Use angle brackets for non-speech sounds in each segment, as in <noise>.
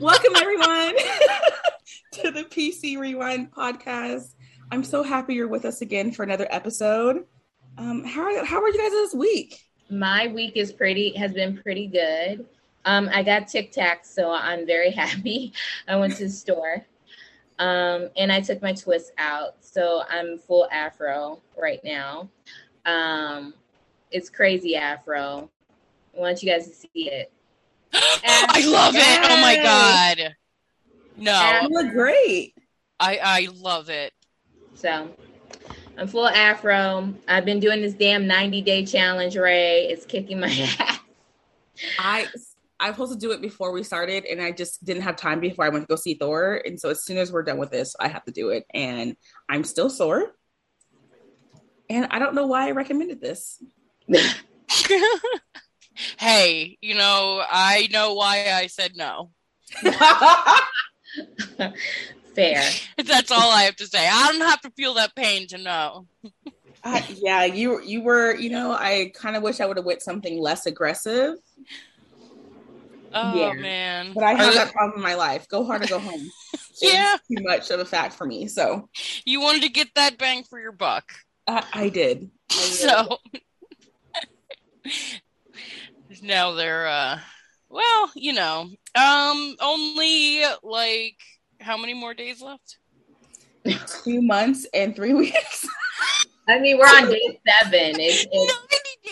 Welcome everyone <laughs> to the PC Rewind podcast. I'm so happy you're with us again for another episode. Um, how are how are you guys this week? My week is pretty has been pretty good. Um, I got Tic Tac, so I'm very <laughs> happy. I went to the store, um, and I took my twist out, so I'm full Afro right now. Um, it's crazy Afro. I want you guys to see it. I love it. Oh my god. No. You look great. I I love it. So I'm full afro. I've been doing this damn 90 day challenge, Ray. It's kicking my <laughs> ass. I I was supposed to do it before we started, and I just didn't have time before I went to go see Thor. And so as soon as we're done with this, I have to do it. And I'm still sore. And I don't know why I recommended this. <laughs> <laughs> hey, you know, I know why I said no. <laughs> Fair. <laughs> That's all I have to say. I don't have to feel that pain to know. Uh, yeah, you you were, you know, I kind of wish I would have went something less aggressive. Oh Yeah. man. But I have Are that problem in my life. Go hard or go home. <laughs> Yeah. Too much of a fact for me. So You wanted to get that bang for your buck. I, I did. I did. So now they're uh well, you know, um only like how many more days left? <laughs> two months and three weeks. I mean, we're on day <laughs> seven. It's, it's,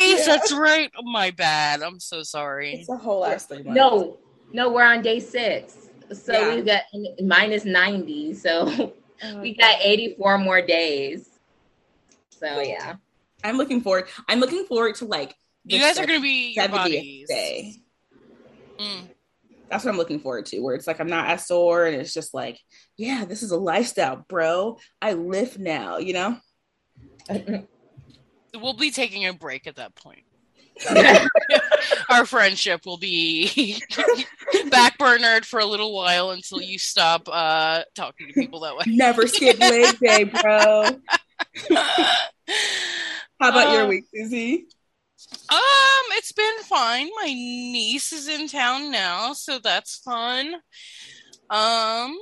90 days, Yeah. that's right. Oh, my bad. I'm so sorry. It's a whole last three months. no, no, we're on day six. So Yeah. we've got minus 90. So Oh, <laughs> we got 84 more days. So yeah. I'm looking forward. I'm looking forward to like You guys are gonna be your 70th bodies. day. Mm. That's what I'm looking forward to. Where it's like I'm not as sore, and it's just like, yeah, this is a lifestyle, bro. I live now. You know. <laughs> We'll be taking a break at that point. <laughs> <laughs> Our friendship will be backburnered for a little while until you stop uh, talking to people that way. Never skip leg day, bro. How about your Uh, week, Susie? Um, it's been fine. My niece is in town now, so that's fun. Um,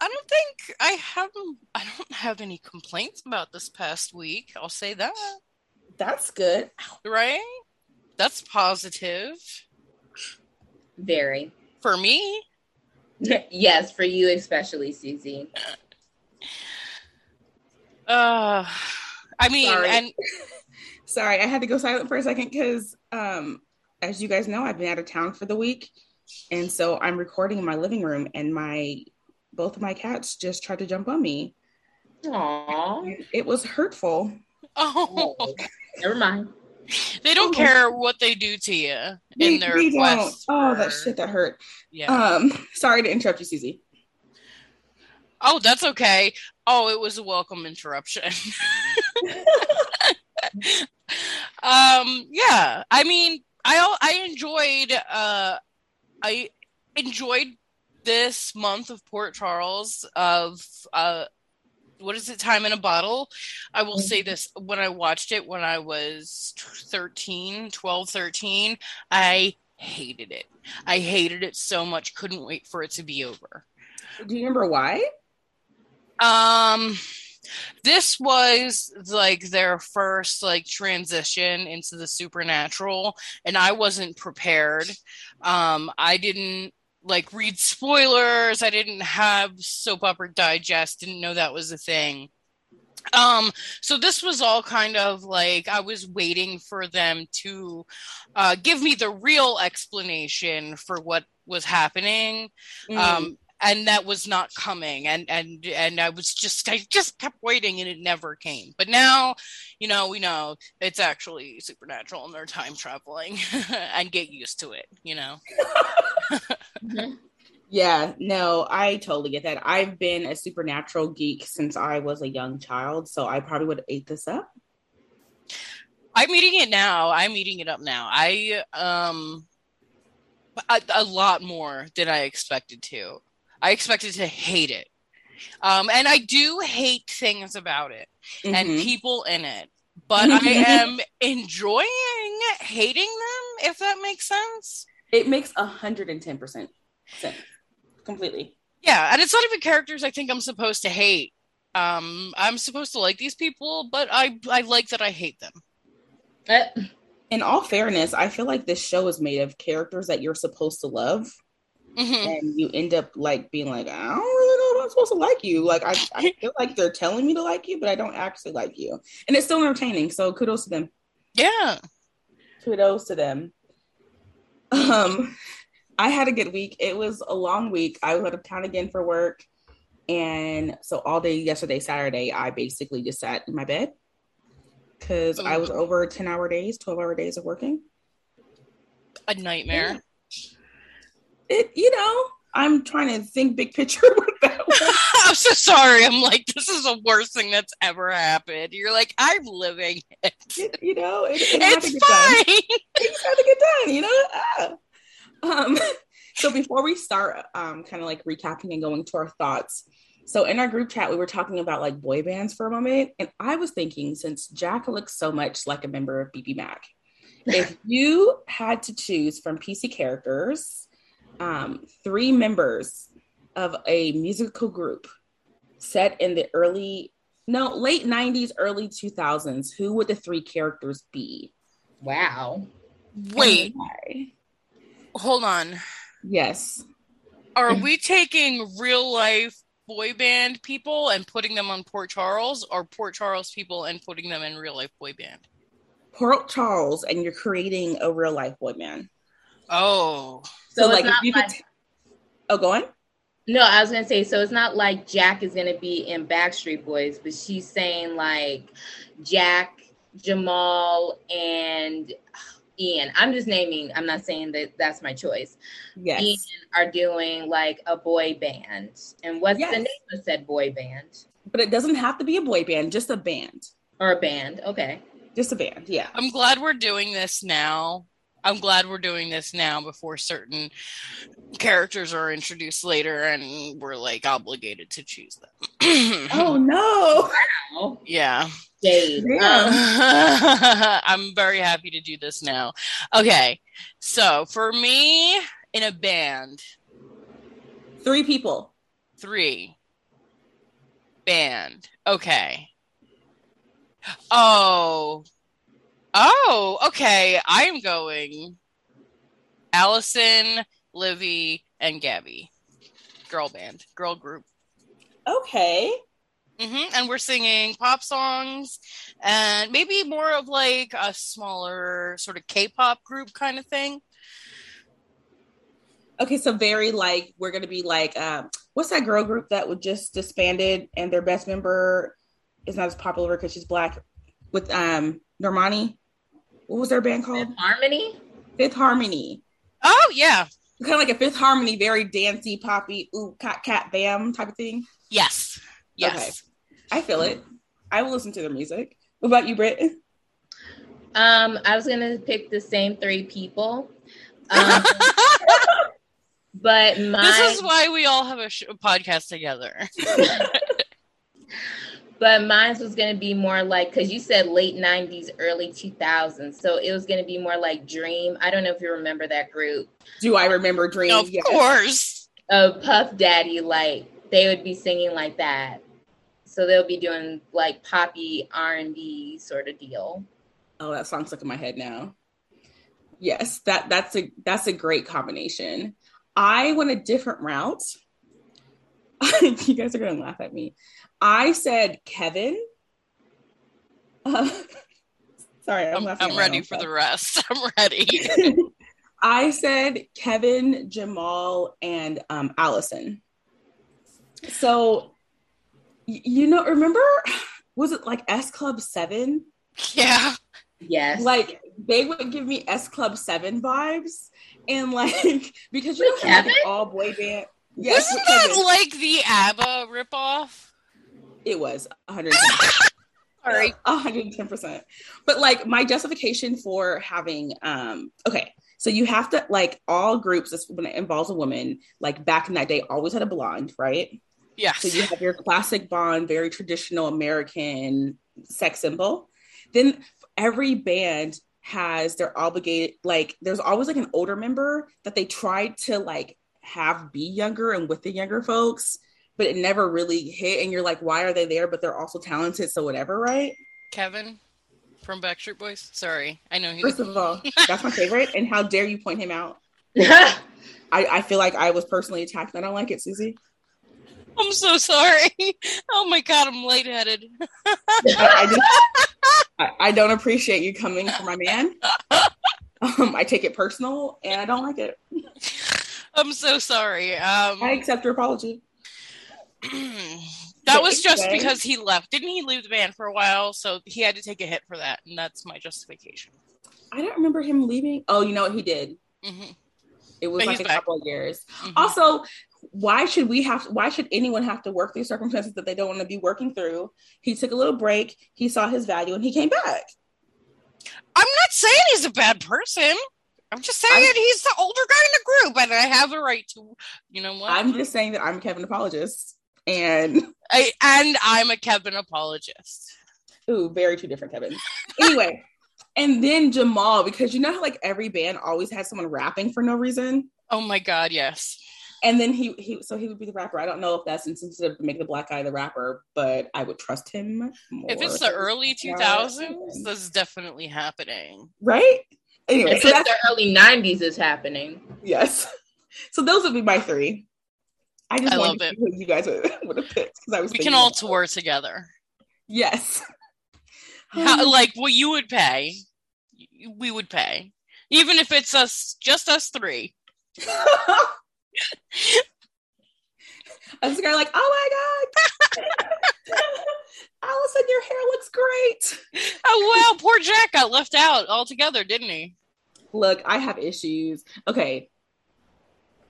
I don't think I have I don't have any complaints about this past week. I'll say that. That's good. Right? That's positive Very. for me. <laughs> yes, for you especially, Susie. Uh I mean, Sorry. and <laughs> Sorry, I had to go silent for a second because, um, as you guys know, I've been out of town for the week, and so I'm recording in my living room, and my both of my cats just tried to jump on me. Aww. It was hurtful. oh, <laughs> Never mind. they don't care what they do to you They- in their they don't. quest. Oh, that shit that hurt. Yeah. Um, sorry to interrupt you, Susie. Oh, that's okay. Oh, it was a welcome interruption. <laughs> <laughs> um, yeah. I mean, I I enjoyed uh I enjoyed this month of Port Charles of uh what is it time in a bottle i will say this when i watched it when i was 13 12 13 i hated it i hated it so much couldn't wait for it to be over Do you remember why? um, this was like their first like transition into the supernatural, and I wasn't prepared. Um, I didn't like read spoilers. I didn't have soap opera digest. Didn't know that was a thing. Um, so this was all kind of like I was waiting for them to uh, give me the real explanation for what was happening Mm. um and that was not coming and and and i was just i just kept waiting and it never came. But now you know we know it's actually supernatural and they're time traveling <laughs> and get used to it you know? <laughs> Yeah, no, I totally get that. I've been a supernatural geek since I was a young child, so I probably would have ate this up. i'm eating it now. I'm eating it up now. I um a, a lot more than i expected to i expected to hate it um and i do hate things about it and Mhm. people in it. But I <laughs> am enjoying hating them, if that makes sense. it makes a hundred and ten percent sense. completely. Yeah, and it's not even characters I think I'm supposed to hate. Um, I'm supposed to like these people, but I I like that I hate them. In all fairness, I feel like this show is made of characters that you're supposed to love, Mhm. and you end up like being like, I don't really know if I'm supposed to like you. Like I, I <laughs> feel like they're telling me to like you, but I don't actually like you, and it's still entertaining. So kudos to them. Yeah. kudos to them. Um, I had a good week. It was a long week. I was out of town again for work, and so all day yesterday, Saturday, I basically just sat in my bed because I was over ten hour days, twelve hour days of working. A nightmare. It, you know, I'm trying to think big picture <laughs> with that one. <laughs> I'm so sorry. I'm like, this is the worst thing that's ever happened. You're like, I'm living it. It- you know, it, it to It's fine. it just had to get done, you know. Ah. Um, <laughs> so before we start, um, kind of like recapping and going to our thoughts. So in our group chat, we were talking about like boy bands for a moment, and I was thinking since Jack looks so much like a member of BBMak, if you had to choose from PC characters, um, three members of a musical group set in the early, no, late '90s, early 2000s, who would the three characters be? wow. Wait, And hold on. Yes. Are <laughs> we taking real life boy band people and putting them on Port Charles, or Port Charles people and putting them in real life boy band? Port Charles, and you're creating a real life boy band. Oh, So, So like, if not you could. like- oh, go on. No, I was gonna say, so it's not like Jack is gonna be in Backstreet Boys, but she's saying like Jack, Jamal, and Ian. I'm just naming. I'm not saying that that's my choice. Yes. Ian are doing like a boy band, and what's Yes. the name of said boy band But it doesn't have to be a boy band, just a band. or a band? Okay. Just a band. Yeah. I'm glad we're doing this now. I'm glad we're doing this now before certain characters are introduced later and we're like obligated to choose them. <clears throat> Oh, no. Yeah. Jade. Damn. Um, <laughs> I'm very happy to do this now. Okay. So for me, in a band, Three people. three. Band. Okay. Oh. Oh, okay. I'm going Allison, Livy, and Gabby. Girl band, girl group. Okay. hmm And we're singing pop songs and maybe more of like a smaller sort of K pop group kind of thing. Okay. So, very like, we're going to be like, um, what's that girl group that would just disbanded and their best member is not as popular because she's black with um Normani? What was their band called? Harmony. Fifth Harmony. Oh, yeah. kind of like a Fifth Harmony, very dancey, poppy, ooh, cat, cat, bam type of thing. Yes. Yes. Okay. I feel it. I will listen to their music. What about you, Britt? Um, I was gonna pick the same three people. Um, <laughs> but my this is why we all have a, sh- a podcast together. <laughs> but mine was gonna be more like because you said late '90s, early 2000s, so it was gonna be more like Dream. I don't know if you remember that group Do I remember Dream? of Yes. course. of Puff Daddy. Like they would be singing like that, so they'll be doing like poppy R and B sort of deal. Oh, that song's stuck in my head now. Yes, that that's a that's a great combination. I went a different route. <laughs> you guys are gonna laugh at me. I said Kevin. Uh, <laughs> sorry, I'm, I'm, <laughs> I'm ready for the rest. I'm ready. I said Kevin, Jamal, and um, Allison. So, y- you know, remember, <sighs> was it like S Club 7? yeah. Yes, Like, they would give me S Club 7 vibes. And, like, <laughs> because you know, With like, an all boy band. Yes, Wasn't that like the ABBA ripoff? It was 110%. <laughs> Sorry. hundred ten percent. But like my justification for having um okay, so you have to like all groups when it involves a woman, like back in that day, always had a blonde, right? Yes. So you have your classic blonde, very traditional American sex symbol. Then every band has their obligated like there's always like an older member that they try to like have be younger and with the younger folks, but it never really hit. And you're like, why are they there? But they're also talented, so whatever, right? Kevin from Backstreet Boys. Sorry, I know he. First of all, that's my favorite. And how dare you point him out? <laughs> I, I feel like I was personally attacked. I don't like it, Susie. I'm so sorry. Oh my god, I'm lightheaded. I, I, just, I, I don't appreciate you coming for my man. Um, I take it personal, and I don't like it. I'm so sorry. Um, I accept your apology. That was just because he left. Didn't he leave the band for a while? So he had to take a hit for that, and that's my justification. I don't remember him leaving. Oh, you know what he did? Mm-hmm. It was but like a back. couple of years. Mm-hmm. Also, why should we have why should anyone have to work through circumstances that they don't want to be working through he took a little break he saw his value and he came back i'm not saying he's a bad person i'm just saying I'm, he's the older guy in the group and i have a right to you know what i'm just saying that i'm kevin apologist and I, and i'm a kevin apologist ooh very two different kevins anyway and then jamal because you know how like every band always has someone rapping for no reason oh my god yes and then he he so he would be the rapper. I don't know if that's insensitive to make the black guy the rapper, but I would trust him. if it's the early two thousands, this is definitely happening, right? Anyway, if so the early nineties is happening. Yes. <laughs> So those would be my three. I just I love it. you guys would, <laughs> would have picked because I was. We can all tour it. together. Yes. How, um, like what you would pay, we would pay, even if it's us, just us three. <laughs> I was like, oh my god, <laughs> Allison, your hair looks great. Oh wow, poor Jack got left out altogether, didn't he? Look, I have issues. Okay,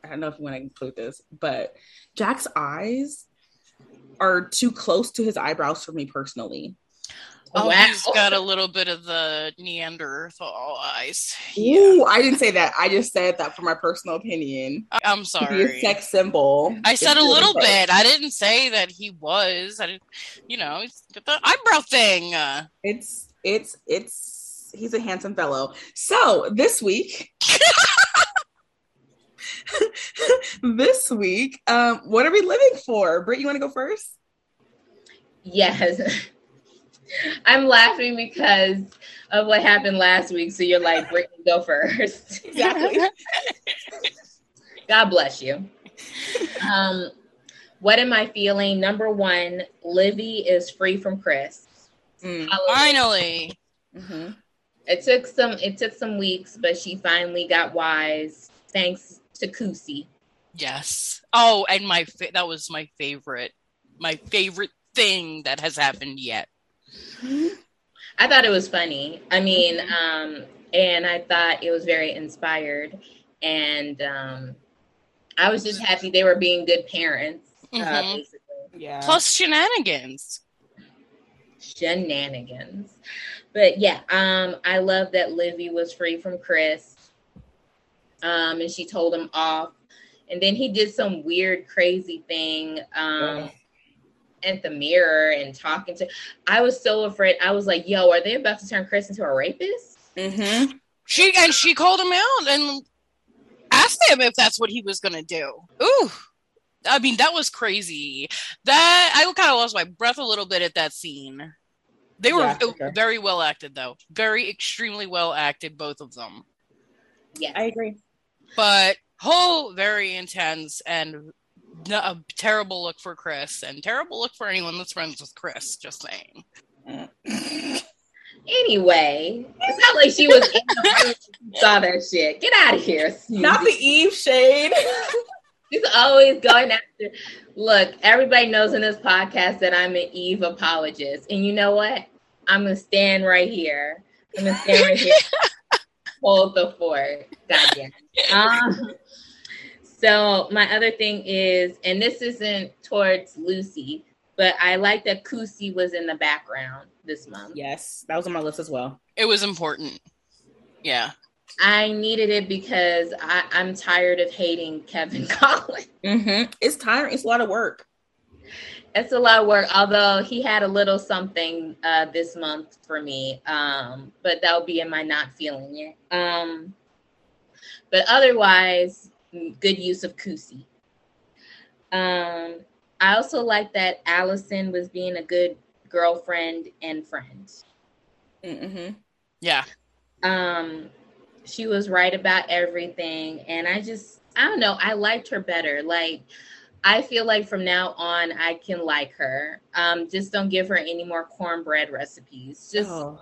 I don't know if you want to include this, but Jack's eyes are too close to his eyebrows for me personally. Oh, wow. he's got a little bit of the Neanderthal eyes. Ooh, I didn't say that. I just said that for my personal opinion. I'm sorry. a sex symbol. I said a little bit. I didn't say that he was. I didn't, you know, the eyebrow thing. It's it's it's he's a handsome fellow. So this week. <laughs> <laughs> this week, um, what are we living for? Britt, you want to go first? Yes. <laughs> I'm laughing because of what happened last week. So you're like, Brittany, go first. <laughs> Exactly. God bless you. Um, what am I feeling? Number one, Livy is free from Chris. Mm, finally. Mm-hmm. It took some. It took some weeks, but she finally got wise. Thanks to Kusi. Yes. Oh, and my fa- that was my favorite. My favorite thing that has happened yet. I thought it was funny. I mean, mm-hmm. um, and I thought it was very inspired. And um, I was just happy they were being good parents, uh, mm-hmm. uh, basically. Yeah. Plus shenanigans. Shenanigans. But yeah, um, I love that Livy was free from Chris. Um, and she told him off. And then he did some weird, crazy thing. Um, at the mirror and talking to. I was so afraid. I was like, "Yo, are they about to turn Chris into a rapist?" Mm-hmm. She and she called him out and asked him if that's what he was gonna do. Ooh, I mean that was crazy. That I kind of lost my breath a little bit at that scene. They were yeah, sure. very well acted, though. Very extremely well acted, both of them. Yeah, I agree. But whole very intense and a terrible look for Chris and terrible look for anyone that's friends with Chris. Just saying. <laughs> Anyway, it's not like she was in the room saw that shit. Get out of here. Not the Eve shade. <laughs> She's always going after. Look, everybody knows in this podcast that I'm an Eve apologist, and you know what? I'm gonna stand right here. I'm gonna stand right here. <laughs> Hold the fort. Goddamn. Um, so my other thing is, and this isn't towards Lucy, but I like that Kusi was in the background this month. Yes, that was on my list as well. It was important. Yeah. I needed it because I, am tired of hating Kevin <laughs> Collins. Mm-hmm. It's tiring. It's a lot of work. It's a lot of work. Although he had a little something uh, this month for me, um, but that'll be in my not feeling it. Um, but otherwise, good use of Kusi. Um, I also like that Allison was being a good girlfriend and friend. Mm-hmm. Yeah. Um, she was right about everything, and I just I don't know. I liked her better. Like I feel like from now on I can like her. Um, just don't give her any more cornbread recipes. Just Oh,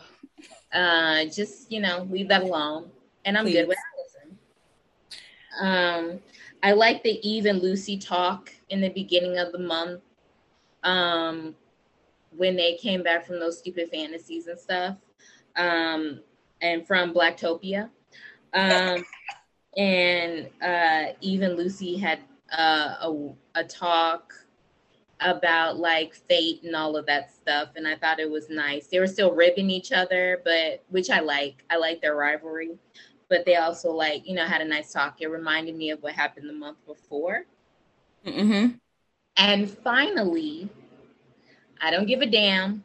uh just you know leave that alone and i'm Please. good with allison um i like the eve and lucy talk in the beginning of the month um when they came back from those stupid fantasies and stuff um and from blacktopia um and uh eve and lucy had uh, a, a talk about like fate and all of that stuff and i thought it was nice. They were still ribbing each other but which i like. I like their rivalry but they also like you know had a nice talk. It reminded me of what happened the month before. Mm-hmm. and finally i don't give a damn.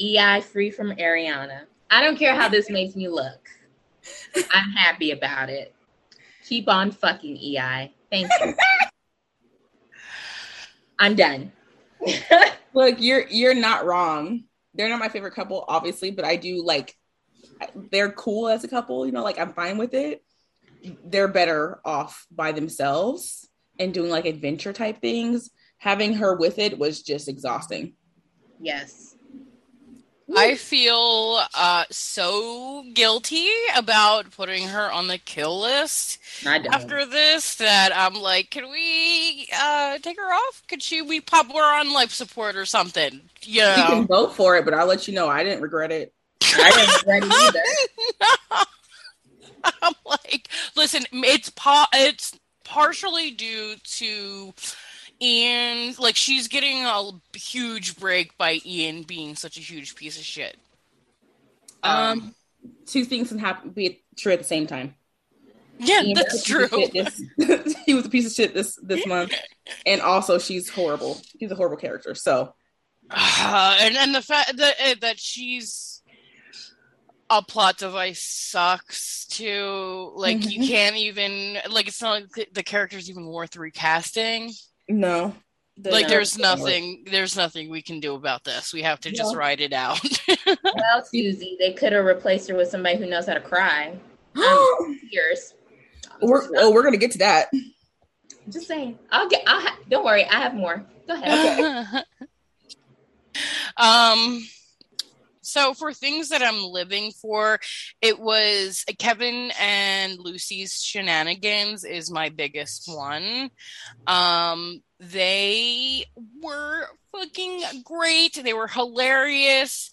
Ei free from ariana. I don't care how this <laughs> makes me look. I'm happy about it. Keep on fucking ei thank you i'm done <laughs> Look, you're you're not wrong. They're not my favorite couple, obviously, but I do like they're cool as a couple. You know, like I'm fine with it. They're better off by themselves and doing like adventure type things. Having her with it was just exhausting. yes I feel uh, so guilty about putting her on the kill list after this that I'm like, can we uh, take her off? Could she we pop her on life support or something? You You can know. vote for it, but I'll let you know I didn't regret it. I didn't ready either. <laughs> I'm like, listen, it's pa- it's partially due to Ian. Like, she's getting a huge break by Ian being such a huge piece of shit. Um, two things can happen be true at the same time. Yeah, Ian that's true. This, <laughs> he was a piece of shit this this month, and also she's horrible. She's a horrible character. So Uh, and and the fact that eh, that she's a plot device sucks too. Like you Mhm. can't even like it's not like the character's even worth recasting. No, like not. there's nothing there's nothing we can do about this. We have to just No. ride it out. <laughs> Well, Susie, they could have replaced her with somebody who knows how to cry. <gasps> Um, Tears. we're oh, we're gonna get to that. Just saying. I'll get. I'll ha- don't worry. I have more. Go ahead. <laughs> um so for things that i'm living for it was kevin and lucy's shenanigans is my biggest one. Um they were fucking great. They were hilarious.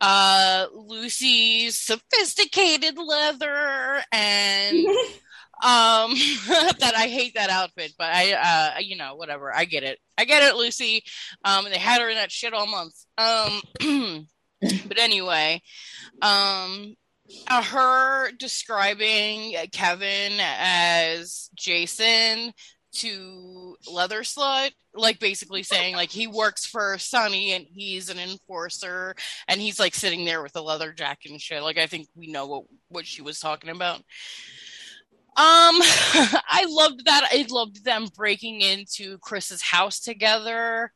Uh lucy's sophisticated leather and <laughs> um <laughs> that i hate that outfit but i uh you know whatever. I get it. I get it lucy. Um they had her in that shit all month. Um <clears throat> but anyway um uh, her describing kevin as jason to leather slut like basically saying like he works for Sonny and he's an enforcer and he's like sitting there with a leather jacket and shit. Like i think we know what what she was talking about um, <laughs> I loved that. I loved them breaking into Chris's house together.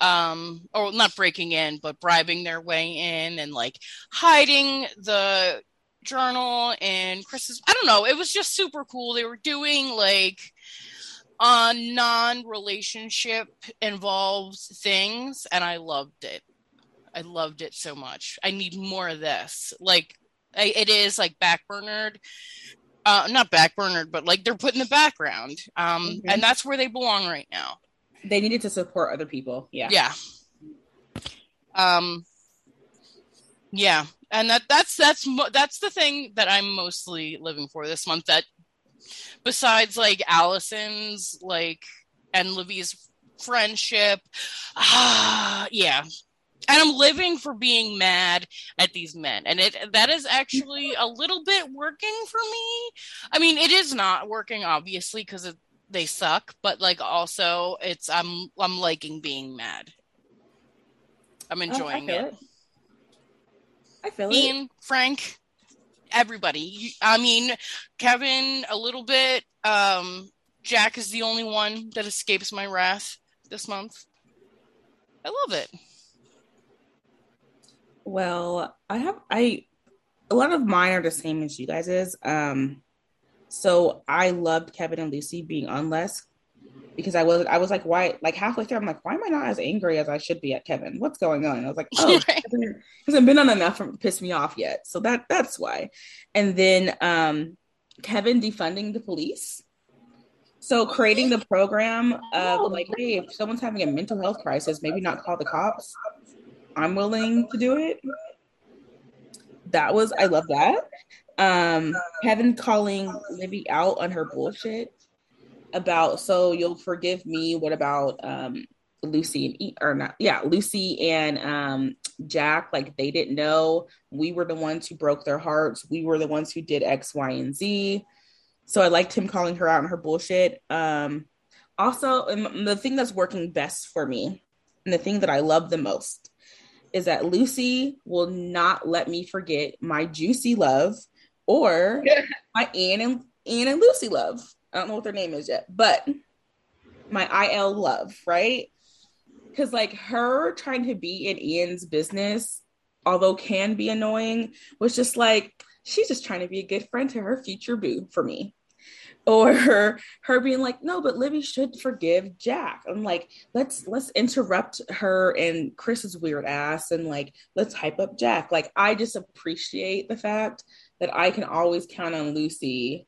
Um, or not breaking in, but bribing their way in and like hiding the journal in Chris's. I don't know. It was just super cool. They were doing like uh non-relationship involved things, and I loved it. I loved it so much. I need more of this. Like it is like backburnered uh not backburnered but like they're put in the background um Mhm. and that's where they belong right now They needed to support other people. Yeah. yeah um yeah and that that's that's that's the thing that i'm mostly living for this month that besides like allison's like and livy's friendship ah <sighs> yeah and i'm living for being mad at these men and it that is actually a little bit working for me i mean it is not working obviously because they suck but like also it's i'm i'm liking being mad i'm Oh, I enjoying it. I feel it. ian frank everybody. I mean, Kevin a little bit. Um, Jack is the only one that escapes my wrath this month. I love it. Well, I have I a lot of mine are the same as you guys is. Um so I loved Kevin and Lucy being on less because I was I was like why like halfway through I'm like why am I not as angry as I should be at Kevin? What's going on? I was like oh <laughs> hasn't, hasn't been on enough to piss me off yet. So that that's why. And then um Kevin defunding the police. So creating the program of like, hey, if someone's having a mental health crisis, maybe not call the cops. I'm willing to do it. That was I love that. Um, Kevin calling Libby out on her bullshit about so you'll forgive me. What about um Lucy and or not? Yeah, Lucy and um Jack. Like they didn't know we were the ones who broke their hearts. We were the ones who did X, Y, and Z. So I liked him calling her out on her bullshit. Um, also, the thing that's working best for me, and the thing that I love the most, is that Lucy will not let me forget my juicy love or <laughs> my Anne and Anne and Lucy love. I don't know what their name is yet, but my IL love, right? Because like her trying to be in Ian's business, although can be annoying, was just like she's just trying to be a good friend to her future boo for me or her, <laughs> her being like no but libby should forgive jack. I'm like let's let's interrupt her and chris's weird ass and like let's hype up jack. Like i just appreciate the fact that i can always count on lucy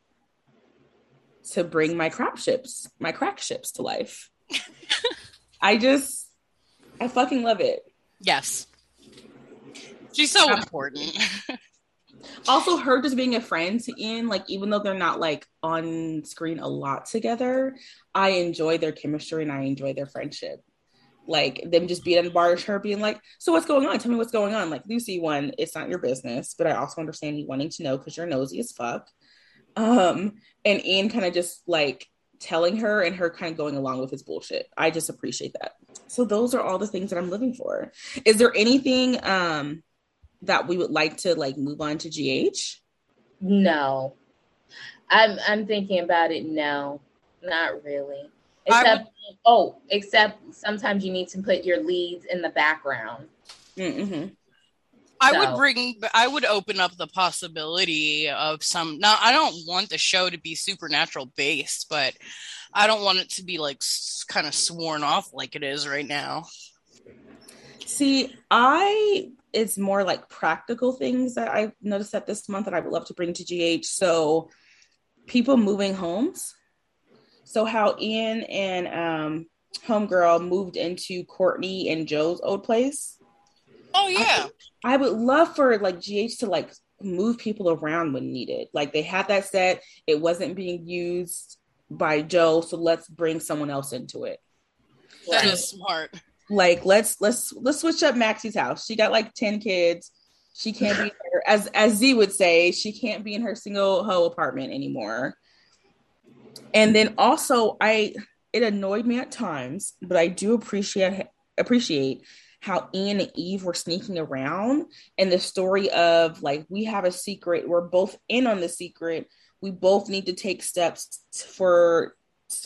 to bring my crap ships my crack ships to life. <laughs> I just i fucking love it. Yes. She's so important <laughs> also her just being a friend to Ian, like even though they're not like on screen a lot together, I enjoy their chemistry and I enjoy their friendship. Like them just being in the bar, her being like, "So what's going on? Tell me what's going on." Like Lucy, one, it's not your business, but I also understand you wanting to know because you're nosy as fuck. Um, and Ian kind of just like telling her and her kind of going along with his bullshit. I just appreciate that. So those are all the things that I'm living for. Is there anything um that we would like to like move on to GH? No. I'm I'm thinking about it. No, not really. Except would, oh, except sometimes you need to put your leads in the background. Mm-hmm. I so. would bring, I would open up the possibility of some. Now, I don't want the show to be supernatural based, but I don't want it to be like kind of sworn off like it is right now. See, I it's more like practical things that I've noticed that this month that I would love to bring to GH. So people moving homes. So how Ian and um homegirl moved into Courtney and Joe's old place. Oh yeah. I, I would love for like GH to like move people around when needed. Like they had that set, it wasn't being used by Joe, so let's bring someone else into it. That right. is smart like let's let's let's switch up Maxie's house. She got like 10 kids. She can't be <laughs> her, as as Z would say, she can't be in her single hoe apartment anymore. And then also I it annoyed me at times, but I do appreciate appreciate how Ian and Eve were sneaking around and the story of like we have a secret, we're both in on the secret. We both need to take steps for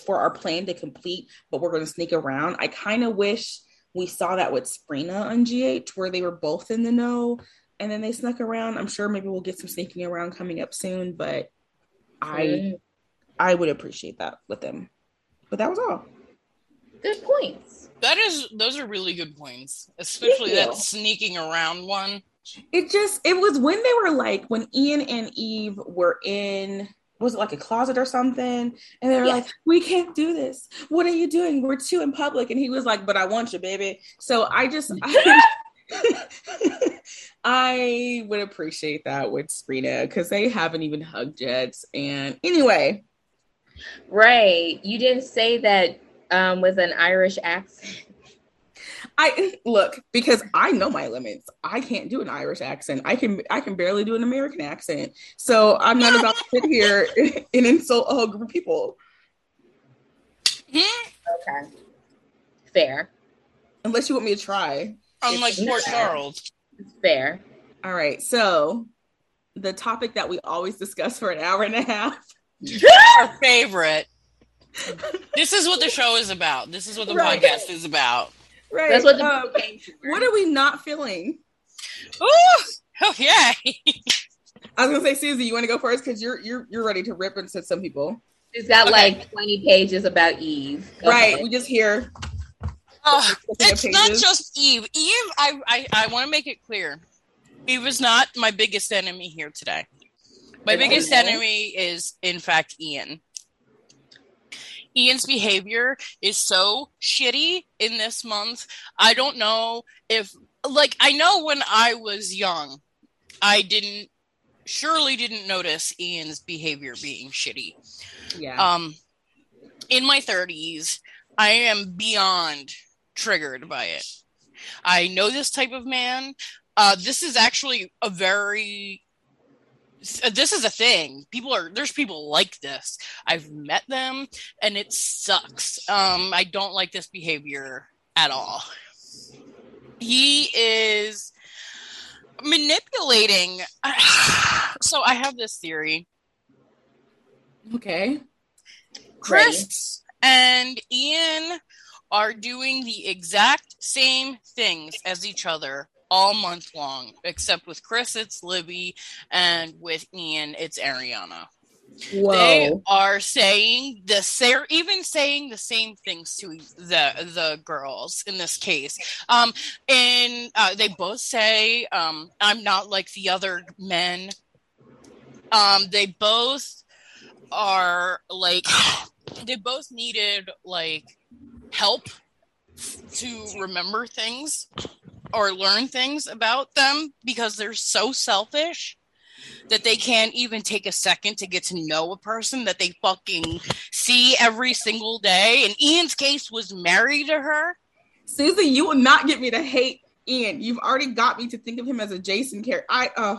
for our plan to complete, but we're going to sneak around. I kind of wish we saw that with Sprina on GH, where they were both in the know and then they snuck around. I'm sure maybe we'll get some sneaking around coming up soon, but I I would appreciate that with them. But that was all. Good points. That is those are really good points. Especially that sneaking around one. It just it was when they were like when Ian and Eve were in was it like a closet or something? And they were yes. like, we can't do this. What are you doing? We're too in public. And he was like, but I want you, baby. So I just, <laughs> I, <laughs> I would appreciate that with Sprina because they haven't even hugged yet. And anyway. Ray, You didn't say that um, with an Irish accent. I look because I know my limits. I can't do an Irish accent. I can I can barely do an American accent. So I'm not about to sit here <laughs> and insult a whole group of people. Okay. Fair. Unless you want me to try. Unlike Port Charles. Fair. All right. So the topic that we always discuss for an hour and a half. <laughs> Our favorite. this is what the show is about. This is what the right. podcast is about. Right. That's what the um, What are we not feeling? Ooh, oh yeah. I was gonna say, Susie, you want to go first because you're you're you're ready to rip into some people. She's got okay. like 20 pages about Eve. Go right. Ahead. We just hear. Uh, it's not just Eve. Eve, I I, I want to make it clear. Eve is not my biggest enemy here today. My biggest enemy is, in fact, Ian. Ian's behavior is so shitty in this month. I don't know if, like, I know when I was young, I didn't, surely didn't notice Ian's behavior being shitty. Yeah. Um, in my 30s, I am beyond triggered by it. I know this type of man. Uh, this is actually a very this is a thing. People are there's people like this. I've met them and it sucks. Um I don't like this behavior at all. He is manipulating. <sighs> So I have this theory. Okay. Chris and Ian are doing the exact same things as each other all month long, except with Chris, it's Libby, and with Ian, it's Ariana. Whoa. They are saying the they're even saying the same things to the the girls in this case. Um, and uh, they both say, um, "I'm not like the other men." Um, they both are like <sighs> they both needed like help to remember things or learn things about them because they're so selfish that they can't even take a second to get to know a person that they fucking see every single day. And Ian's case was married to her. Susan, you will not get me to hate Ian. You've already got me to think of him as a Jason character. I uh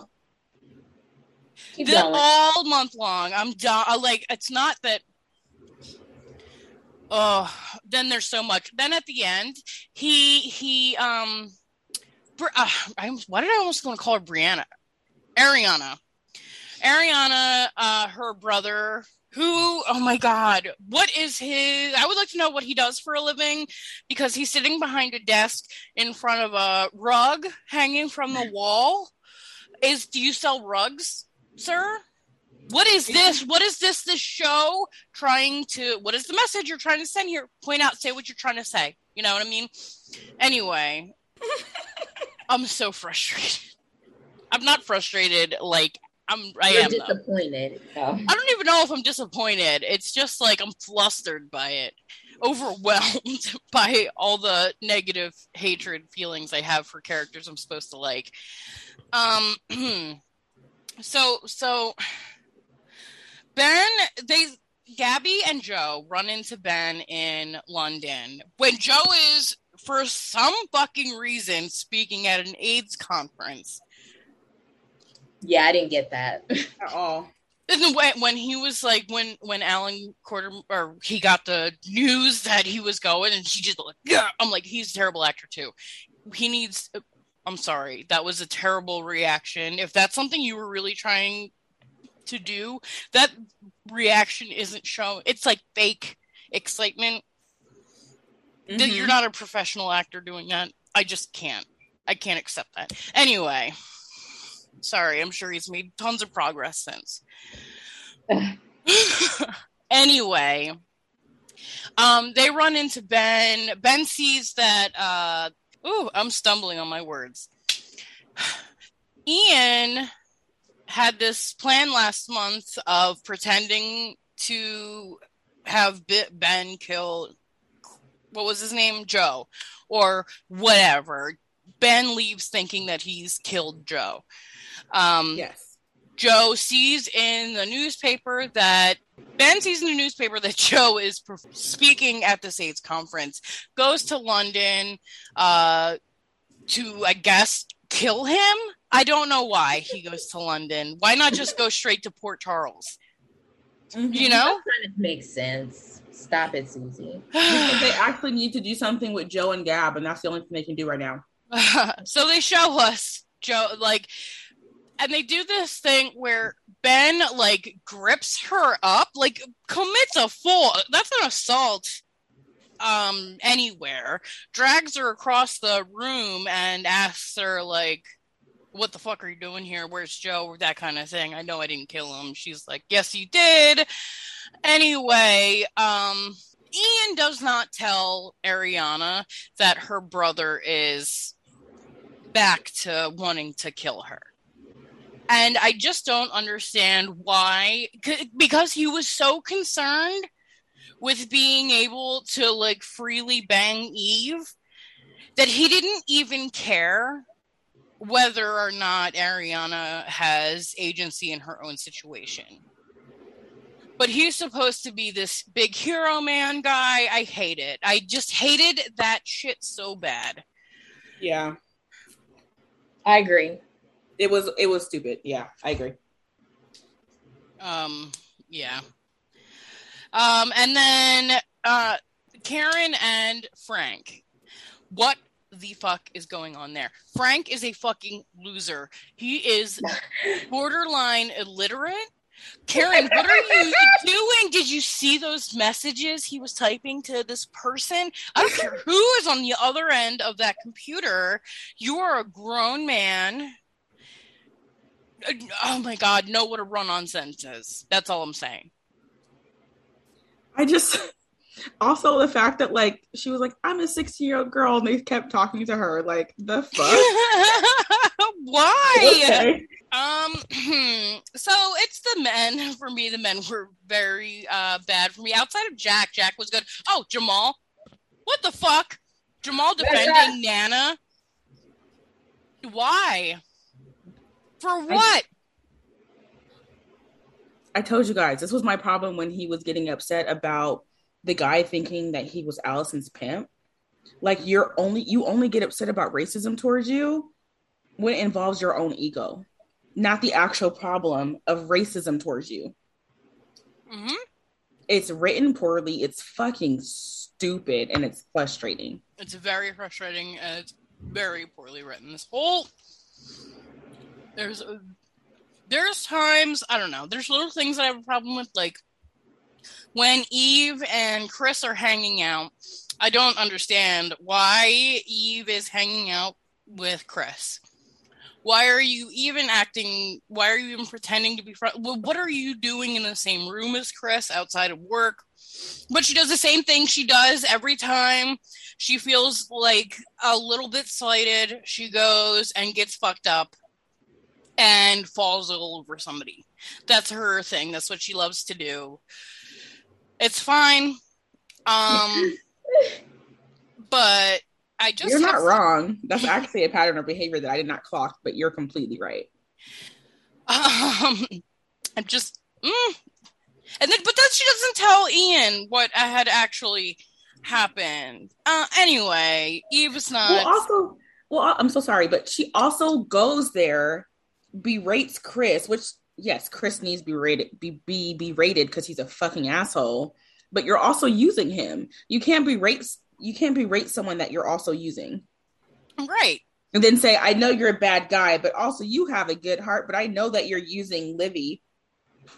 the, all month long. I'm done. Like it's not that oh then there's so much then at the end he he um uh, I, why did I almost want to call her Brianna? Ariana. Ariana, uh, her brother, who, oh my God, what is his? I would like to know what he does for a living because he's sitting behind a desk in front of a rug hanging from the <laughs> wall. Is, do you sell rugs, sir? What is this? What is this? This show trying to, what is the message you're trying to send here? Point out, say what you're trying to say. You know what I mean? Anyway, <laughs> I'm so frustrated. I'm not frustrated. Like I'm. I am disappointed. I don't even know if I'm disappointed. It's just like I'm flustered by it, overwhelmed <laughs> by all the negative hatred feelings I have for characters I'm supposed to like. Um. <clears throat> so so. Ben, they Gabby and Joe run into Ben in London when Joe is for some fucking reason speaking at an AIDS conference. Yeah, I didn't get that <laughs> at all. When, when he was like when when Alan Quarter or he got the news that he was going and he just like yeah I'm like he's a terrible actor too. He needs I'm sorry that was a terrible reaction. If that's something you were really trying to do, that reaction isn't shown. It's like fake excitement Mm-hmm. You're not a professional actor doing that. I just can't. I can't accept that. Anyway, sorry. I'm sure he's made tons of progress since. <sighs> anyway, um, they run into Ben. Ben sees that. Uh, ooh, I'm stumbling on my words. Ian had this plan last month of pretending to have Ben kill what was his name? Joe or whatever. Ben leaves thinking that he's killed Joe. Um, yes. Joe sees in the newspaper that Ben sees in the newspaper that <laughs> Joe is speaking at the AIDS conference, goes to London uh, to, I guess, kill him. I don't know why he goes to London. Why not just go straight to Port Charles? Mm-hmm. You know, that kind of makes sense. Stop it, Susie. <sighs> they actually need to do something with Joe and Gab, and that's the only thing they can do right now. <laughs> so they show us Joe like and they do this thing where Ben like grips her up, like commits a full that's an assault um anywhere, drags her across the room and asks her like what the fuck are you doing here? Where's Joe? That kind of thing. I know I didn't kill him. She's like, Yes, you did. Anyway, um Ian does not tell Ariana that her brother is back to wanting to kill her. And I just don't understand why, because he was so concerned with being able to like freely bang Eve that he didn't even care whether or not Ariana has agency in her own situation. But he's supposed to be this big hero man guy. I hate it. I just hated that shit so bad. Yeah. I agree. It was it was stupid. Yeah, I agree. Um yeah. Um and then uh Karen and Frank. What the fuck is going on there? Frank is a fucking loser. He is <laughs> borderline illiterate. Karen, what are you <laughs> doing? Did you see those messages he was typing to this person? I don't care who is on the other end of that computer. You are a grown man. Oh my God, know what a run on sentence is. That's all I'm saying. I just also the fact that like she was like i'm a 16 year old girl and they kept talking to her like the <laughs> fuck? Why? <laughs> Okay. um so it's the men. <laughs> For me the men were very uh bad for me. Outside of jack jack was good. Oh jamal. What the fuck? Jamal defending nana? Why? For what? I, I told you guys this was my problem when he was getting upset about the guy thinking that he was Allison's pimp. Like you're only you only get upset about racism towards you when it involves your own ego, not the actual problem of racism towards you. Mm-hmm. It's written poorly. It's fucking stupid and it's frustrating. It's very frustrating and it's very poorly written. This whole there's there's times I don't know. There's little things that I have a problem with, like when Eve and Chris are hanging out, I don't understand why Eve is hanging out with Chris. Why are you even acting? Why are you even pretending to be friends? What are you doing in the same room as Chris outside of work? But she does the same thing she does every time she feels like a little bit slighted. She goes and gets fucked up and falls all over somebody. That's her thing. That's what she loves to do. It's fine. Um, but I just you're not wrong. That's actually a pattern of behavior that I did not clock, but you're completely right. Um, I'm just, mm. and then, but then she doesn't tell Ian what had actually happened. Uh, anyway, Eve's not. Well, also, well, I'm so sorry, but she also goes there, berates Chris, which yes, Chris needs to be rated, be be berated because he's a fucking asshole. But you're also using him. You can't berate. You can't berate someone that you're also using. Right. And then say, I know you're a bad guy, but also you have a good heart. But I know that you're using Livy.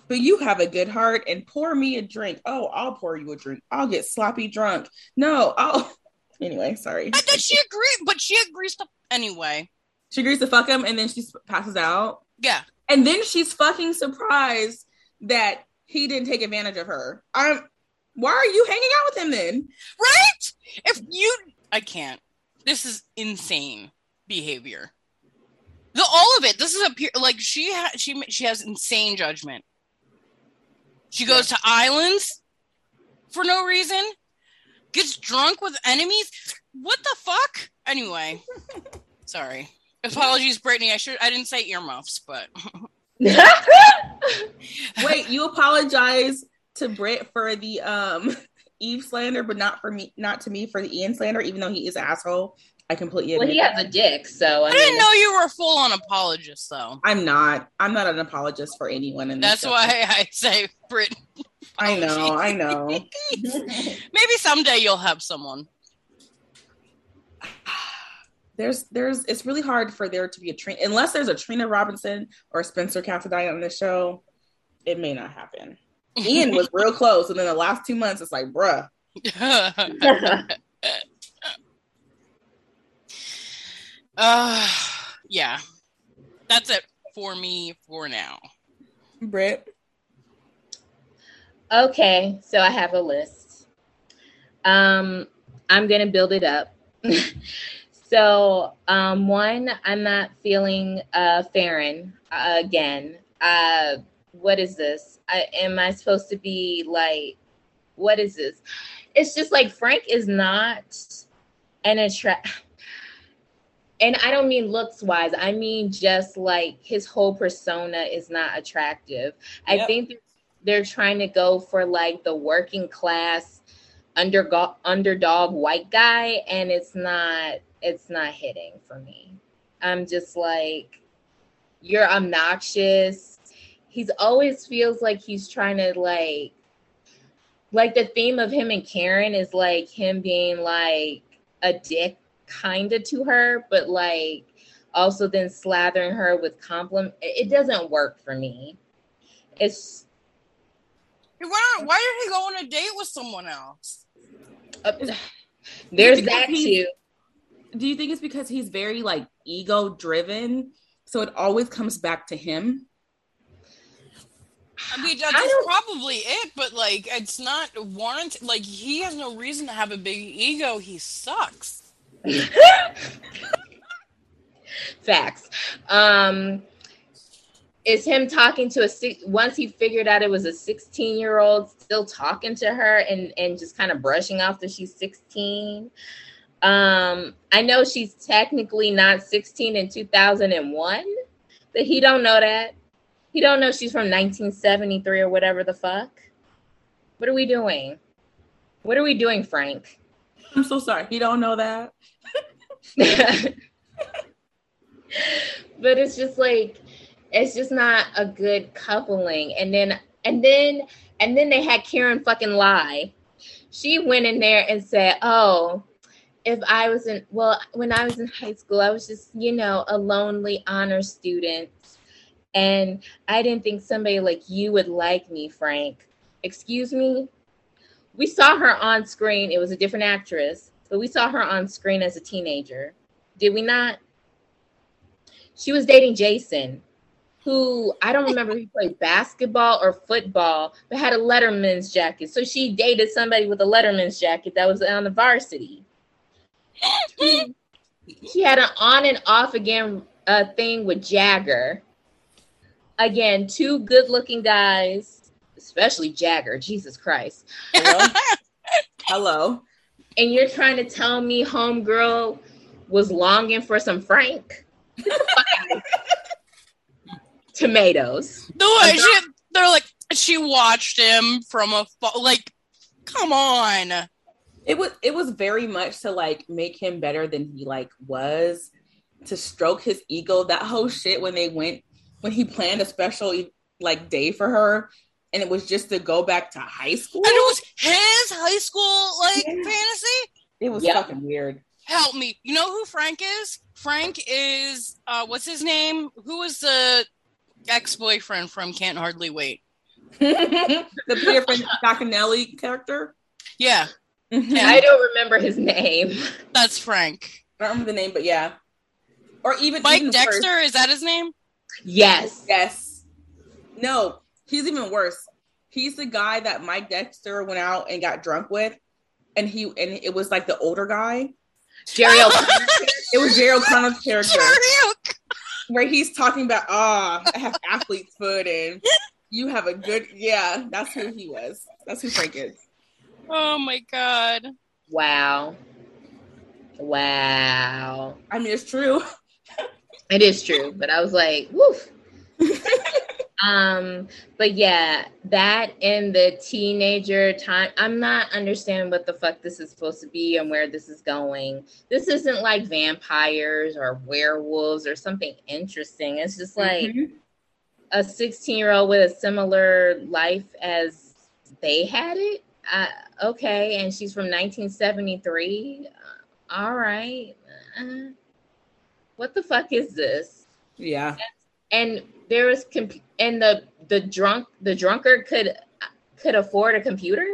But you have a good heart and pour me a drink. Oh, I'll pour you a drink. I'll get sloppy drunk. No, I'll. <laughs> Anyway, sorry. And then she agrees, but she agrees to anyway. She agrees to fuck him, and then she passes out. Yeah. And then she's fucking surprised that he didn't take advantage of her. I'm why are you hanging out with him then? Right? If you I can't. This is insane behavior. The all of it. This is a like she ha- she she has insane judgment. She goes to islands for no reason. Gets drunk with enemies. What the fuck? Anyway, <laughs> sorry. Apologies, Brittany. I should I didn't say earmuffs, but <laughs> wait, you apologize to Britt for the um Eve slander, but not for me, not to me for the Ian slander, even though he is asshole. I completely Well, he has a dick, so I, I mean, didn't know you were a full on apologist, though. I'm not. I'm not an apologist for anyone. And that's why I say Britt. I know. I know. <laughs> Maybe someday you'll have someone. There's there's it's really hard for there to be a Trina unless there's a Trina Robinson or Spencer Cassadine on the show. It may not happen. Ian was real <laughs> close, and then the last two months, it's like, bruh. <laughs> uh, yeah, that's it for me for now. Britt. Okay, so I have a list. Um, I'm gonna build it up. <laughs> so, um, one, I'm not feeling uh Farron uh, again. Uh, what is this? I, am I supposed to be like, what is this? It's just like Frank is not an attract. And I don't mean looks wise. I mean just like his whole persona is not attractive. Yep. I think they're trying to go for like the working class underdog underdog white guy, and it's not it's not hitting for me. I'm just like, you're obnoxious he's always feels like he's trying to like like the theme of him and Karen is like him being like a dick kind of to her, but like also then slathering her with compliment. It doesn't work for me. It's why, why are he going on a date with someone else? Uh, there's that too. Do you think it's because he's very like ego driven? So it always comes back to him. I mean, that's I probably it, but like, it's not warranted. Like, he has no reason to have a big ego. He sucks. <laughs> Facts. Um, is him talking to a six once he figured out it was a 16 year old still talking to her and and just kind of brushing off that she's 16 um i know she's technically not 16 in 2001 but he don't know that he don't know she's from 1973 or whatever the fuck. What are we doing? What are we doing, Frank? I'm so sorry. He don't know that. <laughs> but it's just like it's just not a good coupling. And then and then and then they had Karen fucking lie. She went in there and said, "Oh, if I was in well, when I was in high school, I was just, you know, a lonely honor student and I didn't think somebody like you would like me, Frank. Excuse me? We saw her on screen. It was a different actress, but we saw her on screen as a teenager. Did we not? She was dating Jason, who I don't remember he played basketball or football, but had a Letterman's jacket. So she dated somebody with a Letterman's jacket that was on the varsity. She, had an on and off again uh, thing with Jagger again, two good looking guys, especially Jagger. Jesus Christ. Hello. <laughs> Hello. And you're trying to tell me homegirl was longing for some Frank? <laughs> Tomatoes. No, she, they're like she watched him from a like. Come on. It was it was very much to like make him better than he like was, to stroke his ego. That whole shit when they went when he planned a special like day for her and it was just to go back to high school. And it was his high school like yeah. fantasy. It was yep. fucking weird. Help me. You know who Frank is? Frank is uh what's his name? Who was the ex-boyfriend from Can't Hardly Wait? <laughs> the Peter Facinelli character? Yeah. Mm-hmm. I don't remember his name. <laughs> That's Frank. I don't remember the name, but yeah. Or even Mike even Dexter, first. is that his name? Yes. Yes. No, he's even worse. He's the guy that Mike Dexter went out and got drunk with, and he and it was like the older guy. Jerry <laughs> it was Jerry O'Connell's character. Where he's talking about, ah, oh, I have athlete's foot and you have a good yeah, that's who he was. That's who Frank is. Oh my god. Wow. Wow. I mean it's true. <laughs> It is true, but I was like, woof. <laughs> um, but yeah, that in the teenager time, I'm not understanding what the fuck this is supposed to be and where this is going. This isn't like vampires or werewolves or something interesting. It's just like mm-hmm. a 16 year old with a similar life as they had it. Uh, okay, and she's from 1973. Uh, all right. Uh, what the fuck is this? Yeah. And there was comp- and the the drunk the drunkard could could afford a computer.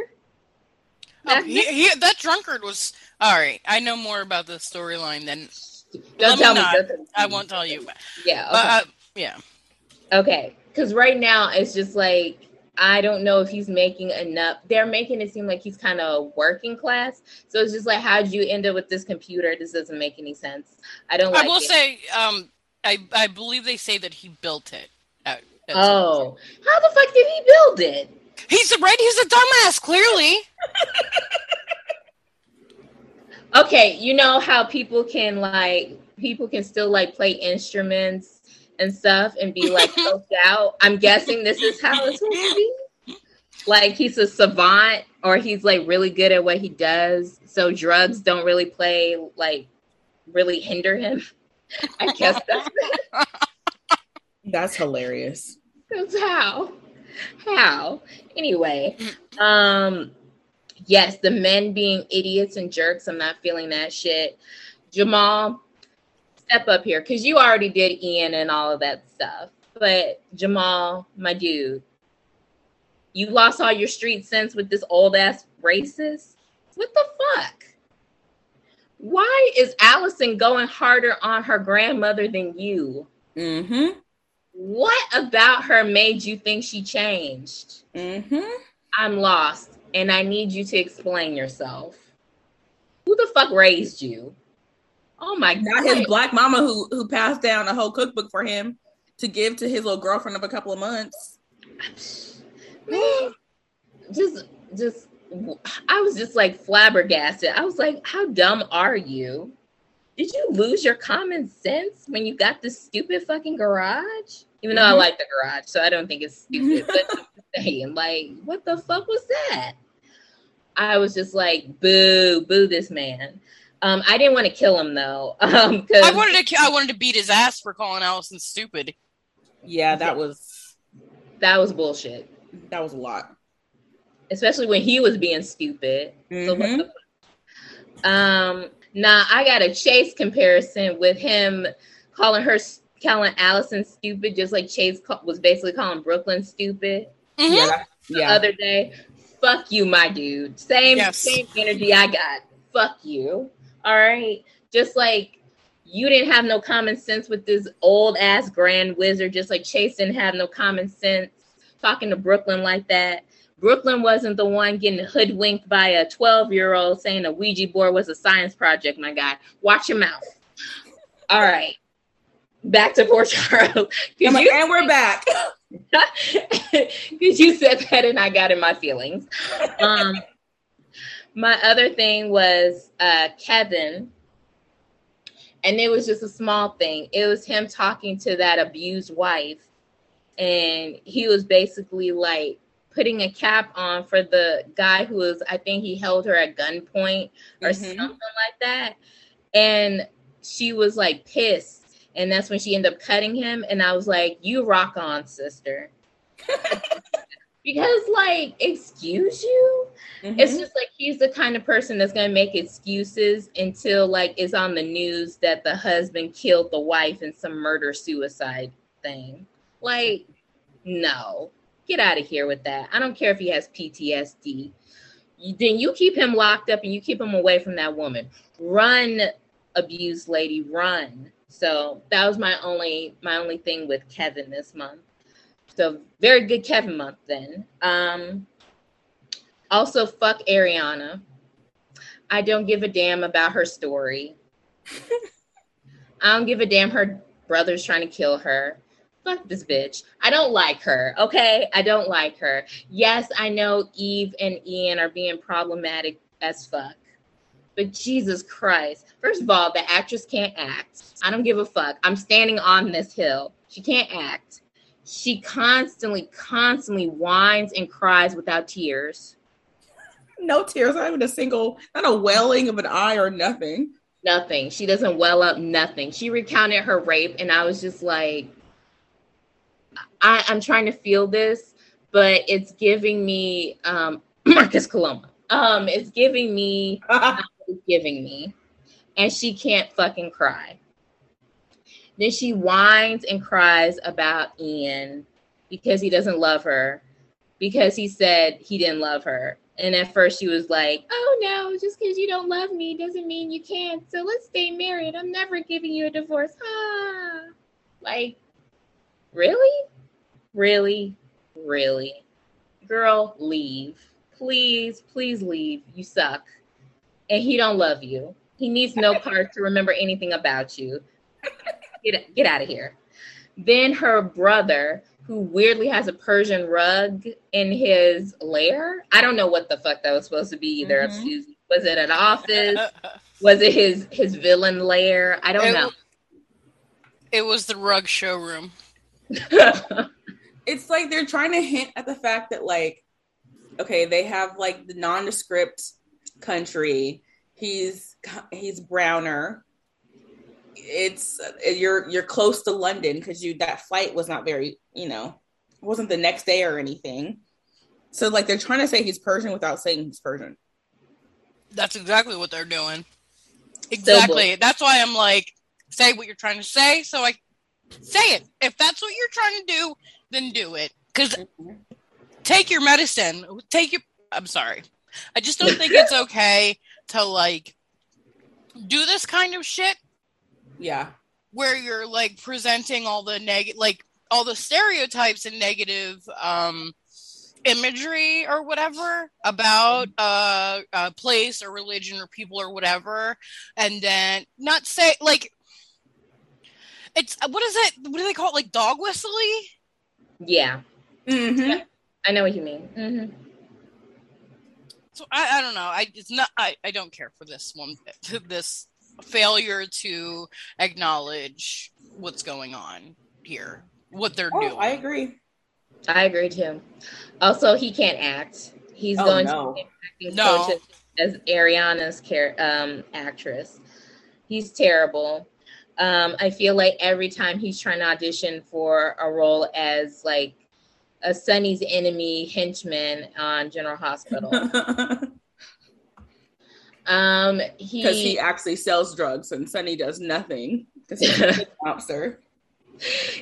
Oh, he, he, that drunkard was all right. I know more about the storyline than Don't Let tell me me. not. don't tell me. I won't tell you. Yeah. But, Okay. uh, yeah. Okay, because right now it's just like I don't know if he's making enough. They're making it seem like he's kind of working class. So it's just like, how'd you end up with this computer? This doesn't make any sense. I don't like I will it. say, um, I I believe they say that he built it. At, at oh, how the fuck did he build it? he's a right. He's a dumbass. Clearly, <laughs> Okay, you know how people can like people can still like play instruments and stuff and be like <laughs> coked out. I'm guessing this is how it's going to be. Like he's a savant or he's like really good at what he does, so drugs don't really play like really hinder him. I guess that's <laughs> That's hilarious. That's how. How? Anyway, um, yes, the men being idiots and jerks. I'm not feeling that shit. Jamal, step up here because you already did Ian and all of that stuff. But Jamal, my dude, you lost all your street sense with this old ass racist. What the fuck? Why is Allison going harder on her grandmother than you? Mm-hmm. What about her made you think she changed? Mm-hmm. I'm lost and I need you to explain yourself. Who the fuck raised you? Oh my Not god. his black mama who who passed down a whole cookbook for him to give to his little girlfriend of a couple of months. Just just I was just like flabbergasted. I was like, how dumb are you? Did you lose your common sense when you got this stupid fucking garage? Even though I Mhm. like the garage, so I don't think it's stupid. but I'm saying, like, what the fuck was that? I was just like, boo, boo this man. Um, I didn't want to kill him though. <laughs> Um, 'cause- I wanted to. ki- I wanted to beat his ass for calling Allison stupid. Yeah, that was that was bullshit. that was a lot. Especially when he was being stupid. So what Mhm. the fuck? Um, now I got a Chase comparison with him calling her calling Allison stupid, just like Chase ca- was basically calling Brooklyn stupid Mhm. Yeah, the yeah. other day. Fuck you, my dude. Same Yes. same energy I got. Fuck you. All right. Just like you didn't have no common sense with this old ass grand wizard, just like Chase didn't have no common sense talking to Brooklyn like that. Brooklyn wasn't the one getting hoodwinked by a 12 year old saying a Ouija board was a science project, my guy. Watch your mouth. All right. Back to Port Charles. <laughs> 'Cause I'm like, you- and we're back. <laughs> because you said that and I got in my feelings. Um, my other thing was uh, Kevin, and it was just a small thing. It was him talking to that abused wife, and he was basically like putting a cap on for the guy who was, I think he held her at gunpoint or Mhm. something like that, and she was like pissed. And that's when she ended up cutting him. And I was like, You rock on, sister. <laughs> because, like, excuse you? It's Mhm. just like he's the kind of person that's gonna make excuses until like it's on the news that the husband killed the wife in some murder suicide thing. Like, no, get out of here with that. I don't care if he has PTSD. You, then you keep him locked up and you keep him away from that woman. Run, abused lady, run. So that was my only my only thing with Kevin this month. So very good Kevin month then. Um also, fuck Ariana. I don't give a damn about her story. <laughs> I don't give a damn her brother's trying to kill her. Fuck this bitch. I don't like her. Okay. I don't like her. Yes, I know Eve and Ian are being problematic as fuck. But Jesus Christ. First of all, the actress can't act. I don't give a fuck. I'm standing on this hill. She can't act. She constantly, constantly whines and cries without tears. No tears, not even a single, not a welling of an eye or nothing. Nothing. She doesn't well up nothing. She recounted her rape, and I was just like, I, I'm trying to feel this, but it's giving me um <clears throat> Marcus Coloma. Um, it's giving me <laughs> it's giving me. And she can't fucking cry. Then she whines and cries about Ian because he doesn't love her because he said he didn't love her. And at first she was like, Oh no, just because you don't love me doesn't mean you can't. So let's stay married. I'm never giving you a divorce. Ah. Like, really? Really? Really? Girl, leave. Please, please leave. You suck. And he don't love you. He needs no part to remember anything about you. Get, get out of here. Then her brother who weirdly has a Persian rug in his lair. I don't know what the fuck that was supposed to be either. Mm-hmm. Excuse me. Was it an office? was it his his villain lair? I don't it, know. It was the rug showroom. <laughs> it's like they're trying to hint at the fact that like okay, they have like the nondescript country. He's he's browner it's you're you're close to London because you that flight was not very you know wasn't the next day or anything. So like they're trying to say he's Persian without saying he's Persian. That's exactly what they're doing. Exactly. So that's why I'm like, say what you're trying to say. So I say it. If that's what you're trying to do, then do it. Because mm-hmm. take your medicine. Take your. I'm sorry. I just don't think it's <laughs> okay to like do this kind of shit yeah. Where you're like presenting all the negative, like all the stereotypes and negative um, imagery or whatever about uh, a place or religion or people or whatever, and then not say like it's what is it? What do they call it? Like dog whistly? Yeah. Mm-hmm. I know what you mean. Mm-hmm. So I, I don't know. I it's not. I, I don't care for this one. <laughs> This failure to acknowledge what's going on here, what they're oh, doing. I agree. I agree too. Also, he can't act. He's oh, going no. to be acting no. as, as Ariana's care, um, actress. He's terrible. Um, I feel like every time he's trying to audition for a role as like a Sonny's enemy henchman on General Hospital. <laughs> Um, he because he actually sells drugs and Sonny does nothing because he's a officer. <laughs>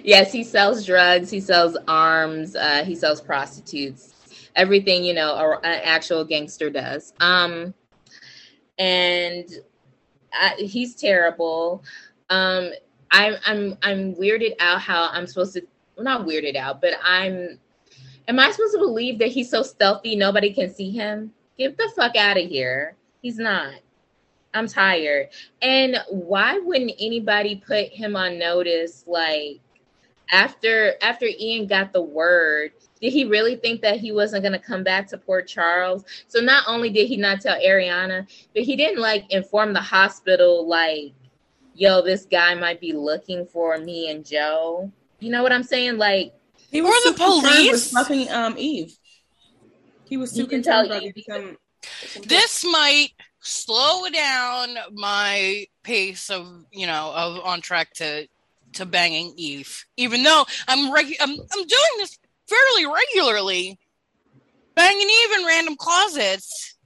Yes, he sells drugs. He sells arms. Uh, he sells prostitutes. Everything you know, an actual gangster does. Um, and I, he's terrible. Um, I'm I'm I'm weirded out how I'm supposed to. Well, not weirded out, but I'm. Am I supposed to believe that he's so stealthy nobody can see him? Get the fuck out of here. He's not. I'm tired. And why wouldn't anybody put him on notice like after after Ian got the word, did he really think that he wasn't going to come back to Port Charles? So not only did he not tell Ariana, but he didn't like inform the hospital like yo, this guy might be looking for me and Joe. You know what I'm saying? Like he was the police snuffing um Eve. He was too concerned about become this might slow down my pace of you know of on track to to banging Eve, even though I'm regu- I'm I'm doing this fairly regularly, banging Eve in random closets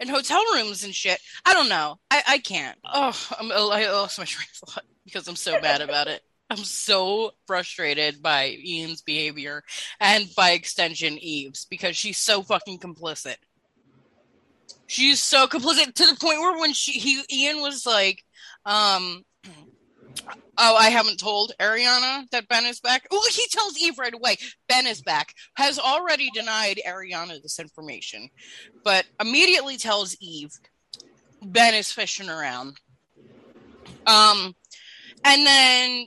and hotel rooms and shit. I don't know. I I can't. Oh, I'm I lost my train of thought because I'm so bad about it. I'm so frustrated by Ian's behavior and by extension Eve's because she's so fucking complicit. She's so complicit to the point where when she he Ian was like, um, oh, I haven't told Ariana that Ben is back. Well, he tells Eve right away, Ben is back. Has already denied Ariana this information, but immediately tells Eve, Ben is fishing around. Um, and then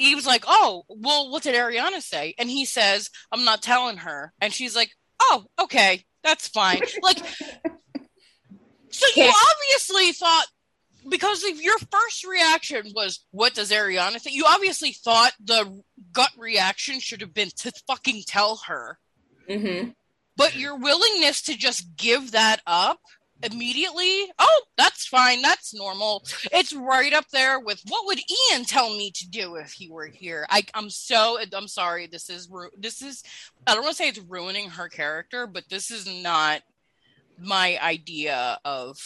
Eve's like, "Oh, well, what did Ariana say?" And he says, "I'm not telling her." And she's like, "Oh, okay, that's fine." Like so you obviously thought because if your first reaction was what does Ariana think? You obviously thought the gut reaction should have been to fucking tell her. Mm-hmm. But your willingness to just give that up immediately, oh, that's fine, that's normal. It's right up there with what would Ian tell me to do if he were here. I, I'm so I'm sorry. This is this is I don't want to say it's ruining her character, but this is not my idea of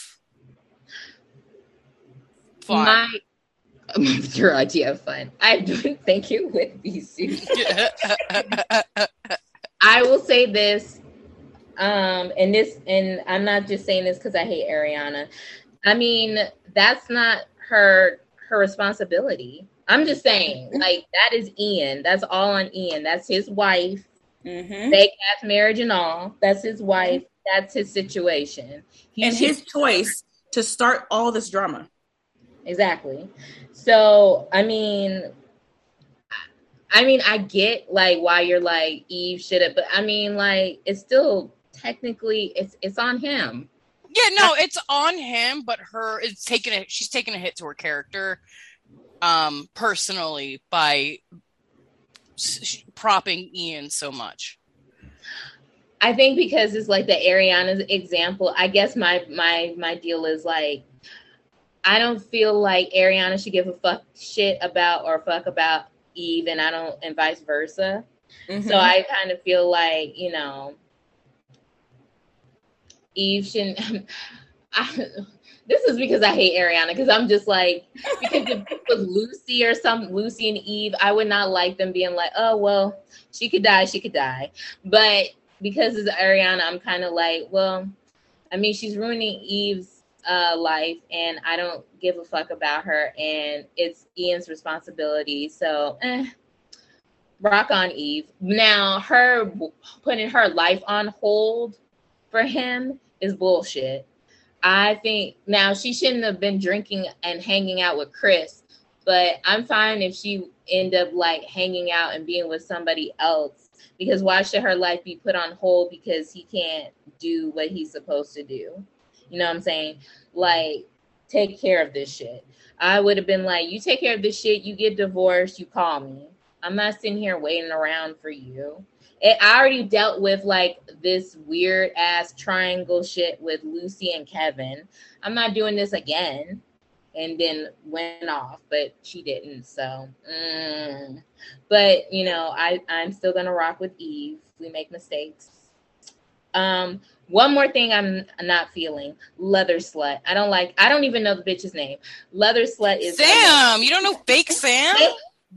fun. My <laughs> Monster idea of fun. I don't think it would be Susie. <laughs> I will say this, um, and this, and I'm not just saying this because I hate Ariana. I mean, that's not her her responsibility. I'm just saying, <laughs> like that is Ian. That's all on Ian. That's his wife. Mm-hmm. Fake ass marriage and all. That's his wife. That's his situation. He's and his choice to start all this drama. Exactly. So I mean, I mean, I get like why you're like Eve should have, but I mean, like it's still technically it's it's on him. Yeah, no, it's on him, but her it's taking a she's taking a hit to her character um personally by s- propping Ian so much. I think because it's like the Ariana's example. I guess my my my deal is like I don't feel like Ariana should give a fuck shit about or fuck about Eve, and I don't, and vice versa. Mm-hmm. So I kind of feel like you know Eve shouldn't. <laughs> I, this is because I hate Ariana because I'm just like because if it was Lucy or some Lucy and Eve, I would not like them being like, oh well, she could die, she could die. But because it's Ariana, I'm kind of like, well, I mean, she's ruining Eve's uh, life, and I don't give a fuck about her, and it's Ian's responsibility. So, eh, rock on Eve. Now, her putting her life on hold for him is bullshit. I think now she shouldn't have been drinking and hanging out with Chris, but I'm fine if she end up like hanging out and being with somebody else because why should her life be put on hold because he can't do what he's supposed to do? You know what I'm saying? Like, take care of this shit. I would have been like, you take care of this shit, you get divorced, you call me. I'm not sitting here waiting around for you. It, I already dealt with like this weird ass triangle shit with Lucy and Kevin. I'm not doing this again. And then went off, but she didn't. So, mm. but you know, I I'm still gonna rock with Eve. We make mistakes. Um, one more thing I'm not feeling leather slut. I don't like, I don't even know the bitch's name. Leather slut is Sam. You don't know fake Sam?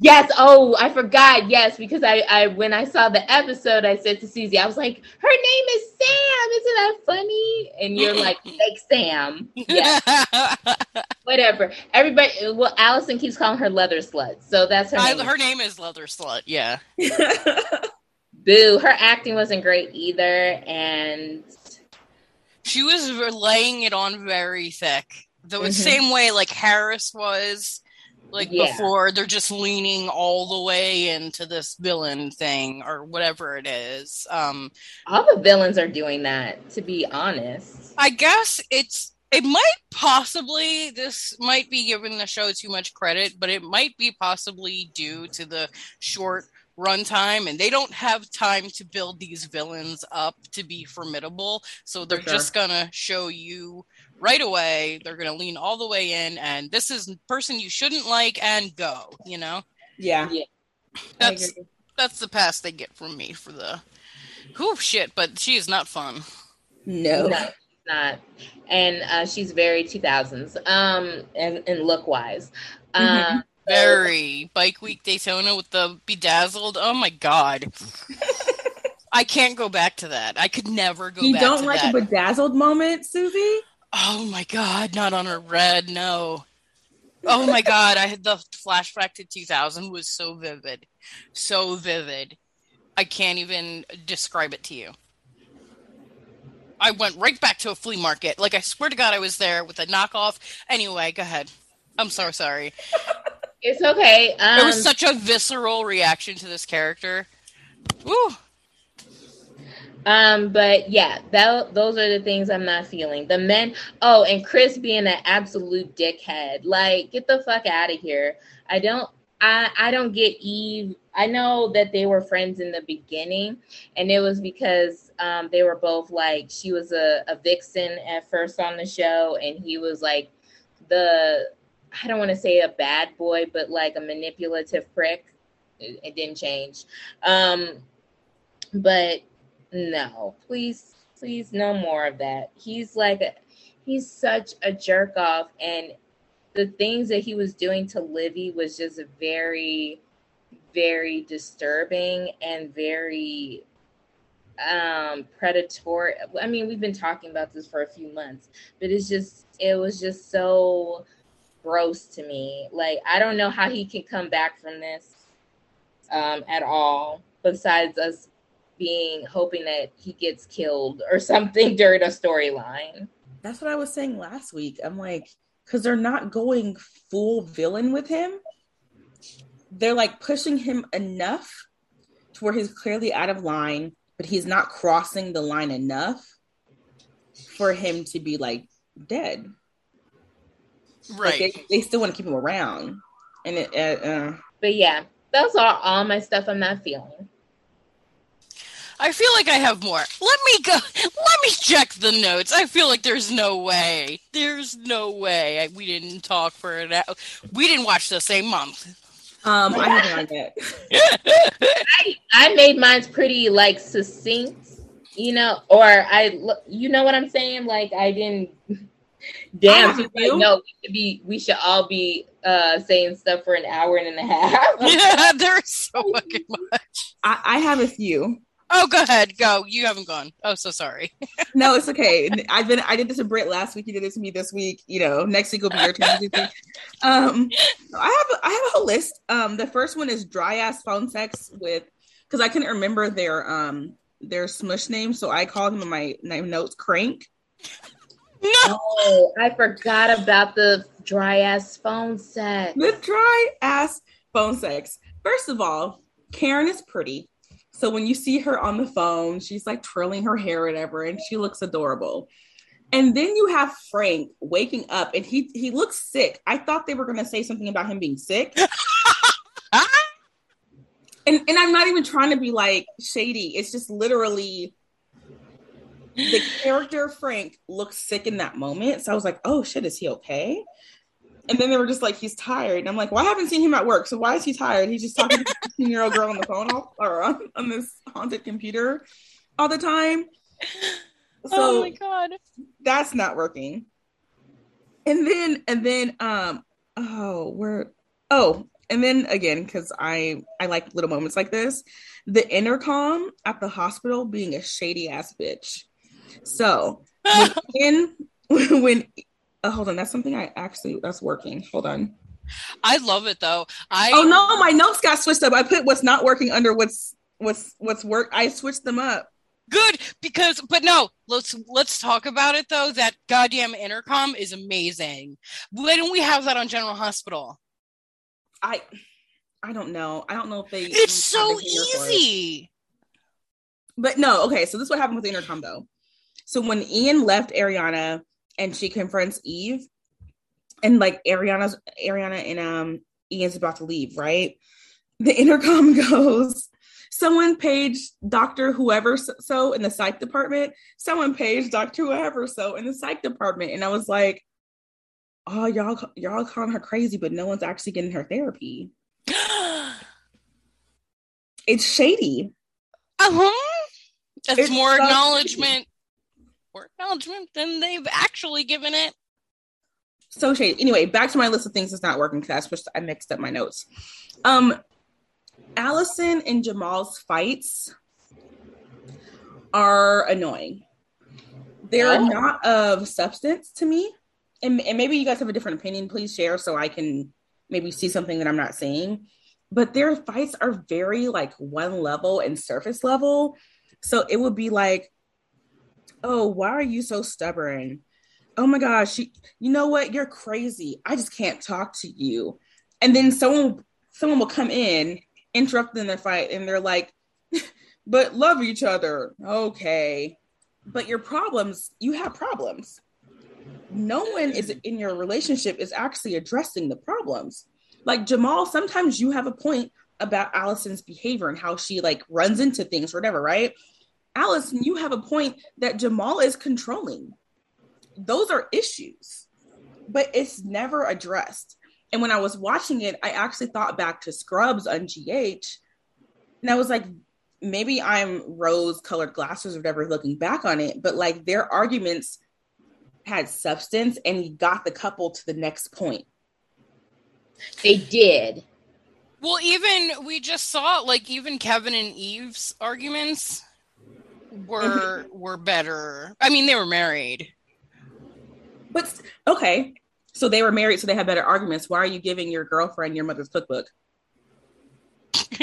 Yes. Oh, I forgot. Yes, because I, I when I saw the episode, I said to Susie, I was like, her name is Sam. Isn't that funny? And you're like, <laughs> fake Sam. Yeah. <laughs> Whatever. Everybody. Well, Allison keeps calling her Leather Slut, so that's her. I, her name is Leather Slut. Yeah. <laughs> Boo. Her acting wasn't great either, and she was laying it on very thick. The mm-hmm. same way like Harris was like yeah. before they're just leaning all the way into this villain thing or whatever it is um all the villains are doing that to be honest i guess it's it might possibly this might be giving the show too much credit but it might be possibly due to the short runtime and they don't have time to build these villains up to be formidable so they're sure. just gonna show you right away. They're going to lean all the way in, and this is person you shouldn't like, and go. You know. Yeah. Yeah. That's that's the pass they get from me for the. Whew, shit! But she is not fun. No. no not and uh, she's very 2000s um and, and look wise mm-hmm. uh, very bike week daytona with the bedazzled oh my god <laughs> i can't go back to that i could never go back to the you don't like that. a bedazzled moment susie Oh my god, not on a red, no. Oh my god, I had the flashback to 2000 was so vivid. So vivid. I can't even describe it to you. I went right back to a flea market. Like I swear to god I was there with a knockoff. Anyway, go ahead. I'm so sorry. It's okay. Um, it was such a visceral reaction to this character. Woo. Um, but yeah, that those are the things I'm not feeling. The men, oh, and Chris being an absolute dickhead. Like, get the fuck out of here. I don't I I don't get Eve. I know that they were friends in the beginning, and it was because um, they were both like she was a, a vixen at first on the show, and he was like the I don't want to say a bad boy, but like a manipulative prick. It, it didn't change. Um, but no, please, please, no more of that. He's like, he's such a jerk off, and the things that he was doing to Livy was just very, very disturbing and very um predatory i mean we've been talking about this for a few months but it's just it was just so gross to me like i don't know how he can come back from this um at all besides us being hoping that he gets killed or <laughs> something during a storyline that's what i was saying last week i'm like because they're not going full villain with him they're like pushing him enough to where he's clearly out of line but he's not crossing the line enough for him to be like dead. Right. Like they, they, still want to keep him around. And it, uh, uh, but yeah, those are all my stuff I'm not feeling. I feel like I have more. Let me go. Let me check the notes. I feel like there's no way. There's no way I, we didn't talk for an hour. We didn't watch the same month. Um, I haven't yet. <laughs> I, I made mine pretty like succinct, you know, or I, you know what I'm saying? Like I didn't. <laughs> Damn, like, no, we should be. We should all be uh saying stuff for an hour and a half. <laughs> yeah, there's so fucking much. I, I have a few. Oh, go ahead. Go. You haven't gone. Oh, so sorry. <laughs> no, it's okay. I've been. I did this to Britt last week. You did this to me this week. You know, next week will be your turn. um, I have. I have a whole list. Um, the first one is dry ass phone sex with, because I couldn't remember their um their smush name, so I called him in my notes crank. No, oh, I forgot about the dry ass phone sex. The dry ass phone sex. First of all, Karen is pretty. So when you see her on the phone, she's like twirling her hair, or whatever, and she looks adorable. And then you have Frank waking up and he he looks sick. I thought they were gonna say something about him being sick. <laughs> and and I'm not even trying to be like shady. It's just literally the character Frank looks sick in that moment. So I was like, oh shit, is he okay? And then they were just like, he's tired. And I'm like, well, I haven't seen him at work. So why is he tired? He's just talking to a <laughs> 15 year old girl on the phone all, or on, on this haunted computer all the time. So oh my God. That's not working. And then, and then, um, oh, we're, oh, and then again, because I I like little moments like this, the intercom at the hospital being a shady ass bitch. So <laughs> when when Oh, hold on, that's something I actually that's working. Hold on. I love it though. I oh no, my notes got switched up. I put what's not working under what's what's what's work. I switched them up. Good because, but no, let's let's talk about it though. That goddamn intercom is amazing. Why don't we have that on General Hospital? I I don't know. I don't know if they. It's so easy. It. But no, okay. So this is what happened with the intercom though. So when Ian left Ariana and she confronts Eve, and like Ariana's Ariana and um Ian's about to leave, right? The intercom <laughs> goes, someone paged Dr. Whoever so in the psych department. Someone paged Dr. Whoever so in the psych department. And I was like, oh, y'all, y'all calling her crazy, but no one's actually getting her therapy. <gasps> it's shady. Uh-huh. That's it's more so acknowledgement more acknowledgement than they've actually given it. So shady. Anyway, back to my list of things that's not working because I switched. I mixed up my notes. Um, Allison and Jamal's fights are annoying. They're oh. not of substance to me, and, and maybe you guys have a different opinion. Please share so I can maybe see something that I'm not seeing. But their fights are very like one level and surface level. So it would be like oh, why are you so stubborn? Oh my gosh, you, you know what? You're crazy. I just can't talk to you. And then someone someone will come in, interrupt in their fight, and they're like, <laughs> but love each other. Okay. But your problems, you have problems. No one is in your relationship is actually addressing the problems. Like Jamal, sometimes you have a point about Allison's behavior and how she like runs into things or whatever, right? Alice, you have a point that Jamal is controlling. Those are issues, but it's never addressed. And when I was watching it, I actually thought back to Scrubs on GH, and I was like, maybe I'm rose colored glasses or whatever looking back on it, but like their arguments had substance and he got the couple to the next point. They did. Well, even we just saw like even Kevin and Eve's arguments <laughs> were were better. I mean, they were married. But okay, so they were married, so they had better arguments. Why are you giving your girlfriend your mother's cookbook? <laughs>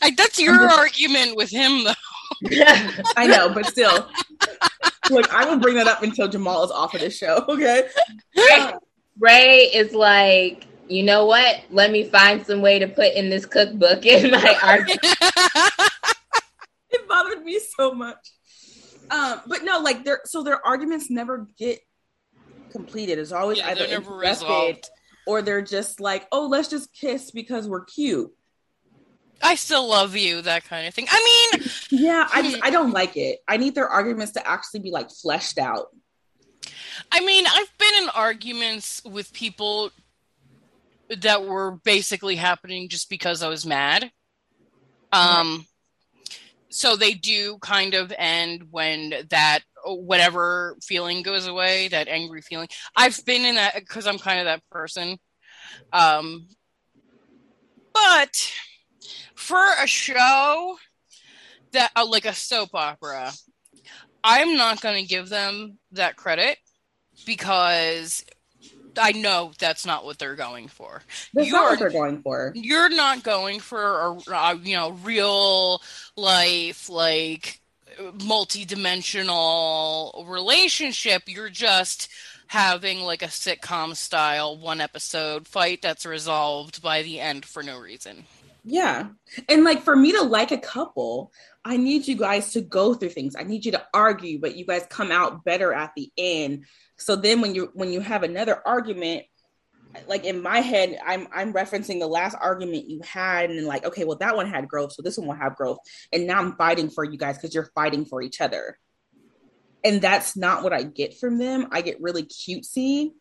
I, that's your just- argument with him, though. <laughs> I know, but still, look, I will bring that up until Jamal is off of this show. Okay. Ray is like, you know what? Let me find some way to put in this cookbook in my argument. Me so much. Um, but no, like their so their arguments never get completed. It's always yeah, either they're never resolved. or they're just like, oh, let's just kiss because we're cute. I still love you, that kind of thing. I mean, Yeah, I just I don't like it. I need their arguments to actually be like fleshed out. I mean, I've been in arguments with people that were basically happening just because I was mad. Um, so they do kind of end when that whatever feeling goes away, that angry feeling. I've been in that because I'm kind of that person. Um, but for a show that uh, like a soap opera, I'm not going to give them that credit because I know that's not what they're going for. That's not what You're- they're going for. You're not going for a, a you know real life like multi-dimensional relationship. You're just having like a sitcom style one episode fight that's resolved by the end for no reason. Yeah. And like for me to like a couple, I need you guys to go through things. I need you to argue, but you guys come out better at the end. So then when you when you have another argument, like in my head, I'm I'm referencing the last argument you had and like, okay, well that one had growth, so this one will have growth. And now I'm fighting for you guys because you're fighting for each other. And that's not what I get from them. I get really cutesy.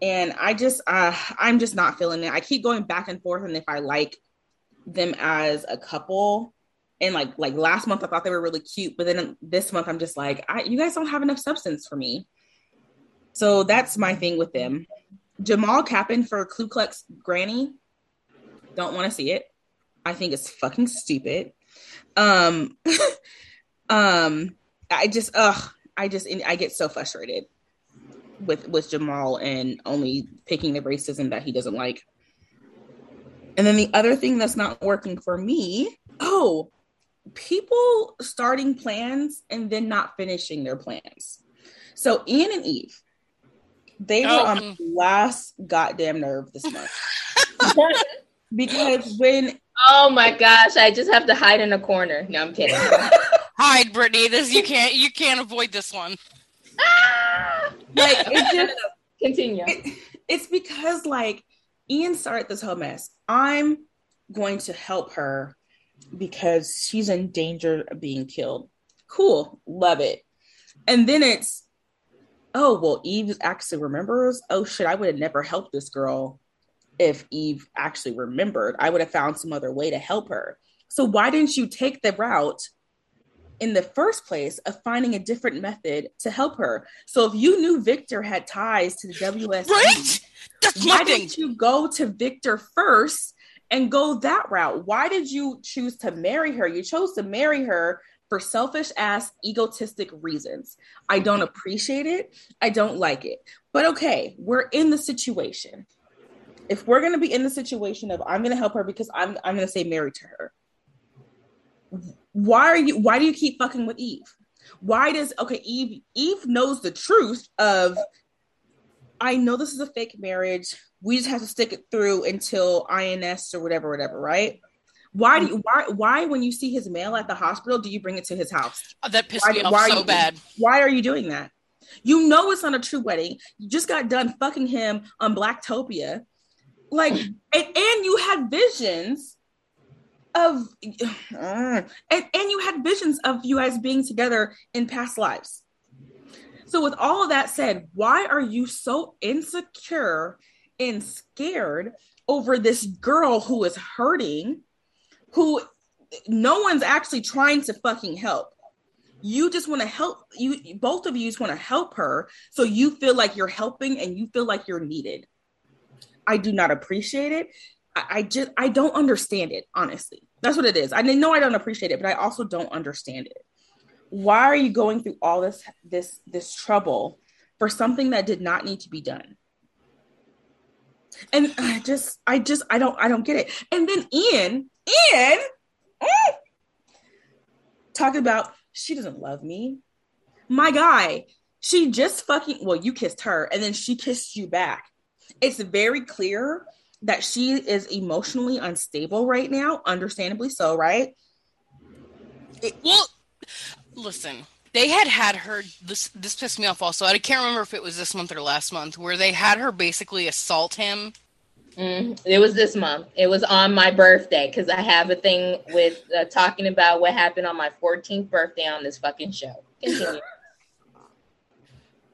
And I just uh I'm just not feeling it. I keep going back and forth and if I like them as a couple. And like like last month i thought they were really cute but then this month i'm just like I, you guys don't have enough substance for me. So that's my thing with them. Jamal capping for Ku Klux granny don't want to see it. I think it's fucking stupid. Um <laughs> um i just ugh i just i get so frustrated with with jamal and only picking the racism that he doesn't like and then the other thing that's not working for me, oh, people starting plans and then not finishing their plans. So Ian and Eve, they were Oh. on last goddamn nerve this month. <laughs> because when oh my gosh, I just have to hide in a corner. No, I'm kidding. <laughs> Hide, Brittany. This you can't you can't avoid this one. Ah! like it just Continue. it- it's because like Ian started this whole mess. I'm going to help her because she's in danger of being killed. Cool, love it. And then it's, oh well, Eve actually remembers. Oh shit, I would have never helped this girl if Eve actually remembered. I would have found some other way to help her. So why didn't you take the route in the first place of finding a different method to help her? So if you knew Victor had ties to the WSB, Right? That's why didn't you go to Victor first and go that route? Why did you choose to marry her? You chose to marry her for selfish ass, egotistic reasons. I don't appreciate it. I don't like it. But okay, we're in the situation. If we're gonna be in the situation of I'm gonna help her because I'm I'm gonna say married to her. Why are you why do you keep fucking with Eve? Why does okay Eve Eve knows the truth of I know this is a fake marriage. We just have to stick it through until INS or whatever, whatever, right? Why do you why why when you see his mail at the hospital do you bring it to his house? Uh, that pissed Why- me off why so you- bad. Why are you doing that? You know it's not a true wedding. You just got done fucking him on Blacktopia. Like hmm. and, and you had visions of <sighs> and, and you had visions of you guys being together in past lives. So with all of that said, why are you so insecure and scared over this girl who is hurting, who no one's actually trying to fucking help? You just want to help you both of you just want to help her so you feel like you're helping and you feel like you're needed. I do not appreciate it. I, I just I don't understand it, honestly. That's what it is. I know I don't appreciate it, but I also don't understand it. Why are you going through all this this this trouble for something that did not need to be done? And I just I just I don't I don't get it. And then Ian, Ian eh, talking about she doesn't love me. My guy, she just fucking well, you kissed her and then she kissed you back. It's very clear that she is emotionally unstable right now, understandably so, right? It, well, listen, they had had her this this pissed me off also. I can't remember if it was this month or last month where they had her basically assault him. Mm, it was this month. It was on my birthday because I have a thing with uh, talking about what happened on my 14th birthday on this fucking show. Continue. <laughs>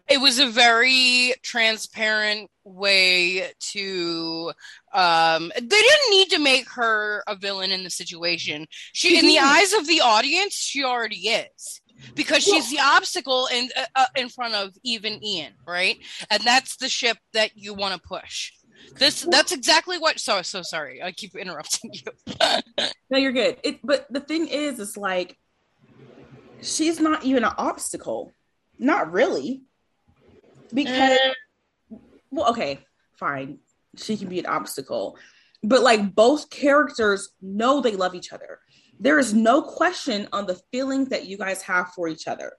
it was a very transparent way to um they didn't need to make her a villain in the situation. She in the eyes of the audience she already is. Because she's the obstacle in uh, uh, in front of even Ian right? And that's the ship that you want to push. This that's exactly what so so sorry I keep interrupting you. <laughs> No you're good. It but the thing is it's like she's not even an obstacle. Not really because mm. well okay fine. She can be an obstacle. But like both characters know they love each other. There is no question on the feelings that you guys have for each other.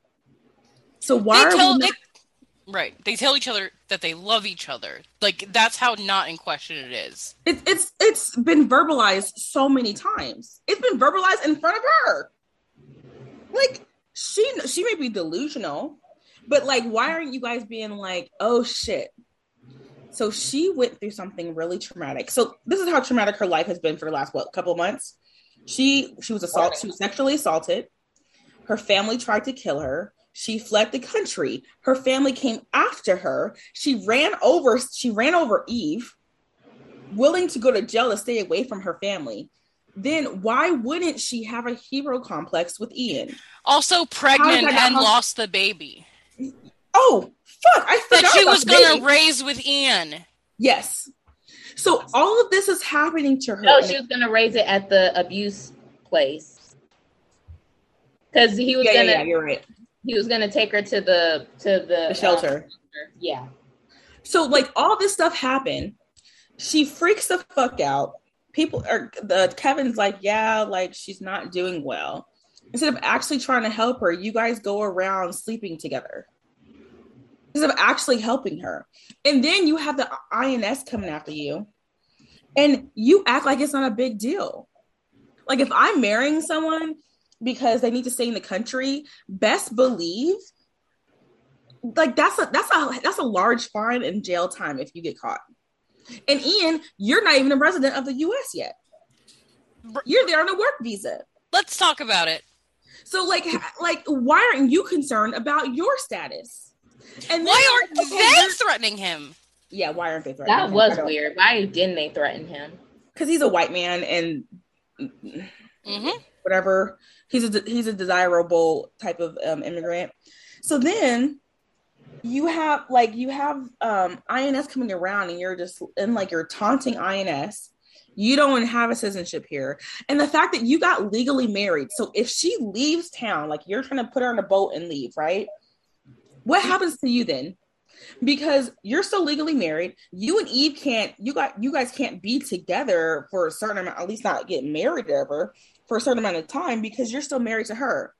So why they tell, not- they, right they tell each other that they love each other. Like that's how not in question it is. It, it's it's been verbalized so many times. It's been verbalized in front of her. Like she she may be delusional but like, why aren't you guys being like, oh shit? So she went through something really traumatic. So this is how traumatic her life has been for the last what couple months. She she was assaulted. She was sexually assaulted. Her family tried to kill her. She fled the country. Her family came after her. She ran over. She ran over Eve, willing to go to jail to stay away from her family. Then why wouldn't she have a hero complex with Ian? Also pregnant and lost the baby. Oh, fuck. I forgot. That she was going to raise with Ian. Yes. So all of this is happening to her. No, she was going to raise it at the abuse place. Because he was yeah, going to. Yeah, you're right. He was going to take her to the to the, the shelter. Uh, yeah. So like all this stuff happened. She freaks the fuck out. People are the Kevin's like, yeah, like she's not doing well instead of actually trying to help her, you guys go around sleeping together instead of actually helping her. And then you have the INS coming after you, and you act like it's not a big deal. Like if I'm marrying someone because they need to stay in the country, best believe like that's a that's a that's a large fine and jail time if you get caught. And Ian, you're not even a resident of the US yet. You're there on a work visa. Let's talk about it. So like like why aren't you concerned about your status? And why aren't they threatening him? Yeah, why aren't they threatening him? that him? was weird. Why didn't they threaten him? Because he's a white man and mm-hmm. whatever. He's a he's a desirable type of um, immigrant. So then you have like you have um INS coming around and you're just and like you're taunting INS you don't have a citizenship here. And the fact that you got legally married. So if she leaves town, like you're trying to put her on a boat and leave, right? What happens to you then? Because you're still legally married. You and Eve can't, you got you guys can't be together for a certain amount, at least not get married ever for a certain amount of time because you're still married to her.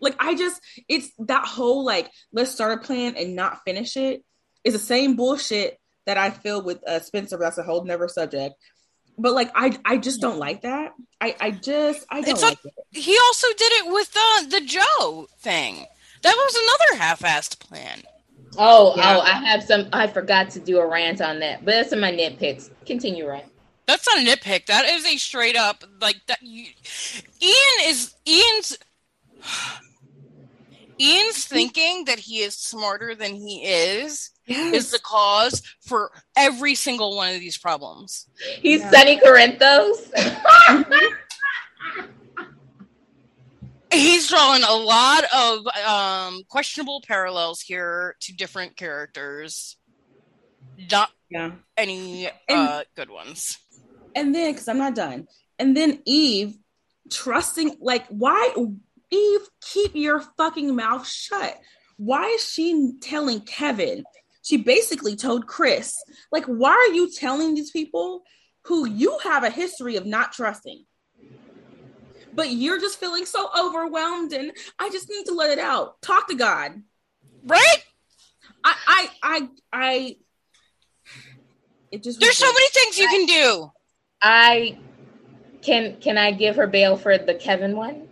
Like I just, it's that whole like, let's start a plan and not finish it is the same bullshit that I feel with uh, Spencer. But that's a whole never subject but like I I just don't like that. I I just I don't like it. He also did it with the the Joe thing. That was another half-assed plan. Oh, oh yeah. oh, I have some. I forgot to do a rant on that, but that's some my nitpicks. Continue, rant. That's not a nitpick. That is a straight up like that. You, Ian is Ian's. <sighs> Ian's thinking that he is smarter than he is yes. is the cause for every single one of these problems. He's yeah. Sonny Corinthos. <laughs> He's drawing a lot of um, questionable parallels here to different characters. Not Yeah. any And- uh, good ones. And then, because I'm not done, and then Eve trusting, like, why, Eve, keep your fucking mouth shut. Why is she telling Kevin? She basically told Chris, like, why are you telling these people who you have a history of not trusting? But you're just feeling so overwhelmed, and I just need to let it out. Talk to God. Right? I, I, I, I. It just There's so many things you can do. I can can I give her bail for the Kevin one?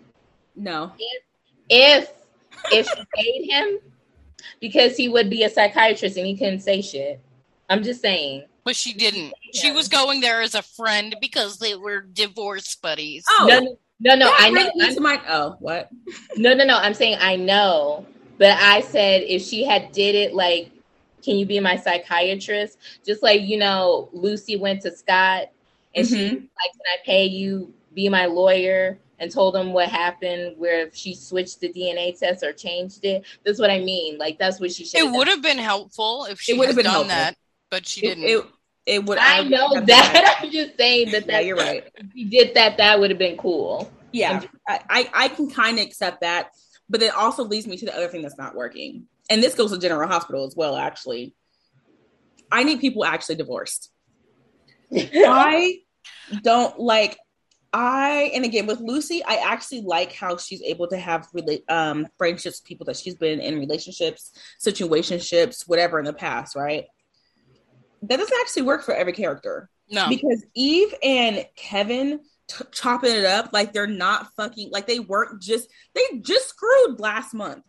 no. If if she paid him, because he would be a psychiatrist and he couldn't say shit. I'm just saying. But she didn't. She was going there as a friend because they were divorce buddies. Oh, No, no, no, no. I know. I'm- to my- oh, what? No, no, no. I'm saying I know, but I said if she had did it like, can you be my psychiatrist? Just like you know, Lucy went to Scott and she Mhm. like, can I pay you be my lawyer? And told him what happened, where if she switched the DNA test or changed it. That's what I mean. Like that's what she should. It would have been helpful if she would have done helpful. that, but she It, didn't. it, it would. I know have that. <laughs> I'm just saying that. Yeah, you're right. If she did that, that would have been cool. Yeah, I, I, I can kind of accept that, but it also leads me to the other thing that's not working, and this goes to General Hospital as well. Actually, I need people actually divorced. <laughs> I don't like. I and again with Lucy, I actually like how she's able to have rela- um, friendships, people that she's been in relationships, situationships, whatever in the past, right? That doesn't actually work for every character no. because Eve and Kevin t- chopping it up like they're not fucking like they weren't just they just screwed last month.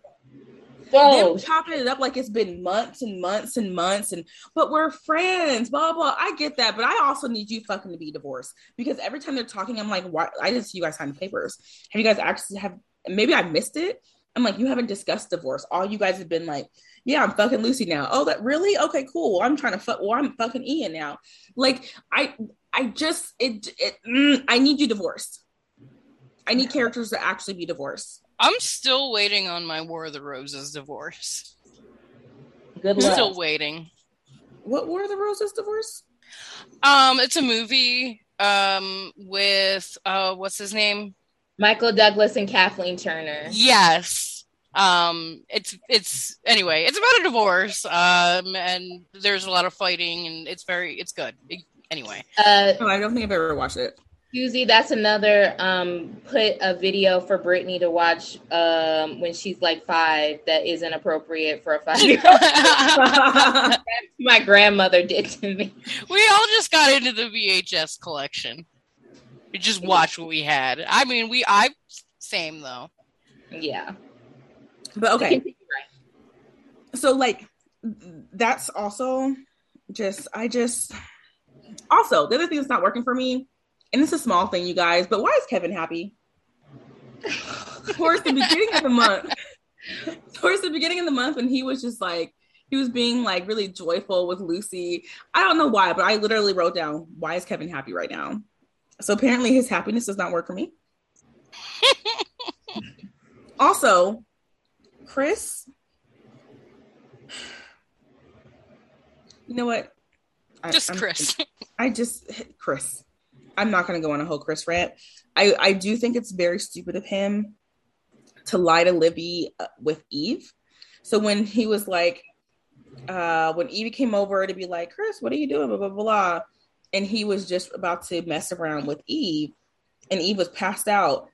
Whoa. Them chopping it up like it's been months and months and months and but we're friends, blah blah. I get that, but I also need you fucking to be divorced because every time they're talking, I'm like, why? I didn't see you guys sign the papers. Have you guys actually have? Maybe I missed it. I'm like, you haven't discussed divorce. All you guys have been like, yeah, I'm fucking Lucy now. Oh, that really? Okay, cool. I'm trying to fuck. Well, I'm fucking Ian now. Like, I, I just it, it mm, I need you divorced. I need characters to actually be divorced. I'm still waiting on my War of the Roses divorce. Good I'm luck. still waiting. What were the roses divorce? Um, it's a movie um with uh what's his name? Michael Douglas and Kathleen Turner. Yes. Um it's it's anyway, it's about a divorce. Um and there's a lot of fighting and it's very it's good. It- anyway. Uh, Oh, I don't think I've ever watched it. Susie, that's another um put a video for Brittany to watch um when she's like five that isn't appropriate for a five year old. <laughs> <laughs> My grandmother did to me. we all just got into the VHS collection. We just watched what we had. I mean, we I same though. Yeah. But okay, so like that's also just I just also the other thing that's not working for me, and it's a small thing, you guys. But why is Kevin happy? Towards the beginning of the month, towards the beginning of the month, when he was just like he was being like really joyful with Lucy. I don't know why, but I literally wrote down why is Kevin happy right now. So apparently his happiness does not work for me. <laughs> also, Chris. You know what? I- Just I'm- Chris. I just Chris. I'm not going to go on a whole Chris rant. I I do think it's very stupid of him to lie to Libby uh, with Eve. So when he was like, uh, when Eve came over to be like, Chris, what are you doing? Blah blah blah, and he was just about to mess around with Eve, and Eve was passed out.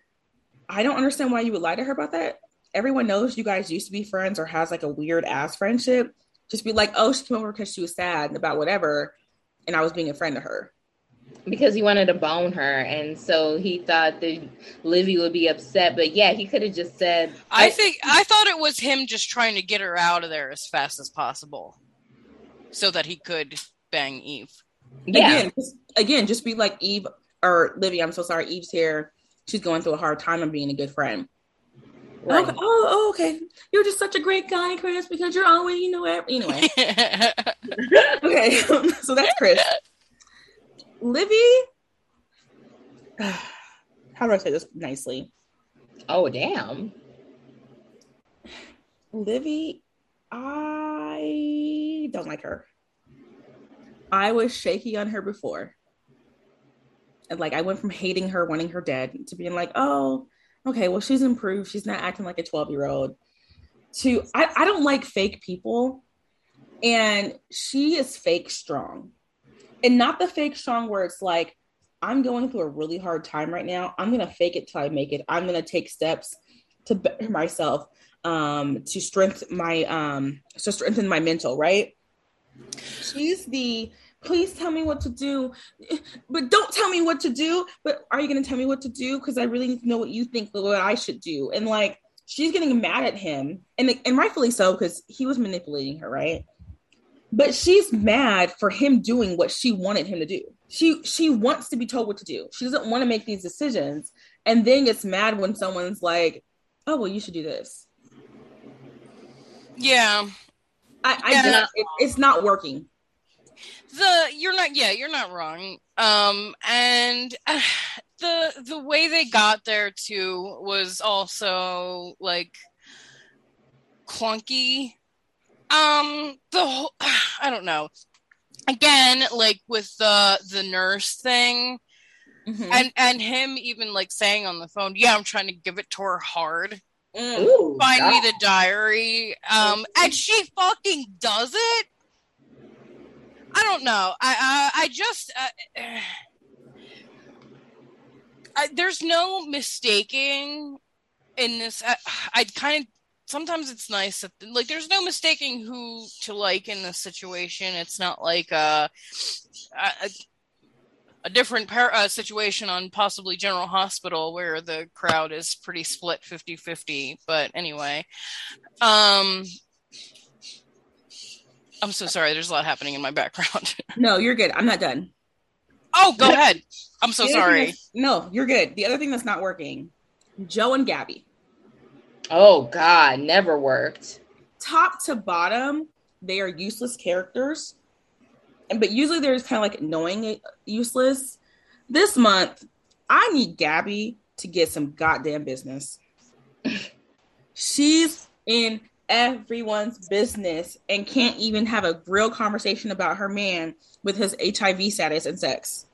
I don't understand why you would lie to her about that. Everyone knows you guys used to be friends or has like a weird ass friendship. Just be like, oh, she came over because she was sad about whatever, and I was being a friend to her. Because he wanted to bone her, and so he thought that Livy would be upset. But yeah, he could have just said, I think I thought it was him just trying to get her out of there as fast as possible, so that he could bang Eve. "Yeah, Again, just, again, just be like Eve or Livy. I'm so sorry, Eve's here. She's going through a hard time of being a good friend. right. Okay. Oh, oh, okay. You're just such a great guy, Chris, because you're always, you know, ev- anyway. <laughs> okay, <laughs> so that's Chris. Livy, <sighs> how do I say this nicely? oh damn." Livy, I don't like her. I was shaky on her before. And like I went from hating her, wanting her dead, to being like, oh, okay, well, she's improved. She's not acting like a 12 year old. To I, I don't like fake people. And she is fake strong. And not the fake strong where it's like, I'm going through a really hard time right now. I'm gonna fake it till I make it. I'm gonna take steps to better myself, um, to strengthen my um to strengthen my mental, right? She's the please tell me what to do, but don't tell me what to do. But are you gonna tell me what to do? Because I really need to know what you think what I should do. And like she's getting mad at him, and and rightfully so, because he was manipulating her, right? But she's mad for him doing what she wanted him to do she she wants to be told what to do. She doesn't want to make these decisions, and then gets mad when someone's like, "Oh, well, you should do this." Yeah, I, I yeah. Just, it, it's not working. The you're not yeah you're not wrong. Um, and uh, <sighs> the the way they got there too was also like clunky. Um, the whole <sighs> I don't know again like with the the nurse thing mm-hmm. and and him even like saying on the phone yeah i'm trying to give it to her hard mm. Ooh, find God. me the diary um and she fucking does it i don't know i i, I just uh, <sighs> I, there's no mistaking in this I, <sighs> I kind of sometimes it's nice that like there's no mistaking who to like in this situation. It's not like a a, a different par- uh, situation on possibly General Hospital where the crowd is pretty split 50-50. But anyway, um I'm so sorry. There's a lot happening in my background. <laughs> no, you're good. I'm not done. Oh, go ahead. I'm so sorry. No, you're good. The other thing that's not working, Joe and Gabby. Oh God, never worked. Top to bottom, they are useless characters. And but usually there's kind of like knowing it uh, useless. This month, I need Gabby to get some goddamn business. She's in everyone's business and can't even have a real conversation about her man with his HIV status and sex.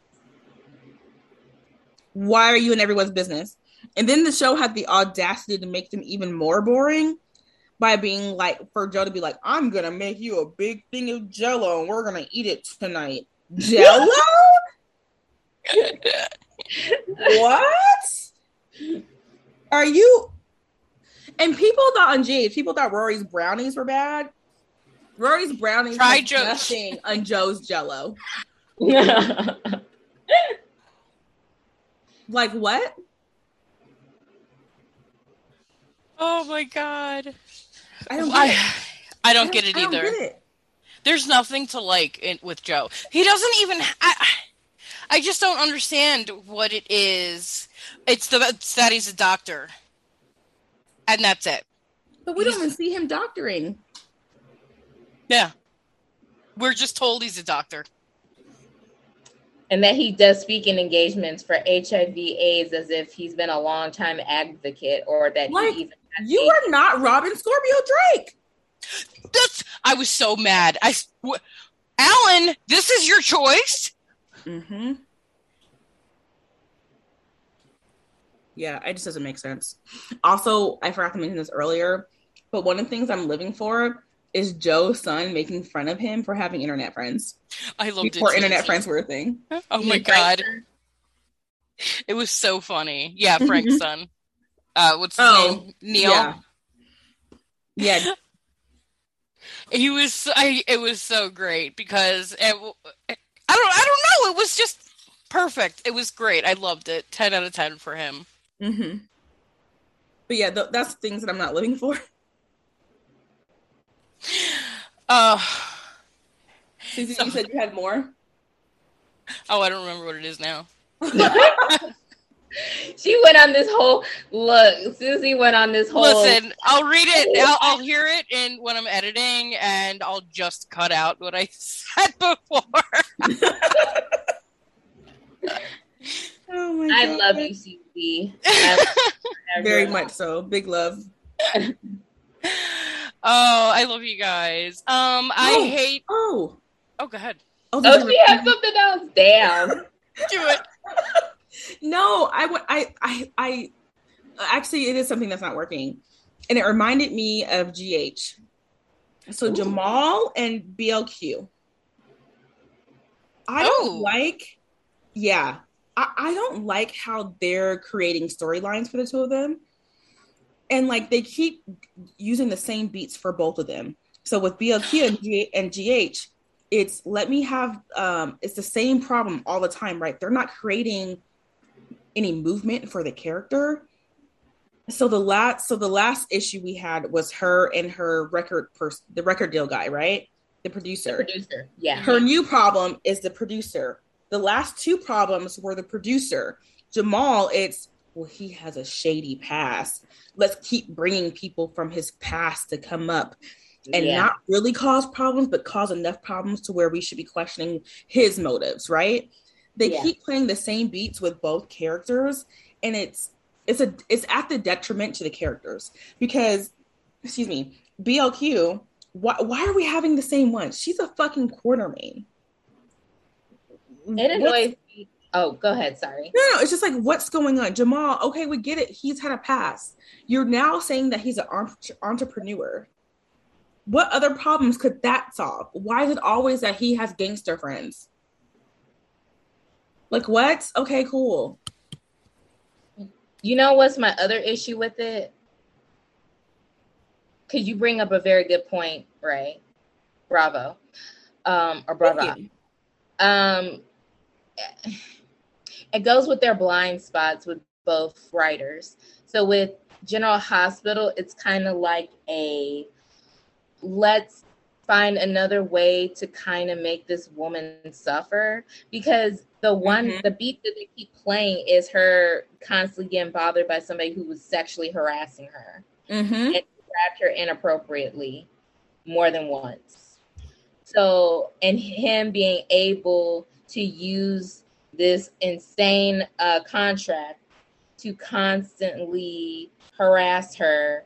Why are you in everyone's business? And then the show had the audacity to make them even more boring by being like, for Joe to be like, I'm gonna make you a big thing of jello and we're gonna eat it tonight. Jello? <laughs> what? Are you? And people thought on Jade, people thought Rory's brownies were bad. Rory's brownies Try Joe. nothing on Joe's jello. <laughs> like what? Oh my god. I don't I, I, don't get it either. Get it. There's nothing to like in, with Joe. He doesn't even I, I just don't understand what it is. It's the it's that he's a doctor. And that's it. But we he's, don't even see him doctoring. Yeah. We're just told he's a doctor and that he does speaking engagements for HIV AIDS as if he's been a long time advocate or that like, he even you AIDS. are not Robin Scorpio Drake. That's I was so mad. I w- Alan, this is your choice. Mm-hmm. Yeah, it just doesn't make sense. Also, I forgot to mention this earlier, but one of the things I'm living for is Joe's son making fun of him for having internet friends. I loved before it. internet friends were a thing. Oh my god. It was so funny. Yeah, Frank's <laughs> son. Uh what's his oh, name? Neil. Yeah. yeah. <laughs> he was I it was so great because it, I don't I don't know, it was just perfect. It was great. I loved it. 10 out of 10 for him. Mhm. But yeah, th- that's things that I'm not living for. <laughs> Uh, so, you said you had more. Oh, I don't remember what it is now. <laughs> <laughs> she went on this whole look. Susie went on this whole. Listen, I'll read it. <laughs> I'll, I'll hear it in when I'm editing, and I'll just cut out what I <laughs> said before. oh my I God. love you, Susie. Very much so. Big love. Oh, I love you guys. Um, I oh, hate. Oh, oh, go ahead. Oh, oh she has something else. Damn. Do it. No, I would. I, I, I. Actually, it is something that's not working, and it reminded me of GH. So Ooh. Jamal and BLQ. I don't oh. like. Yeah, I, I don't like how they're creating storylines for the two of them, and like they keep using the same beats for both of them. So with BLQ and, G- and GH, it's let me have um it's the same problem all the time right they're not creating any movement for the character. So the last so the last issue we had was her and her record person the record deal guy right? The producer. The producer yeah. Her new problem is the producer. The last two problems were the producer. Jamal it's well he has a shady past. Let's keep bringing people from his past to come up and yeah. not really cause problems, but cause enough problems to where we should be questioning his motives, right? They yeah. keep playing the same beats with both characters, and it's it's a it's at the detriment to the characters because, excuse me, BLQ. Why why are we having the same one? She's a fucking Quartermaine. It annoys me. Oh, go ahead. Sorry. No, no, it's just like what's going on, Jamal. Okay, we get it. He's had a past. You're now saying that he's an entrepreneur what other problems could that solve? Why is it always that he has gangster friends? Like what? Okay, cool. You know what's my other issue with it? Because you bring up a very good point, right? Bravo. Um, or bravo. Um, it goes with their blind spots with both writers. So with General Hospital, it's kind of like a let's find another way to kind of make this woman suffer because the one mm-hmm. the beat that they keep playing is her constantly getting bothered by somebody who was sexually harassing her mm-hmm. and grabbed her inappropriately more than once so and him being able to use this insane uh, contract to constantly harass her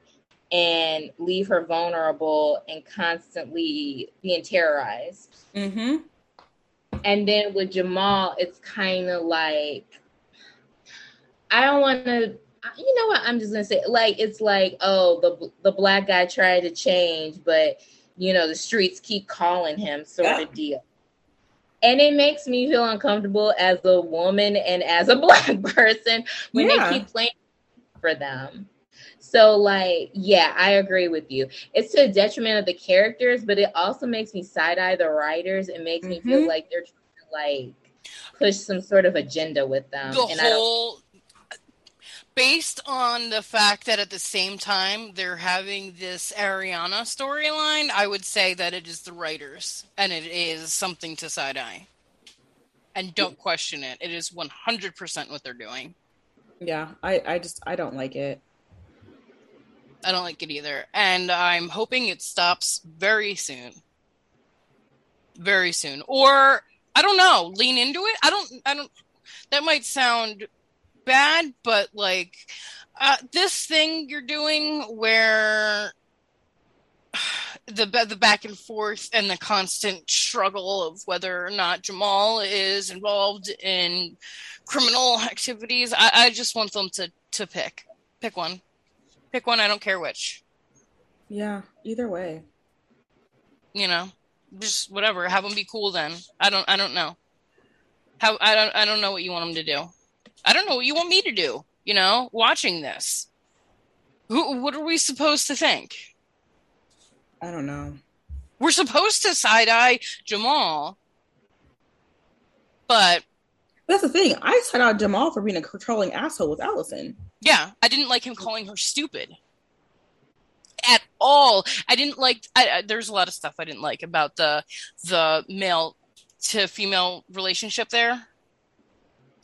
and leave her vulnerable and constantly being terrorized. Mm-hmm. And then with Jamal, it's kind of like I don't want to. You know what? I'm just gonna say, like, it's like, oh, the the black guy tried to change, but you know, the streets keep calling him, sort yeah. of deal. And it makes me feel uncomfortable as a woman and as a <laughs> black person when yeah. they keep playing for them. So, like, yeah, I agree with you. It's to the detriment of the characters, but it also makes me side eye the writers. It makes mm-hmm. me feel mm-hmm. like they're trying to like push some sort of agenda with them. The and whole, based on the fact that at the same time they're having this Ariana storyline, I would say that it is the writers, and it is something to side eye. And don't question it. It is one hundred percent what they're doing. Yeah, I, I just I don't like it. I don't like it either. And I'm hoping it stops very soon. Very soon. Or I don't know, lean into it. I don't I don't that might sound bad, but like uh, this thing you're doing where <sighs> the the back and forth and the constant struggle of whether or not Jamal is involved in criminal activities. I, I just want them to to pick pick one. Pick one. I don't care which. Yeah, either way. You know, just whatever. Have them be cool. Then I don't. I don't know. How I don't. I don't know what you want them to do. I don't know what you want me to do. You know, watching this. Who? What are we supposed to think? I don't know. We're supposed to side eye Jamal, but that's the thing. I side eye Jamal for being a controlling asshole with Allison. Yeah, I didn't like him calling her stupid at all. I didn't like. I, I, there's a lot of stuff I didn't like about the the male to female relationship there.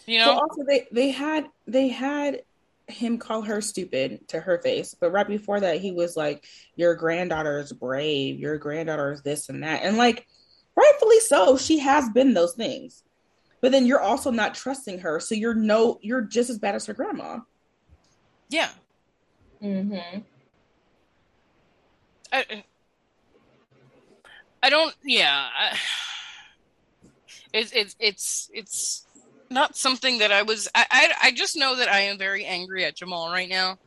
You know. Well, also they they had they had him call her stupid to her face, but right before that he was like, "Your granddaughter is brave. Your granddaughter is this and that," and like, rightfully so, she has been those things. But then you're also not trusting her, so you're no, you're just as bad as her grandma. Yeah. Mm-hmm. I, I don't. Yeah. I, It's it's it's it's not something that I was. I, I I just know that I am very angry at Jamal right now.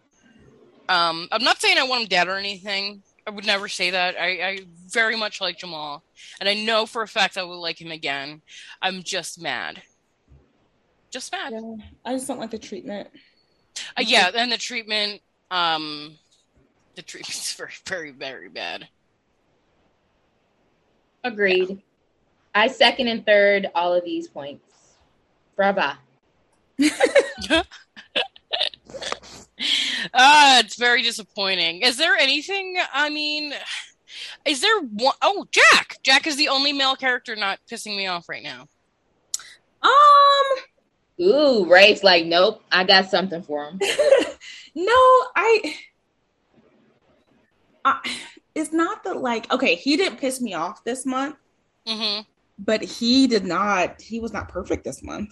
Um, I'm not saying I want him dead or anything. I would never say that. I, I very much like Jamal, and I know for a fact I will like him again. I'm just mad. Just mad. Yeah, I just don't like the treatment. Uh, yeah, and the treatment. Um, the treatment's <laughs> very, very, very bad. Agreed. I second and third all of these points. Brava. <laughs> Ah, it's very disappointing. Is there anything? I mean, is there one oh Jack? Jack is the only male character not pissing me off right now. Um, Ooh, Rafe's like, nope, I got something for him. <laughs> no, I, I. It's not that like okay, he didn't piss me off this month, hmm but he did not. He was not perfect this month.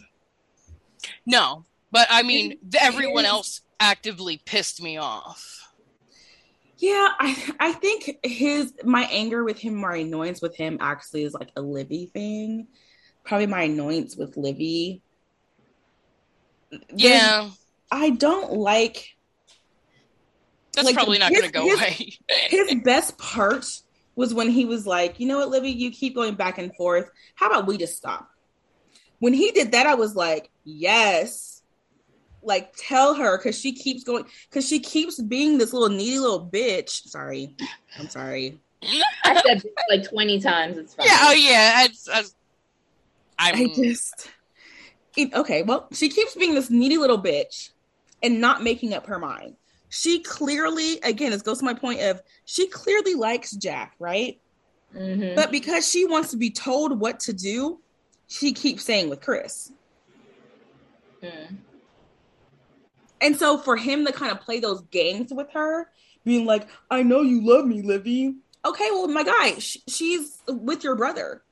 No, but I mean, th- everyone His- else actively pissed me off. Yeah, I I think his my anger with him, my annoyance with him, actually is like a Livy thing. Probably my annoyance with Livy. There's- Yeah, I don't like that's like, probably not his- going to go his- away. <laughs> his best part was when he was like, you know what, Livy, you keep going back and forth. How about we just stop? When he did that, I was like, yes. Like, tell her because she keeps going, because she keeps being this little needy little bitch. Sorry. I'm sorry. I said this like 20 times. It's fine. yeah, oh yeah. It's, it's, I'm, I just. Okay, well, she keeps being this needy little bitch and not making up her mind. She clearly, again, this goes to my point of she clearly likes Jack, right? Mhm. But because she wants to be told what to do, she keeps saying with Chris. Mm. And so for him to kind of play those games with her, being like, I know you love me, Livy. Okay, well, my guy, sh- she's with your brother.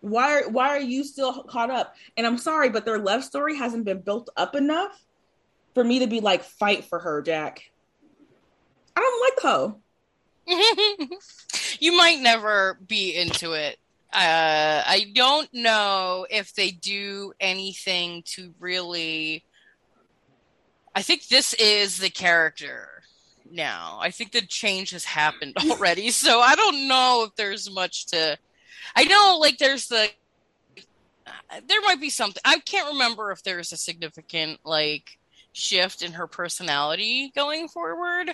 Why are why are you still caught up? And I'm sorry, but their love story hasn't been built up enough for me to be like, fight for her, Jack. I don't like her. <laughs> you might never be into it. Uh, I don't know if they do anything to really. I think this is the character now. I think the change has happened <laughs> already. So I don't know if there's much to. I know, like, there's the. There might be something. I can't remember if there's a significant, like, shift in her personality going forward.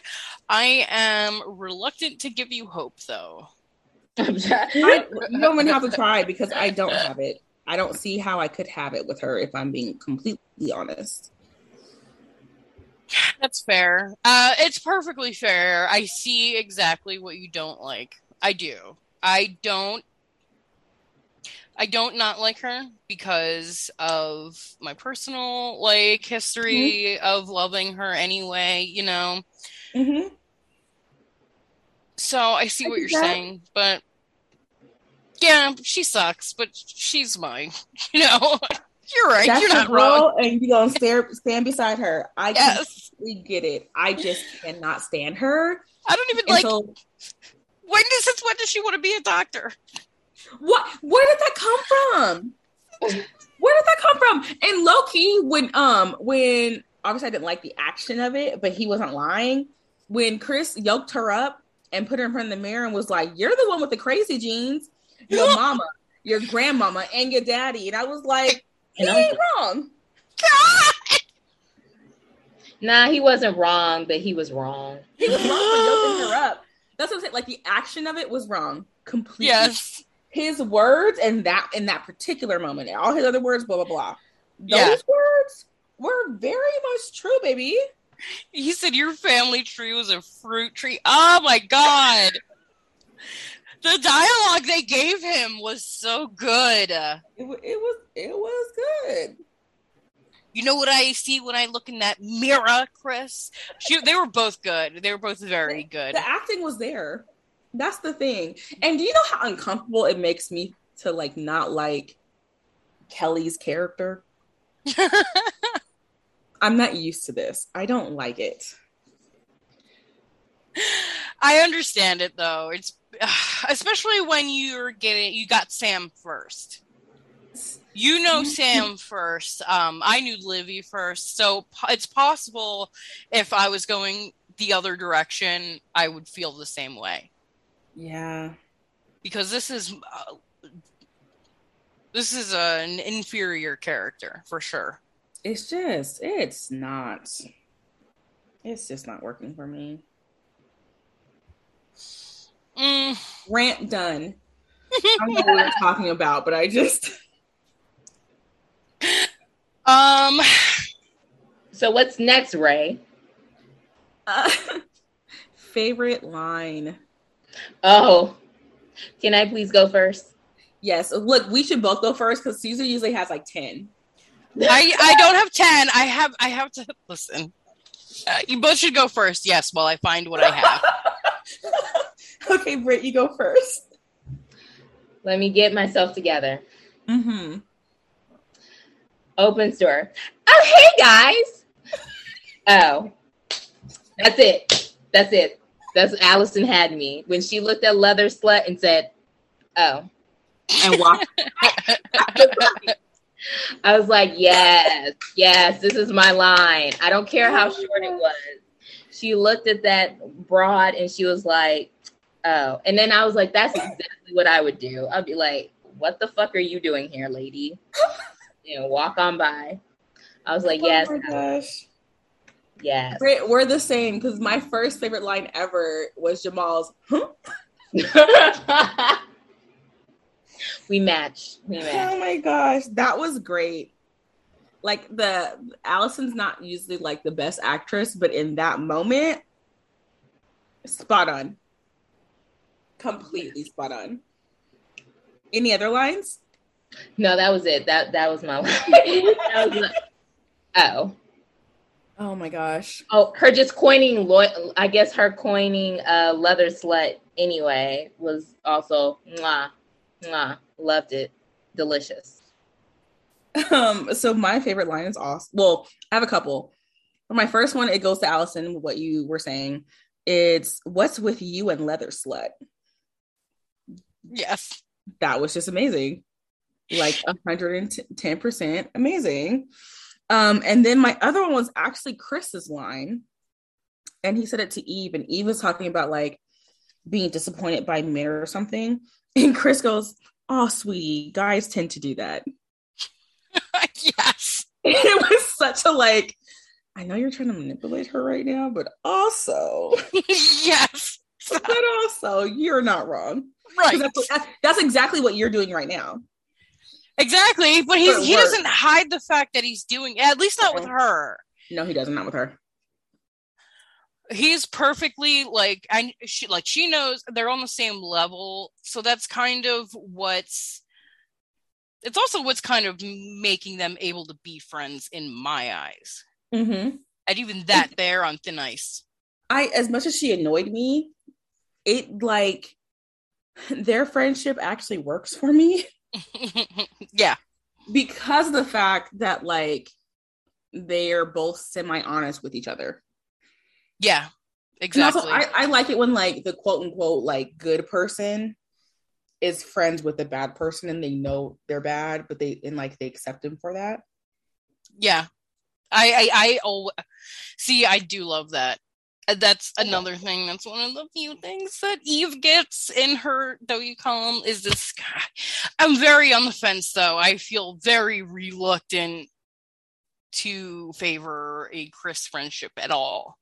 I am reluctant to give you hope, though. I'm <laughs> try- I, you don't even have to try because I don't have it. I don't see how I could have it with her if I'm being completely honest. That's fair. Uh, it's perfectly fair. I see exactly what you don't like. I do. I don't. I don't not like her because of my personal like history of loving her anyway. You know. Mm-hmm. So I see I what you're that- saying, but yeah, she sucks, but she's mine. <laughs> You know, <laughs> you're right. That's you're your not wrong. and you gonna stare, stand beside her. I Yes, completely get it. I just cannot stand her. I don't even And like. so, When does since when does she want to be a doctor? What? Where did that come from? Where did that come from? And Loki, when um, when obviously I didn't like the action of it, but he wasn't lying. When Chris yoked her up and put her in front of the mirror and was like, "You're the one with the crazy genes, your mama, your grandmama, and your daddy," and I was like, "He ain't wrong." <laughs> nah, he wasn't wrong, but he was wrong. He was wrong for <gasps> yoking her up. That's what I'm saying. Like the action of it was wrong completely. Yes. His words and that in that particular moment, all his other words, blah blah blah. Those Yeah. words were very much true, baby. He said your family tree was a fruit tree. Oh my god. The dialogue they gave him was so good. It, it was it was good. You know what I see when I look in that mirror, Chris? She, they were both good. They were both very good. The acting was there. That's the thing. And do you know how uncomfortable it makes me to like not like Kelly's character? <laughs> I'm not used to this. I don't like it. I understand it though. It's <sighs> especially when you're getting you got Sam first. You know Sam first. Um, I knew Livy first, so it's possible if I was going the other direction, I would feel the same way. Yeah, because this is uh, this is an inferior character for sure. It's just it's not. It's just not working for me. Mm. Rant done. <laughs> I don't know what we're talking about, but I just um. So what's next, Ray? Uh, <laughs> favorite line. Oh, can I please go first? Yes. Look, we should both go first because Caesar usually has like ten. I I don't have ten. I have I have to listen. Uh, you both should go first. Yes, while I find what I have. <laughs> okay, Britt, you go first. Let me get myself together. Mm-hmm. Open store. Oh, hey guys. <laughs> oh, that's it. That's it. That's Allison had me when she looked at Leather Slut and said, "Oh," and walked. <laughs> I was like, "Yes, yes, this is my line. I don't care how short it was." She looked at that broad and she was like, "Oh," and then I was like, "That's exactly what I would do." I'd be like, "What the fuck are you doing here, lady?" <laughs> You know, walk on by. I was oh like, oh "Yes." Yes. We're, we're the same because my first favorite line ever was Jamal's, huh? <laughs> we match. We match. Oh my gosh. That was great. Like the Allison's not usually like the best actress, but in that moment, spot on. Completely spot on. Any other lines? No, that was it. That that was my <laughs> line. that was the, oh. Oh my gosh. Oh, her just coining, lo- I guess her coining uh, leather slut anyway was also mwah, mwah, loved it. Delicious. Um, so my favorite line is awesome. Well, I have a couple. For my first one, it goes to Allison, what you were saying. It's what's with you and leather slut? Yes. That was just amazing. Like 110% amazing. Um, and then my other one was actually Chris's line. And he said it to Eve, and Eve was talking about like being disappointed by men or something. <laughs> And Chris goes, Oh, sweetie, guys tend to do that. <laughs> yes. <laughs> it was such a like, I know you're trying to manipulate her right now, but also, yes. but also, you're not wrong. Right. That's, that's exactly what you're doing right now. Exactly, but he's, he doesn't hide the fact that he's doing at least not with her. No, he doesn't. Not with her. He's perfectly like I she like she knows they're on the same level, so that's kind of what's. It's also what's kind of making them able to be friends in my eyes. Mm-hmm. And even that, they're on thin ice. I, as much as she annoyed me, it like their friendship actually works for me. <laughs> <laughs> yeah. Because of the fact that like they're both semi honest with each other. Yeah. Exactly. Also, I, I like it when like the quote unquote like good person is friends with the bad person and they know they're bad, but they and like they accept them for that. Yeah. I I I oh see I do love that. Uh, that's another thing. That's one of the few things that Eve gets in her though W column is this guy. I'm very on the fence though. I feel very reluctant to favor a Chris friendship at all.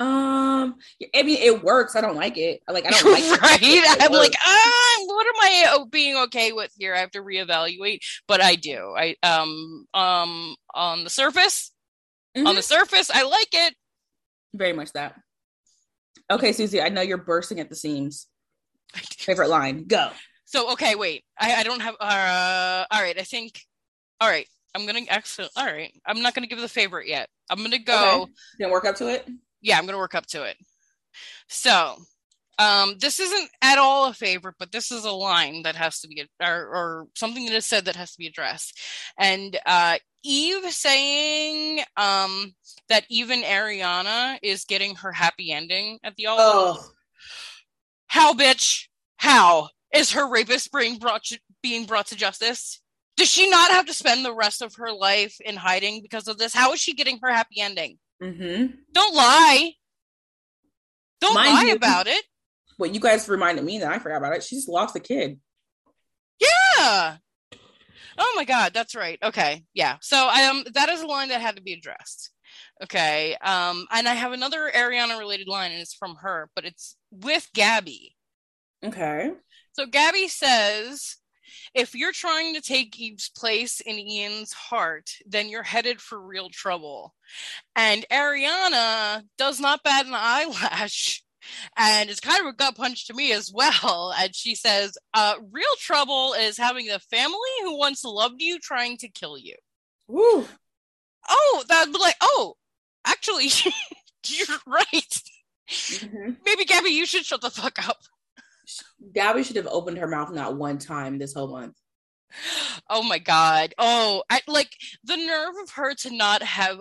Um, I mean, it works. I don't like it. Like, I don't like <laughs> right? it. I'm like, ah, what am I uh, being okay with here? I have to reevaluate, but I do. I um um on the surface, mm-hmm. on the surface, I like it very much that. Okay, Susie, I know you're bursting at the seams. Favorite line, go. So okay, wait. I, I don't have uh all right, I think all right. I'm gonna actually all right. I'm not gonna give the favorite yet. I'm gonna go okay. Gonna work up to it? Yeah, I'm gonna work up to it. So um this isn't at all a favorite, but this is a line that has to be or, or something that is said that has to be addressed. And uh Eve saying um, that even Ariana is getting her happy ending at the all. Oh, How, bitch? How is her rapist being brought to, being brought to justice? Does she not have to spend the rest of her life in hiding because of this? How is she getting her happy ending? Mm-hmm. Don't lie. Don't Mind lie you- about it. Well, you guys reminded me that I forgot about it. She just lost a kid. Yeah. Oh my god, that's right. Okay. Yeah. So I um that is a line that had to be addressed. Okay. Um and I have another Ariana related line and it's from her, but it's with Gabby. Okay. So Gabby says if you're trying to take Eve's place in Ian's heart, then you're headed for real trouble. And Ariana does not bat an <laughs> eyelash. And it's kind of a gut punch to me as well. <laughs> And she says, uh, real trouble is having the family who once loved you trying to kill you. Woo. Oh, that'd be like, oh, actually, <laughs> you're right. Mhm. Maybe Gabby, you should shut the fuck up. Gabby should have opened her mouth not one time this whole month. <gasps> Oh my god. Oh, I like the nerve of her to not have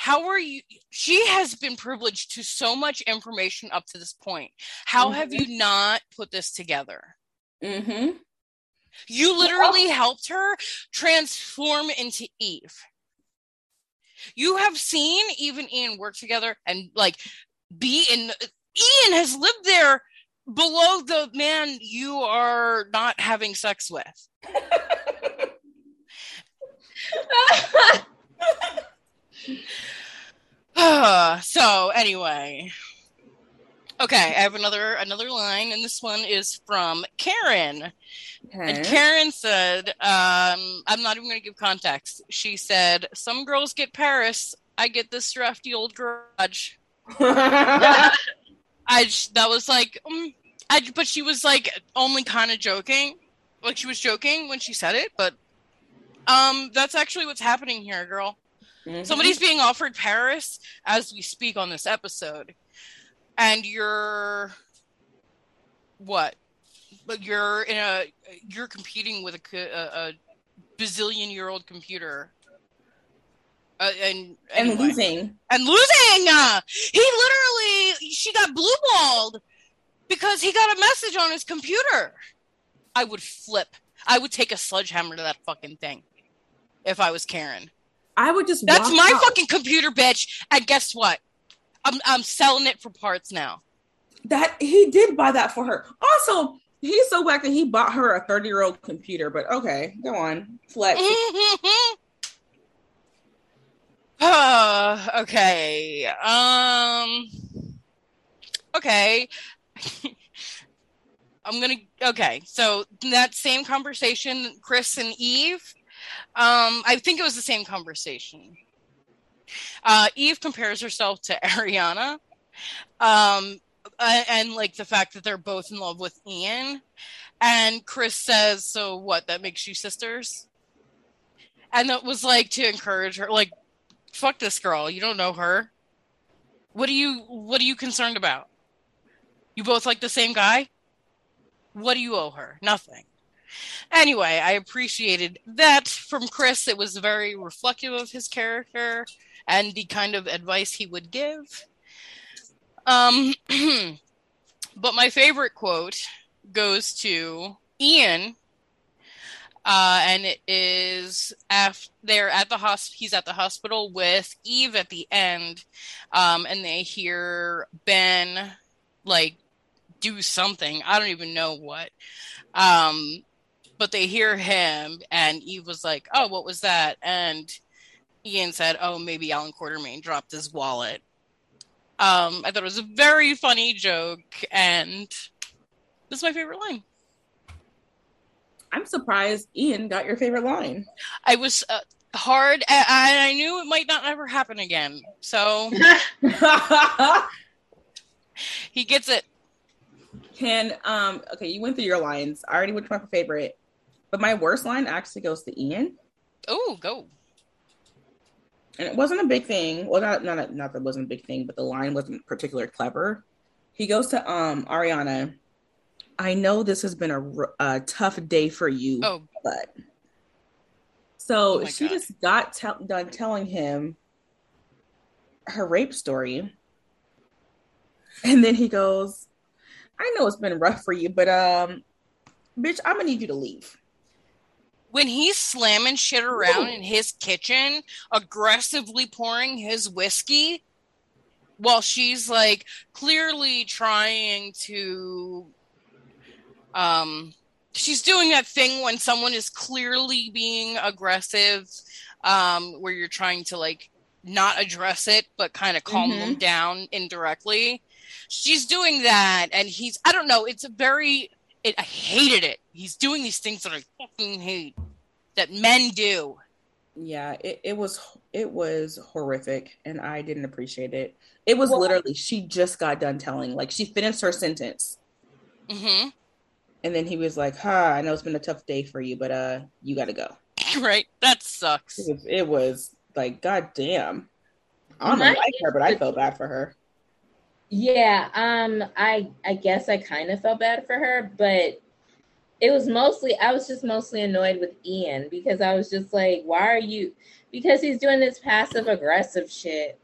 how are you she has been privileged to so much information up to this point. How have Mhm. you not put this together? Mm-hmm. You literally helped her transform into Eve. You have seen Eve and Ian work together and like be in Ian has lived there below the man you are not having sex with. <laughs> <laughs> <sighs> so anyway. Okay i have another another line and this one is from karen. And karen said um i'm not even going to give context. She said some girls get paris. I get this drafty old garage. <laughs> I that was like um, I, but she was like only kind of joking. Like she was joking when she said it but um that's actually what's happening here girl Mhm. Somebody's being offered Paris as we speak on this episode, and you're what? But you're in a you're competing with a, a, a bazillion year old computer, uh, and and anyway. losing. and losing. Uh, he literally she got blue balled because he got a message on his computer. I would flip. I would take a sledgehammer to that fucking thing if I was Karen. I would just. That's my out. fucking computer, bitch. And guess what? I'm I'm selling it for parts now. That he did buy that for her. Also, he's so whack that he bought her a thirty-year-old computer. But okay, go on, flex. Uh, <laughs> okay. Um. Okay. <laughs> I'm gonna. Okay. So that same conversation, Chris and Eve. Um, I think it was the same conversation. Uh, Eve compares herself to <laughs> Ariana. Um, a- and like the fact that they're both in love with Ian. And Chris says, "So what? That makes you sisters?" And that was like to encourage her, like, "Fuck this girl. You don't know her. What are you? What are you concerned about? You both like the same guy. What do you owe her? Nothing." Anyway, I appreciated that from Chris. It was very reflective of his character and the kind of advice he would give. Um, <clears throat> but my favorite quote goes to Ian, uh, and it is af- they're at the hosp- He's at the hospital with Eve at the end, um, and they hear Ben like do something. I don't even know what. Um, but they hear him, and Eve was like, "Oh, what was that?" And Ian said, "Oh, maybe Alan Quartermaine dropped his wallet." Um, I thought it was a very funny joke, and this is my favorite line. I'm surprised Ian got your favorite line. I was uh, hard, and I knew it might not ever happen again. So <laughs> he gets it. Can um okay, you went through your lines. I already went to my favorite, but my worst line actually goes to Ian, Oh, go. and it wasn't a big thing. Well, not not not that it wasn't a big thing, but the line wasn't particularly clever. He goes to um Ariana. I know this has been a tough day for you, Oh, but so Oh she God. just got tell done telling him her rape story, and then he goes, I know it's been rough for you, but um, bitch, I'm gonna need you to leave. When he's slamming shit around in his kitchen, aggressively pouring his whiskey, while she's like clearly trying to um she's doing that thing when someone is clearly being aggressive um where you're trying to like not address it but kind of calm them down indirectly. She's doing that and he's i don't know it's a very it, i hated it he's doing these things that i fucking hate that men do Yeah, it, it was it was horrific, and I didn't appreciate it. It was Well- literally she just got done telling, like she finished her sentence, hmm and then he was like, "Ha, I know it's been a tough day for you, but uh, you got to go." <laughs> right that sucks It was, it was like, God damn. I don't My like her, but I felt bad for her. Yeah, um, I I guess I kind of felt bad for her, but it was mostly I was just mostly annoyed with Ian because I was just like, why are you? Because he's doing this passive aggressive shit.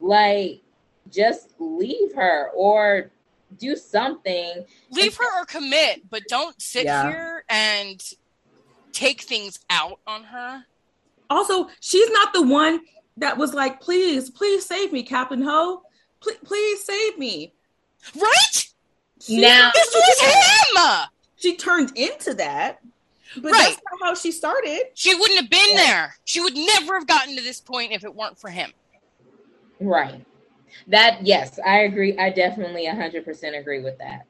Like, just leave her or do something. leave her or commit, but don't sit Yeah. here and take things out on her. Also, she's not the one that was like, "Please, please save me, Captain Ho. Please, please save me." Right? She, Now- This was him. she turned into that, but Right. that's not how she started. She wouldn't have been Yeah. there. She would never have gotten to this point if it weren't for him. Right. That yes, I agree. I definitely 100% agree with that.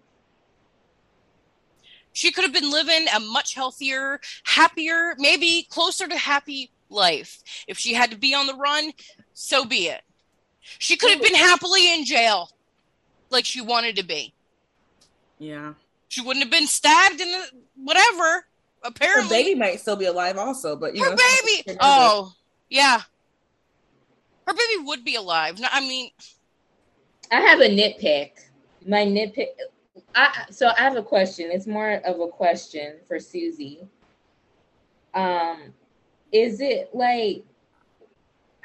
She could have been living a much healthier, happier, maybe closer to happy life. If she had to be on the run, so be it. She could have been happily in jail like she wanted to be. Yeah, She wouldn't have been stabbed in the whatever. Apparently, her baby might still be alive, also, but you her know, baby. Oh, yeah. Her baby would be alive. No, I mean, I have a nitpick. My nitpick. I so I have a question. It's more of a question for Susie. Um, is it like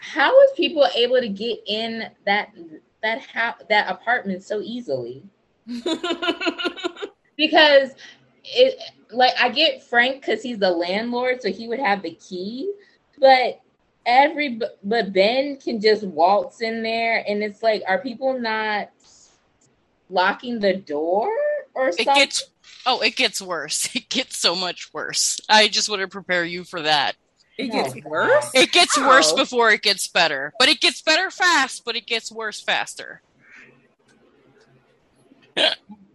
how is people able to get in that that house that apartment so easily? <laughs> Because it like I get Frank because he's the landlord, so he would have the key, but every but Ben can just waltz in there, and it's like, are people not locking the door or it something? gets. Oh, it gets worse. <laughs> It gets so much worse. I just want to prepare you for that. It Oh, gets worse. It gets worse oh. before it gets better. But it gets better fast, but it gets worse faster.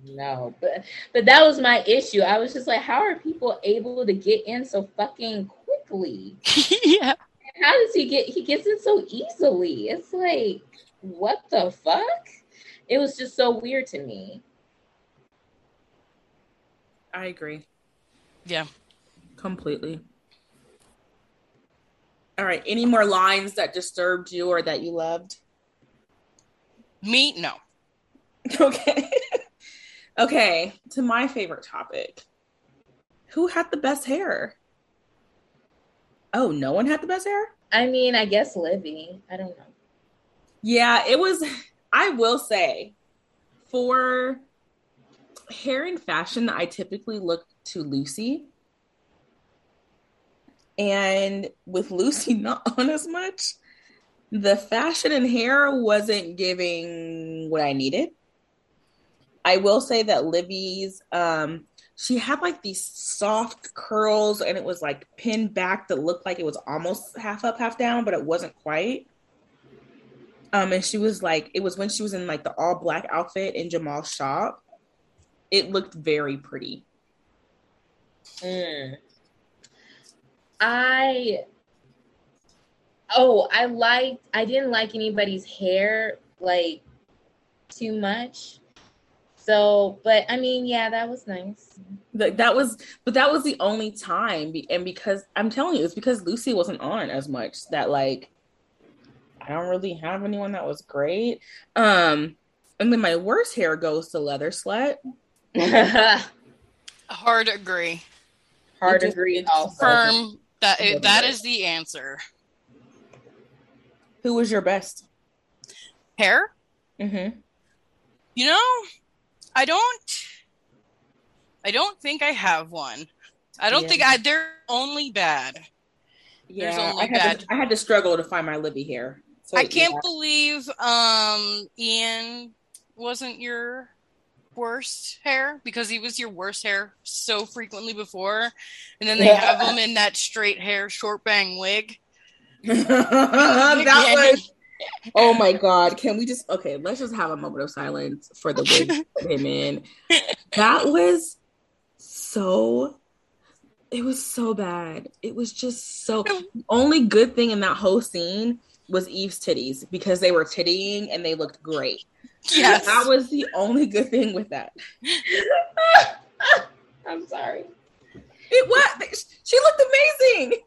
no, but but that was my issue. I was just like, how are people able to get in so fucking quickly? <laughs> yeah. How does he get? He gets in so easily. It's like, what the fuck? It was just so weird to me. I agree Yeah. completely. All right, any more lines that disturbed you or that you loved? Me, no. <laughs> Okay. <laughs> okay, to my favorite topic. Who had the best hair? Oh, no one had the best hair? I mean, I guess Livy. I don't know. Yeah, it was I will say for hair and fashion, I typically look to Lucy. And with Lucy <laughs> not on as much, the fashion and hair wasn't giving what I needed. I will say that Livy's um she had like these soft curls and it was like pinned back that looked like it was almost half up, half down, but it wasn't quite. Um, and she was like, it was when she was in like the all black outfit in Jamal's shop. It looked very pretty. Mm. I oh, I liked I didn't like anybody's hair like too much. So, but I mean, yeah, that was nice. Like that was, but that was the only time. And because I'm telling you, it's because Lucy wasn't on as much that like I don't really have anyone that was great. Um, and then my worst hair goes to Leather Slut. <laughs> Hard agree. Hard just- agree also. Firm. That Yeah, that the answer. Who was your best? Hair? Mm-hmm. You know, I don't. I don't think I have one. I don't Yeah. think I. They're only bad. Yeah, only I had, bad- to, I had to struggle to find my Libby hair. So, I can't yeah. believe um Ian wasn't your worst hair because he was your worst hair so frequently before, and then they Yeah. have him in that straight hair short bang wig. <laughs> that was. Oh my god! Can we just okay? Let's just have a moment of silence for the wig to put him in. <laughs> That was so. It was so bad. It was just so. The only good thing in that whole scene was Eve's titties because they were tittying and they looked great. Yes, That was the only good thing with that. <laughs> I'm sorry. It was. She looked amazing.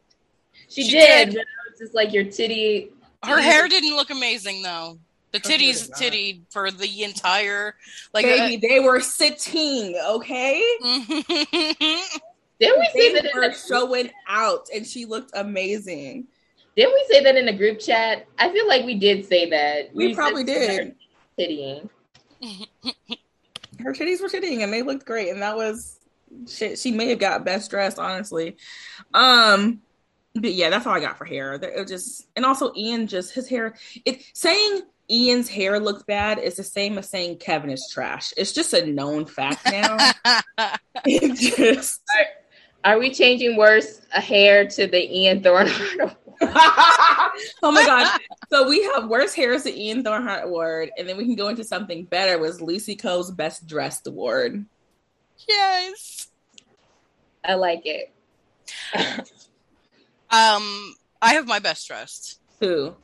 She, She did. did. It's just like your titty. her hair didn't look amazing though. The titties did not. tittied for the entire like. Baby, they were sitting, okay? uh, <laughs> Didn't we say They that in were the showing out and she looked amazing. Didn't we say that in the group chat? I feel like we did say that. We said probably did. Tittying. Her titties were tittying and they looked great. And that was shit. She may have got best dressed, honestly. Um, but yeah, that's all I got for hair. It just and also Ian just his hair. It saying Ian's hair looks bad is the same as saying Kevin is trash. It's just a known fact now. <laughs> it just Are we changing worse a hair to the Ian Thornhart? <laughs> oh my god. So we have worst hairs the Ian Thornhart Award, and then we can go into something better was Lucy Coe's Best Dressed Award. yes. I like it. <laughs> Um, I have my best dressed. Who?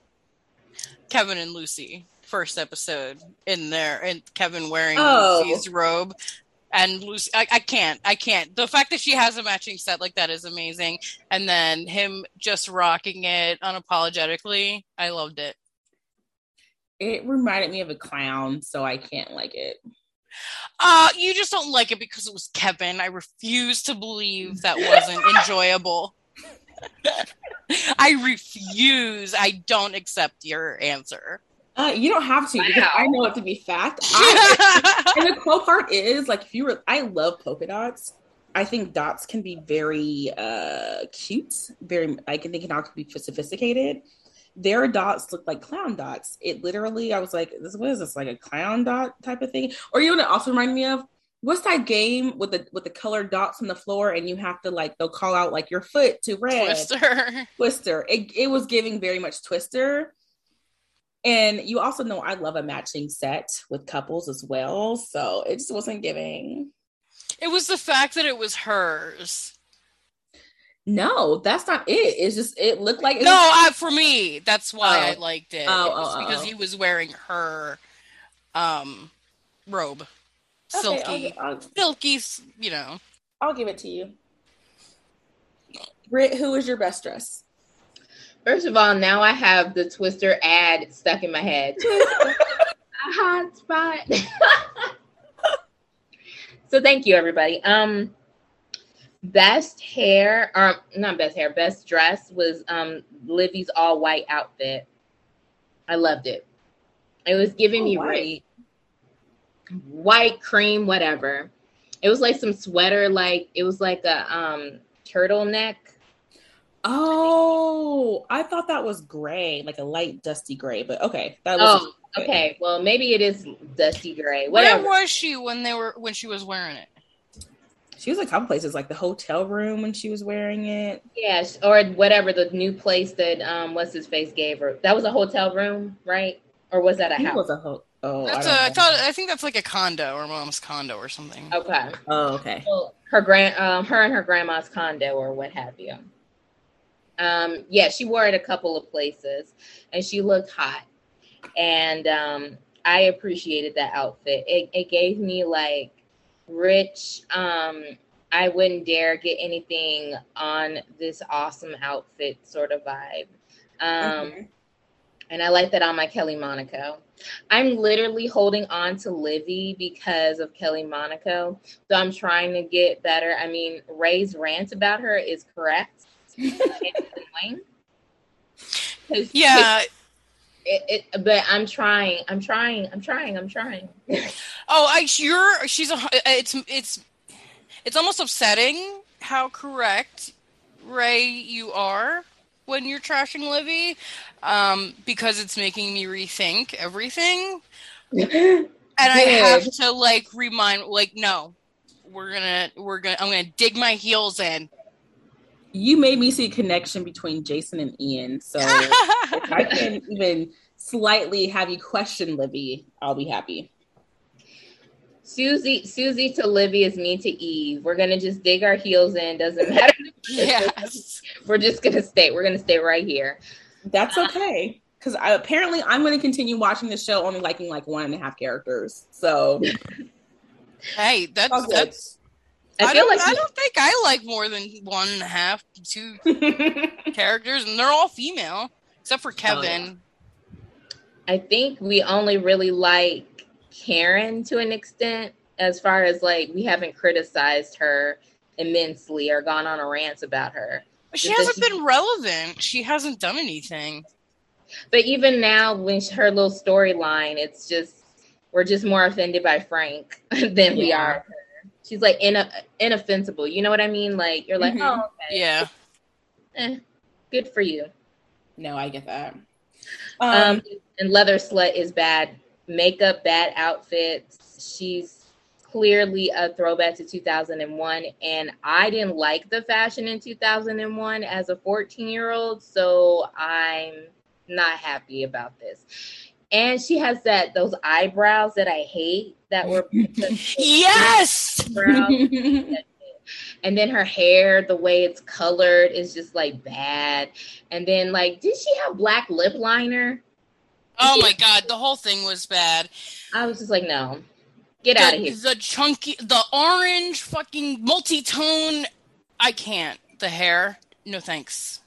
Kevin and Lucy first episode in there, and Kevin wearing Oh. Lucy's robe. And Lucy, I, I can't, I can't. The fact that she has a matching set like that is amazing. And then him just rocking it unapologetically, I loved it. It reminded me of a clown, so I can't like it. Uh, you just don't like it because it was Kevin. I refuse to believe that wasn't <laughs> enjoyable. <laughs> I refuse. I don't accept your answer. Uh, you don't have to because Wow. I know it to be fact. <laughs> I, and the cool part is, like, if you were, I love polka dots. I think dots can be very uh cute, very. I can think dots can be sophisticated. Their dots look like clown dots. It literally, I was like, "This what is this like a clown dot type of thing?" Or you know what it also reminded me of? What's that game with the with the colored dots on the floor and you have to like they'll call out like your foot to red Twister. <laughs> Twister. It it was giving very much Twister. And you also know I love a matching set with couples as well. So it just wasn't giving. It was the fact that it was hers. No, that's not it. It's just it looked like it No, was- I, for me, that's why I Oh. liked it. Oh, It was oh, oh, because oh. he was wearing her um robe, Okay, silky, I'll, I'll, silky. You know, I'll give it to you. Britt, who was your best dress? First of all, now I have the Twister ad stuck in my head. <laughs> a hot spot. <laughs> so thank you, everybody. Um, best hair, or not best hair, best dress was um Livy's all white outfit. I loved it. It was giving me Oh, right white cream, whatever. It was like some sweater, like it was like a um turtleneck. Oh, I thought that was gray, like a light dusty gray, but okay. That was Oh, okay. Well, maybe it is dusty gray. where was she when they were when she was wearing it? she was a couple places, like the hotel room when she was wearing it. Yes, or whatever the new place that um what's his face gave her. That was a hotel room, right? Or was that a I think it house? was a ho- oh, That's I a, don't I thought I think that's like a condo or mom's condo or something. Okay. Oh, okay. Well, her grand, um, her and her grandma's condo or what have you. Um, yeah, she wore it a couple of places, and she looked hot, and um, I appreciated that outfit. It, it gave me like rich. Um, I wouldn't dare get anything on this awesome outfit sort of vibe. Um, Mhm. and I like that on my Kelly Monaco. I'm literally holding on to Livy because of Kelly Monaco. So I'm trying to get better. I mean, Ray's rant about her is correct. <laughs> 'Cause- Yeah, It, it, but I'm trying. I'm trying. I'm trying. I'm trying. <laughs> Oh, I you're she's a it's it's it's almost upsetting how correct Ray you are when you're trashing Livy, um, because it's making me rethink everything. <laughs> and I have to like remind like no, we're gonna we're gonna I'm gonna dig my heels in. You made me see a connection between Jason and Ian, so if I <laughs> can even slightly have you question Livy, I'll be happy. Susie, Susie to Livy is me to Eve. We're gonna just dig our heels in. Doesn't matter. yes. <laughs> We're just gonna stay. We're gonna stay right here. That's okay. Because apparently, I'm going to continue watching the show, only liking like one and a half characters. So, hey, that's that's. I, I don't. Like I don't think I like more than one and a half, two <laughs> characters, and they're all female except for oh, Kevin. Oh, I think we only really like Karen to an extent, as far as like we haven't criticized her immensely or gone on a rant about her. But she hasn't she, been relevant. She hasn't done anything. But even now, when she, her little storyline, it's just we're just more offended by Frank <laughs> than yeah. we are. She's like in a, inoffensible. You know what I mean? Like you're like, mm-hmm. oh, okay. yeah, eh, good for you. No, I get that. Um, um, and leather slut is bad makeup, bad outfits. She's clearly a throwback to 2001 and i didn't like the fashion in 2001 as a 14 year old so i'm not happy about this and she has that those eyebrows that i hate that were <laughs> yes and then her hair the way it's colored is just like bad and then like did she have black lip liner Oh my god, the whole thing was bad. I was just like, no, get out of here. The chunky, the orange, fucking multi-tone. I can't. The hair, no thanks.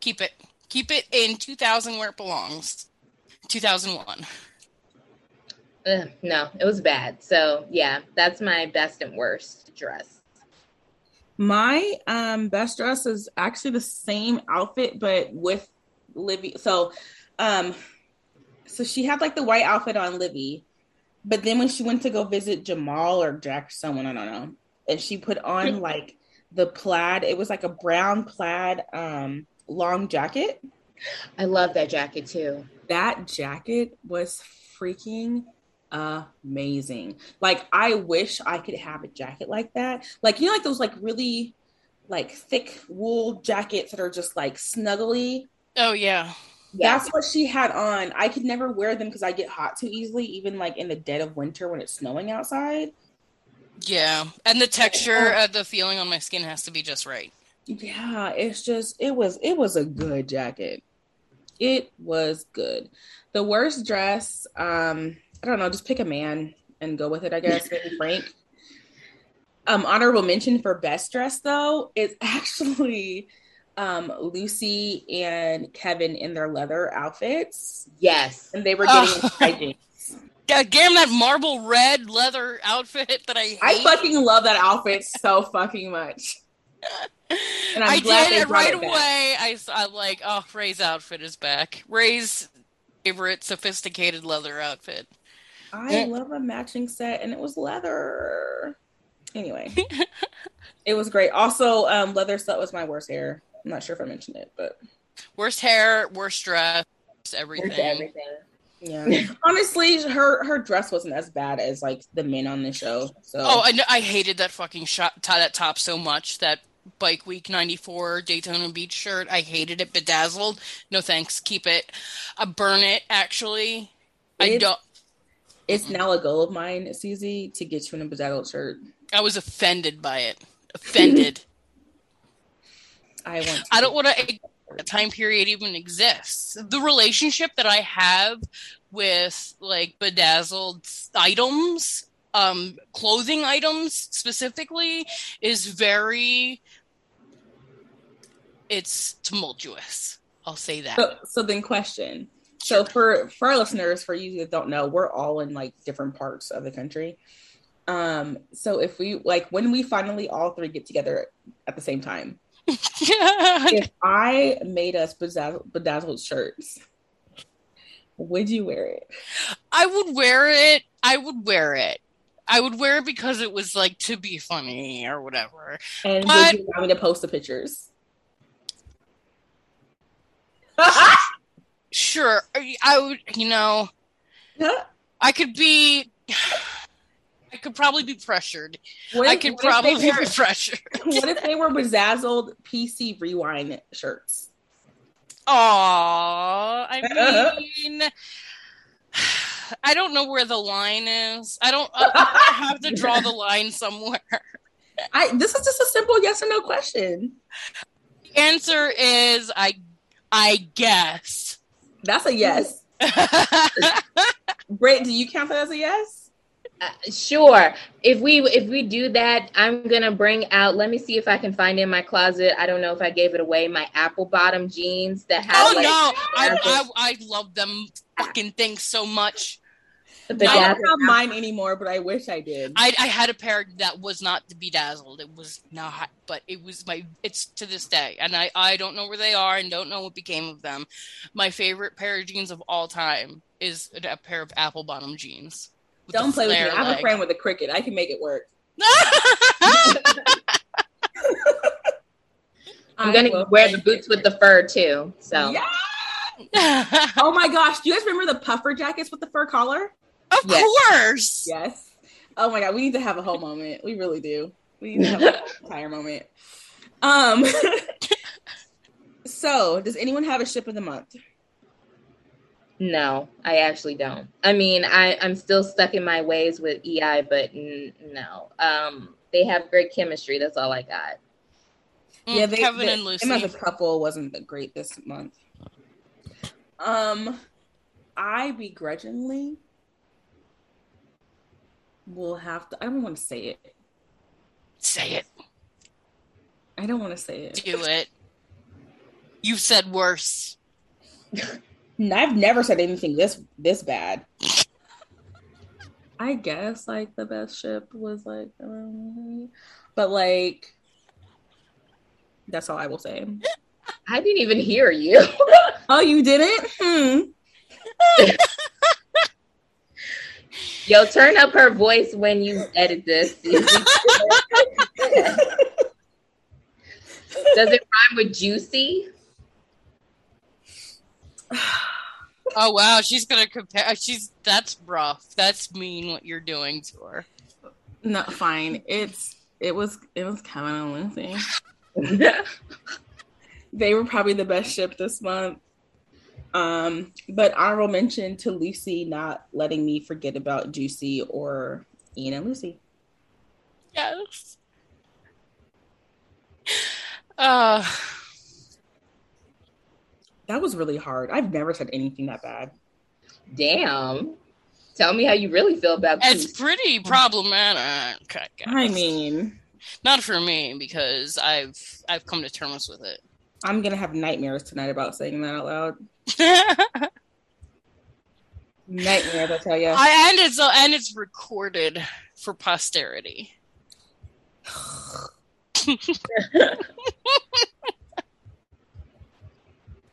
Keep it, keep it in 2000 where it belongs. 2001. Uh, no, it was bad. So yeah, that's my best and worst dress. My um best dress is actually the same outfit, but with Livy. So um so she had like the white outfit on Livy, but then when she went to go visit Jamal or Jack, someone I don't know, and she put on <laughs> like the plaid. It was like a brown plaid um long jacket. I love that jacket too. That jacket was freaking amazing. Like I wish I could have a jacket like that. Like you know like those like really like thick wool jackets that are just like snuggly. Oh yeah. That's what she had on. I could never wear them because I get hot too easily, even like in the dead of winter when it's snowing outside. Yeah, and the texture, of the feeling on my skin has to be just right. Yeah, it's just it was it was a good jacket. It was good. The worst dress, um, I don't know, just pick a man and go with it. I guess maybe <laughs> Frank. Um, honorable mention for best dress though is <laughs> actually um, Lucy and Kevin in their leather outfits. Yes. And they were getting oh. hijinks. <laughs> God damn that marble red leather outfit that I hate. I fucking love that outfit so fucking much. And I'm I did it right it away. I I like, oh, Ray's outfit is back. Ray's favorite sophisticated leather outfit. I love a matching set, and it was leather. Anyway, <laughs> it was great. Also, um, leather set was my worst hair. I'm not sure if I mentioned it, but worst hair, worst dress, everything. Worst everything. Yeah. Honestly, her her dress wasn't as bad as like the men on the show. So Oh, I I hated that fucking shot that top so much. That Bike Week 94 Daytona Beach shirt. I hated it bedazzled. No thanks. Keep it. I burn it actually. It's, I don't It's now a goal of mine, Susie, to get you in a bedazzled shirt. I was offended by it. Offended. <laughs> I want. To. I don't want to. A time period even exists. The relationship that I have with like bedazzled items, um, clothing items specifically, is very. It's tumultuous. I'll say that. So, so then, question. So for for our listeners, for you that don't know, we're all in like different parts of the country. Um, so if we like when we finally all three get together at the same time, <laughs> if I made us bedazzled, bedazzled shirts, would you wear it? I would wear it. I would wear it. I would wear it because it was like to be funny or whatever. And But- would you want me to post the pictures? Sure, I would. You know, I could be. I could probably be pressured. What I if- could probably were- be pressured. <laughs> what if they were bezazzled PC rewind shirts? Aw, I <laughs> mean, I don't know where the line is. I don't. Uh, I, I have to draw the line somewhere. I this is just a simple yes or no question. The answer is I. I guess. That's a yes. <laughs> Brett, do you count that as a yes? Uh, sure. If we if we do that, I'm gonna bring out. Let me see if I can find in my closet. I don't know if I gave it away. My apple bottom jeans that have oh like no, I, I I love them fucking things so much. The I don't have mine anymore, but I wish I did. I, I had a pair that was not to be dazzled. It was not, but it was my. It's to this day, and I I don't know where they are and don't know what became of them. My favorite pair of jeans of all time is a, a pair of apple bottom jeans. with don't play with me. flare I have a friend with a cricket. I can make it work. <laughs> I'm gonna wear the boots with the fur too. So Yeah. <laughs> Oh my gosh. Do you guys remember the puffer jackets with the fur collar? Of Yes. course. Yes. Oh my god, we need to have a whole moment. We really do. We need to have a <laughs> whole entire moment. Um <laughs> so does anyone have a ship of the month? no, I actually don't. I mean, I I'm still stuck in my ways with EI, but n- no. Um, they have great chemistry. That's all I got. Mm, Kevin and Lucy. Them as a couple wasn't that great this month. Um I begrudgingly will have to I don't want to say it. Say it. I don't want to say it. Do it. You've said worse. <laughs> I've never said anything this this bad. I guess like the best ship was like, um, but like that's all I will say. <laughs> I didn't even hear you. Oh, you didn't? Hmm. <laughs> Yo, turn up her voice when you edit this. <laughs> Does it rhyme with juicy? Oh wow, she's gonna compare. She's that's rough. That's mean what you're doing to her. No, fine. It's it was it was Kevin and Lucy. <laughs> They were probably the best ship this month. Um, but honorable mention to Lucy not letting me forget about Juicy or Ian and Lucy. Yes. Uh, That was really hard. I've never said anything that bad. Damn. Tell me how you really feel about it's Goose. pretty problematic. I guess. I mean, not for me because I've I've come to terms with it. I'm gonna have nightmares tonight about saying that out loud. <laughs> I, Nightmares, I tell you. I and it's and it's recorded for posterity. <sighs> <laughs>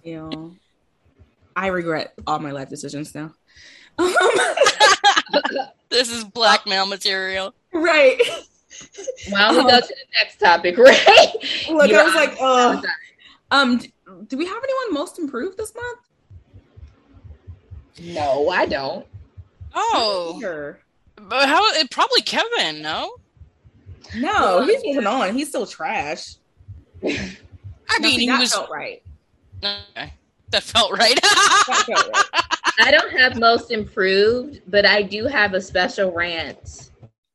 You know, I regret all my life decisions now. <laughs> This is blackmail material. right. Why don't go to the next topic, right? Look, You're I was like, oh. Um, do we have anyone most improved this month? No, I don't. Oh, Sure. but how? It probably Kevin. No, No, he's moving on. He's still trash. I No, mean see, he that was. felt right. Okay. That felt right. That felt right. <laughs> I don't have most improved, but I do have a special rant.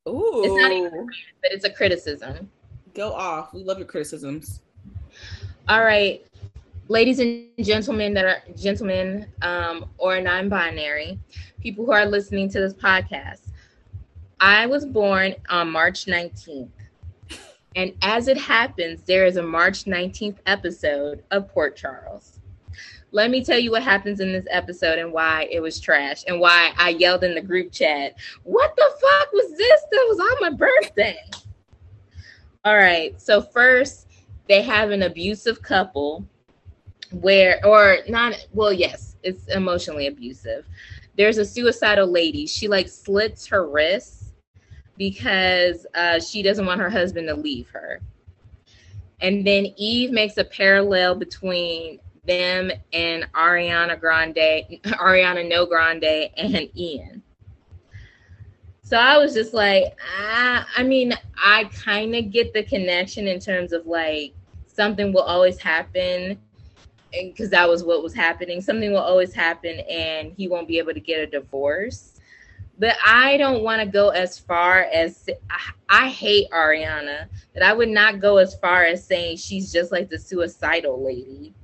Ooh, It's not even- But it's a criticism. go off. We love your criticisms. All right, ladies and gentlemen that are gentlemen um, or non-binary people who are listening to this podcast. I was born on March 19th. And as it happens, there is a March 19th episode of Port Charles. Let me tell you what happens in this episode and why it was trash and why I yelled in the group chat, What the fuck was this that was on my birthday? All right. So, first, they have an abusive couple where, or not, well, yes, it's emotionally abusive. There's a suicidal lady. She like slits her wrists because uh, she doesn't want her husband to leave her. And then Eve makes a parallel between them and Ariana Grande, Ariana No Grande, and Ian. So I was just like, ah, I mean, I kind of get the connection in terms of like something will always happen because that was what was happening. Something will always happen and he won't be able to get a divorce. But I don't want to go as far as I, I hate Ariana, that I would not go as far as saying she's just like the suicidal lady.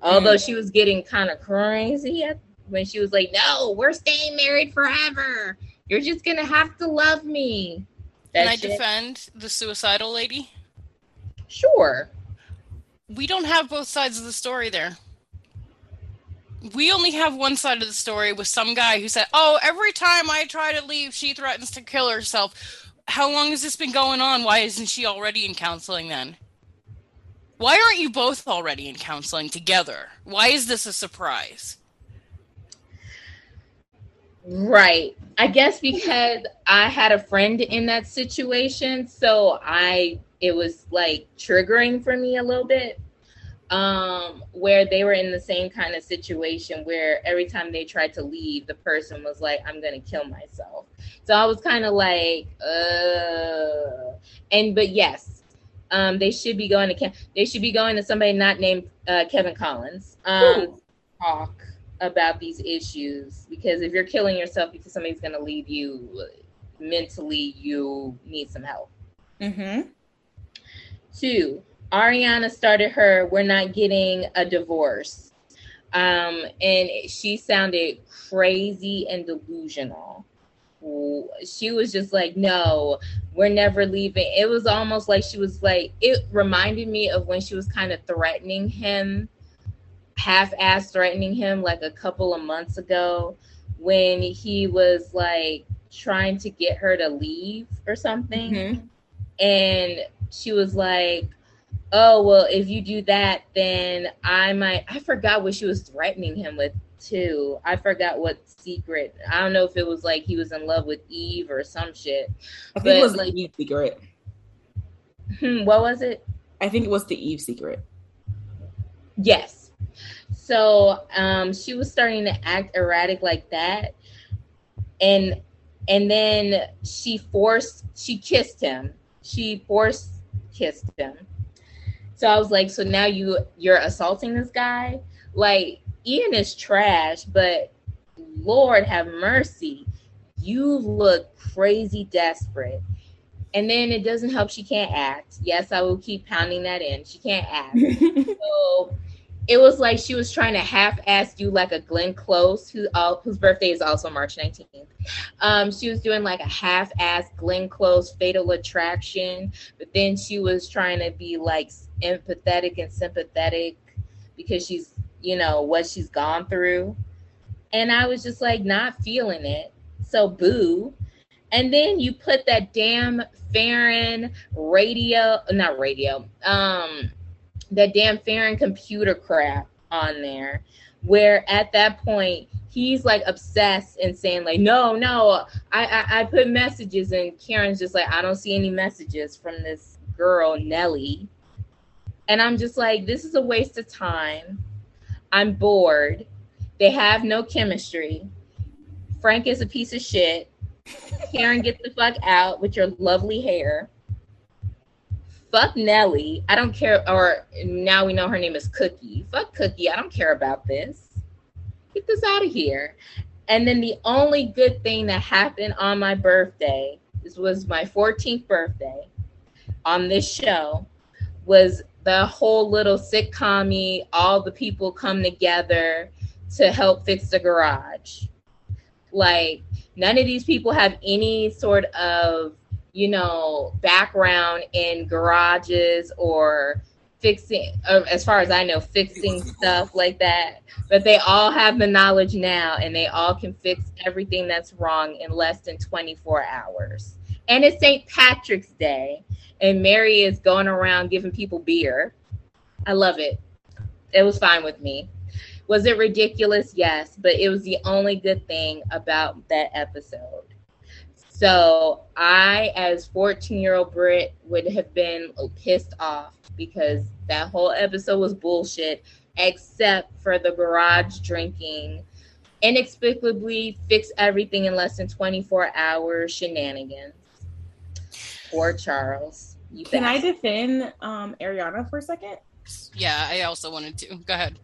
Although mm. she was getting kind of crazy when she was like, No, we're staying married forever. You're just to have to love me. That Can I shit. defend the suicidal lady? Sure. We don't have both sides of the story there we only have one side of the story with some guy who said, "Oh, every time I try to leave, she threatens to kill herself." How long has this been going on? Why isn't she already in counseling then? Why aren't you both already in counseling together? Why is this a surprise? Right. I guess because I had a friend in that situation, so I it was like triggering for me a little bit um, where they were in the same kind of situation where every time they tried to leave, the person was like, I'm gonna kill myself. So I was kind of like, uh and but yes, um, they should be going to they should be going to somebody not named uh, Kevin Collins. Um, talk about these issues because if you're killing yourself because somebody's gonna leave you mentally, you need some help. Mm-hmm. Two, Ariana started her We're Not Getting a Divorce. Um, and she sounded crazy and delusional. She was just like, no, we're never leaving. It was almost like she was like, it reminded me of when she was kind of threatening him, half ass threatening him like a couple of months ago when he was like trying to get her to leave or something. Mm-hmm. And she was like, oh well if you do that then i might i forgot what she was threatening him with too. I forgot what secret i don't know if it was like he was in love with eve or some shit i think but, it was like eve secret. Hmm, what was it? I think it was the eve secret. Yes. So um she was starting to act erratic like that and and then she forced she kissed him. She forced kissed him so I was like, so now you you're assaulting this guy? Like Ian is trash, but Lord have mercy. You look crazy desperate. And then it doesn't help she can't act. Yes, I will keep pounding that in. She can't act. <laughs> so it was like she was trying to half-ass you like a Glenn Close, who uh, whose birthday is also March 19th. Um, she was doing like a half-ass Glenn Close Fatal Attraction, but then she was trying to be like empathetic and sympathetic because she's, you know, what she's gone through. And I was just like not feeling it. So boo. And then you put that damn Farron radio, not radio, um, that damn Farron computer crap on there, where at that point he's like obsessed and saying like, no, no, I, I, I put messages and Karen's just like, I don't see any messages from this girl Nellie, and I'm just like, this is a waste of time. I'm bored. They have no chemistry. Frank is a piece of shit. Karen, get the fuck out with your lovely hair fuck Nellie. I don't care. Or now we know her name is Cookie. Fuck Cookie. I don't care about this. Get this out of here. And then the only good thing that happened on my birthday, this was my 14th birthday on this show, was the whole little sitcom all the people come together to help fix the garage. Like, none of these people have any sort of you know, background in garages or fixing, uh, as far as I know, fixing stuff like that. But they all have the knowledge now and they all can fix everything that's wrong in less than 24 hours. And it's St. Patrick's Day, and Mary is going around giving people beer. I love it. It was fine with me. Was it ridiculous? Yes, but it was the only good thing about that episode. So I, as 14 year old Brit, would have been pissed off because that whole episode was bullshit, except for the garage drinking, inexplicably fix everything in less than 24 hours shenanigans. Poor Charles. You Can I defend um, Ariana for a second? Yeah, I also wanted to. Go ahead.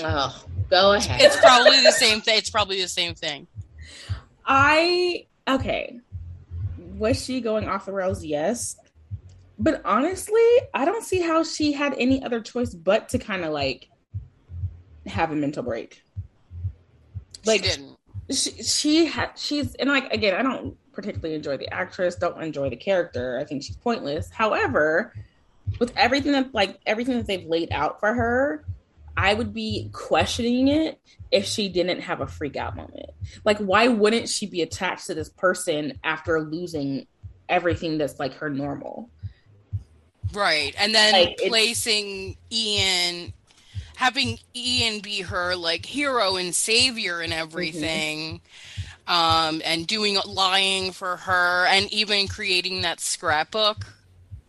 Oh, go ahead. It's probably the same thing. It's probably the same thing. I okay. Was she going off the rails? Yes. But honestly, I don't see how she had any other choice but to kind of like have a mental break. Like she didn't. She she had she's and like again, I don't particularly enjoy the actress, don't enjoy the character. I think she's pointless. However, with everything that like everything that they've laid out for her, I would be questioning it if she didn't have a freak out moment. Like, why wouldn't she be attached to this person after losing everything that's like her normal? Right. And then like, placing Ian, having Ian be her like hero and savior and everything. Mm-hmm. Um, and doing lying for her and even creating that scrapbook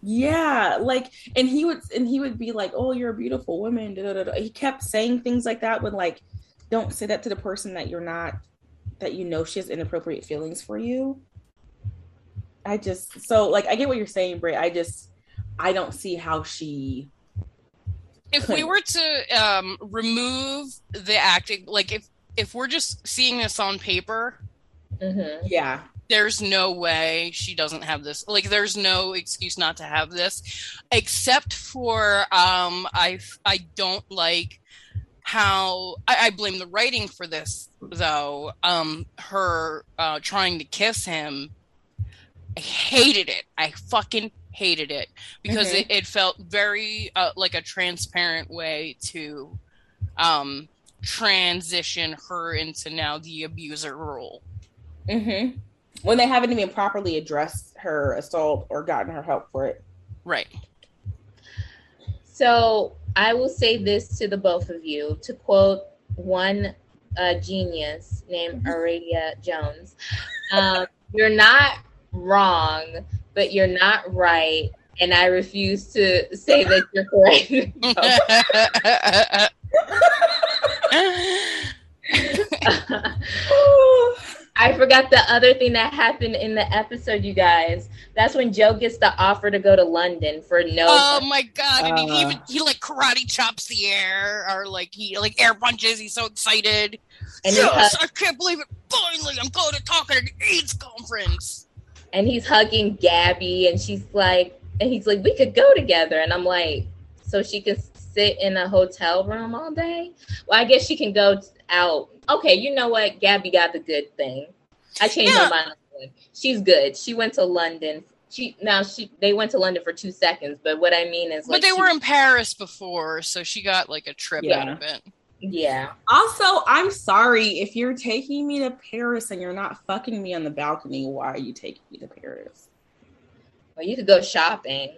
yeah, like, and he would, and he would be like, "Oh, you're a beautiful woman." Da, da, da. He kept saying things like that. When like, don't say that to the person that you're not, that you know she has inappropriate feelings for you. I just so like I get what you're saying, Bray. I just I don't see how she. If we were to um, remove the acting, like if if we're just seeing this on paper, mm-hmm. yeah, there's no way she doesn't have this. Like there's no excuse not to have this except for um i i don't like how I, I blame the writing for this though. Um her uh trying to kiss him i hated it. I fucking hated it. Because mm-hmm. it, it felt very uh, like a transparent way to um transition her into now the abuser role mm-hmm when they haven't even properly addressed her assault or gotten her help for it. Right. So I will say this to the both of you to quote one uh, genius named mm-hmm. Aurelia Jones um, You're not wrong, but you're not right. And I refuse to say that you're correct. I forgot the other thing that happened in the episode, you guys. That's when Joe gets the offer to go to London for no. Oh my god! And he even uh. he like karate chops the air, or like he like air punches. He's so excited. And yes, I can't believe it! Finally, I'm going to talk at an AIDS conference. And he's hugging Gabby, and she's like, and he's like, we could go together. And I'm like, so she can sit in a hotel room all day. Well, I guess she can go out okay, you know what? Gabby got the good thing. I changed yeah. my mind. She's good. She went to London. She now she they went to London for two seconds, but what I mean is, like, but they she, were in Paris before, so she got like a trip yeah. out of it. Yeah. Also, I'm sorry if you're taking me to Paris and you're not fucking me on the balcony. Why are you taking me to Paris? Well, you could go shopping.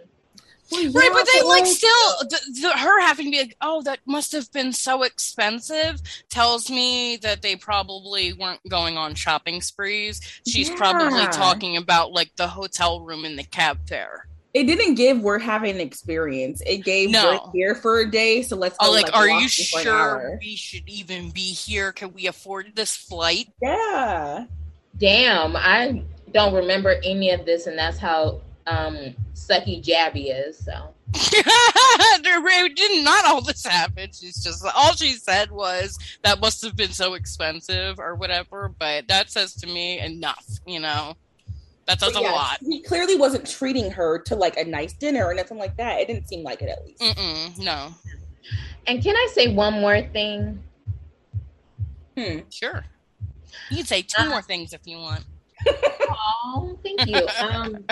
Well, right, but they like still the, the, her having to be like, oh, that must have been so expensive. Tells me that they probably weren't going on shopping sprees. She's yeah. probably talking about like the hotel room in the cab fare. It didn't give we're having an experience. It gave no. we're here for a day, so let's. Oh, go, oh, like, like are you sure we should even be here? Can we afford this flight? Yeah. Damn, I don't remember any of this, and that's how um sucky jabby is. So <laughs> did not all this happen. She's just all she said was that must have been so expensive or whatever. But that says to me enough, you know. That says yeah, a lot. He clearly wasn't treating her to like a nice dinner or nothing like that. It didn't seem like it at least. Mm-mm, no. And can I say one more thing? Hmm. Sure. You can say two uh, more things if you want. <laughs> oh, thank you. <laughs> Um,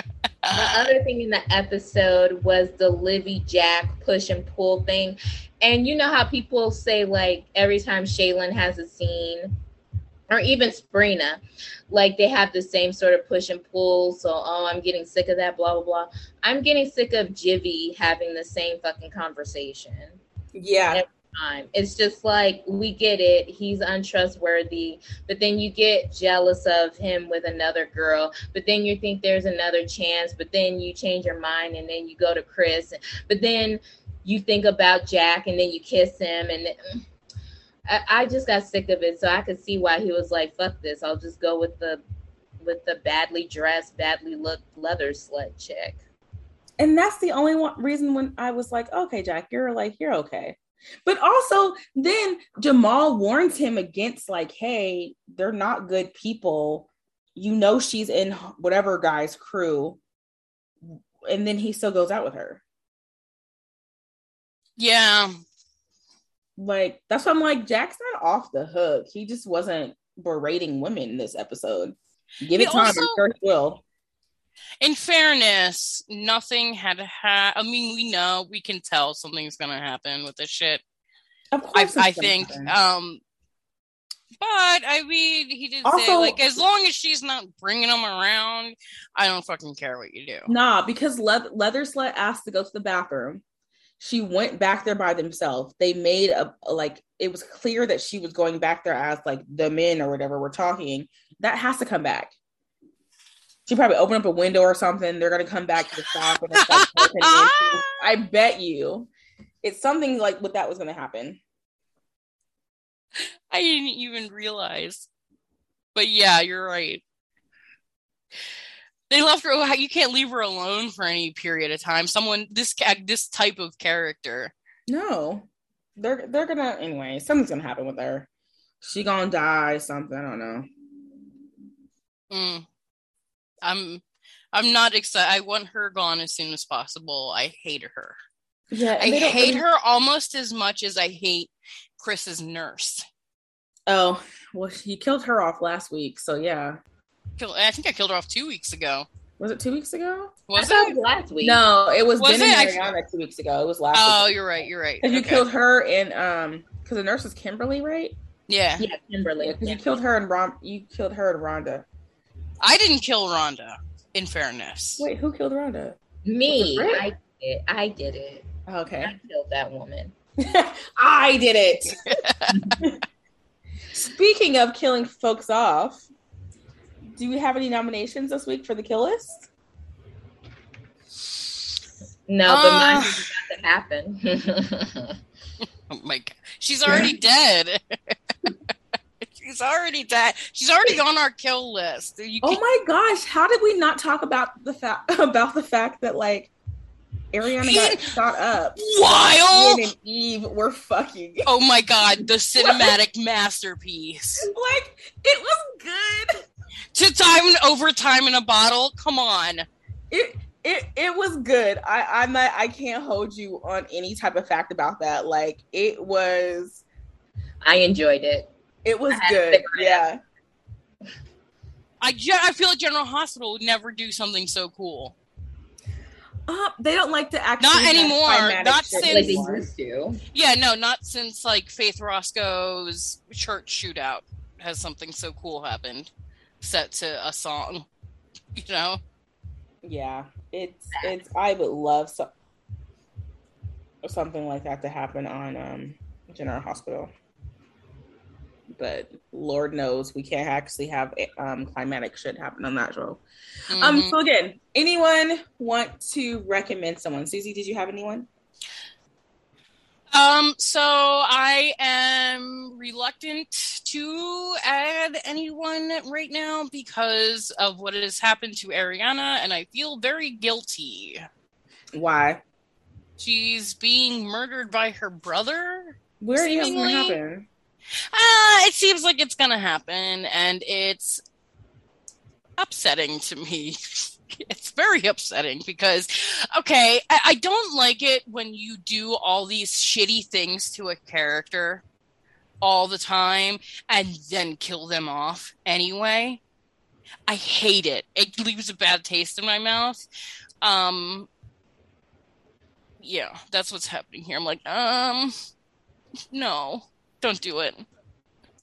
the other thing in the episode was the Livvie Jack push and pull thing. And you know how people say, like, every time Shaylin has a scene, or even Sprina, like they have the same sort of push and pull. So, oh, I'm getting sick of that, blah, blah, blah. I'm getting sick of Jivy having the same fucking conversation. Yeah. Time. It's just like we get it. He's untrustworthy, but then you get jealous of him with another girl. But then you think there's another chance. But then you change your mind, and then you go to Chris. But then you think about Jack, and then you kiss him, and. I, I just got sick of it, so I could see why he was like, "Fuck this! I'll just go with the with the badly dressed, badly looked leather slut chick." And that's the only one reason when I was like, "Okay, Jack, you're like you're okay." But also, then Jamal warns him against like, "Hey, they're not good people. You know she's in whatever guy's crew." And then he still goes out with her. Yeah, like that's why I'm like Jack's not off the hook. He just wasn't berating women this episode. Give it time, also, I'm sure he will. In fairness, nothing had ha- I mean, we know we can tell something's gonna happen with this shit. Of course, I, I think. Happen. Um, but I mean, he did also, say like, as long as she's not bringing them around, I don't fucking care what you do. Nah, because Le- Leather Slut asked to go to the bathroom she went back there by themselves. They made a, a, like it was clear that she was going back there as like the men or whatever were talking. That has to come back. She probably opened up a window or something. They're gonna come back to the shop. and <laughs> I bet you it's something like what that was gonna happen. I didn't even realize. But yeah, you're right. They left her. You can't leave her alone for any period of time. Someone this this type of character. No, they're they're gonna anyway. Something's gonna happen with her. She gonna die. Something I don't know. Mm. I'm I'm not excited. I want her gone as soon as possible. I hate her. Yeah, I hate her almost as much as I hate Chris's nurse. Oh, well, he killed her off last week, so yeah. Kill, I think I killed her off two weeks ago. Was it two weeks ago? Was it? last week? No, it was, was Ben it? and Ariana two weeks ago. It was last. Oh, week. you're right. You're right. Because okay. you killed her and um, because the nurse was Kimberly, right? Yeah. Yeah, Kimberly. Because yeah. you killed her and Ron. You killed her and Rhonda. I didn't kill Rhonda. In fairness. Wait, who killed Rhonda? Me. I did. I did it. Okay. I killed that woman. <laughs> I did it. <laughs> Speaking of killing folks off, do we have any nominations this week for the kill list? No, uh, but mine is about to happen. <laughs> oh my god, she's already dead. She's already dead. She's already on our kill list. You oh my gosh, how did we not talk about the fact <laughs> about the fact that like Ariana got shot up while and Eve were fucking. Oh my god, the <laughs> cinematic masterpiece! Like it was good to time over time in a bottle. Come on. It it it was good. I I'm not I can't hold you on any type of fact about that. Like it was I enjoyed it. It was good. Yeah. I I feel like General Hospital would never do something so cool. Uh, they don't like to act. not anymore. Not since like they used to. Yeah, no, not since like Faith Roscoe's church shootout has something so cool happened set to a song, <laughs> you know? Yeah, it's it's. I would love so, something like that to happen on um General Hospital, but Lord knows we can't actually have um climatic shit happen on that show. Um, mm-hmm. Um. So again, anyone want to recommend someone? Susie, did you have anyone? Um, so I am reluctant to add anyone right now because of what has happened to Ariana, and I feel very guilty. Why? She's being murdered by her brother. Where are you going to happen? Uh, it seems like it's gonna happen, and it's upsetting to me. <laughs> it's very upsetting because okay I, I, don't like it when you do all these shitty things to a character all the time and then kill them off anyway. I hate it. It leaves a bad taste in my mouth. Um yeah that's what's happening here. I'm like um no don't do it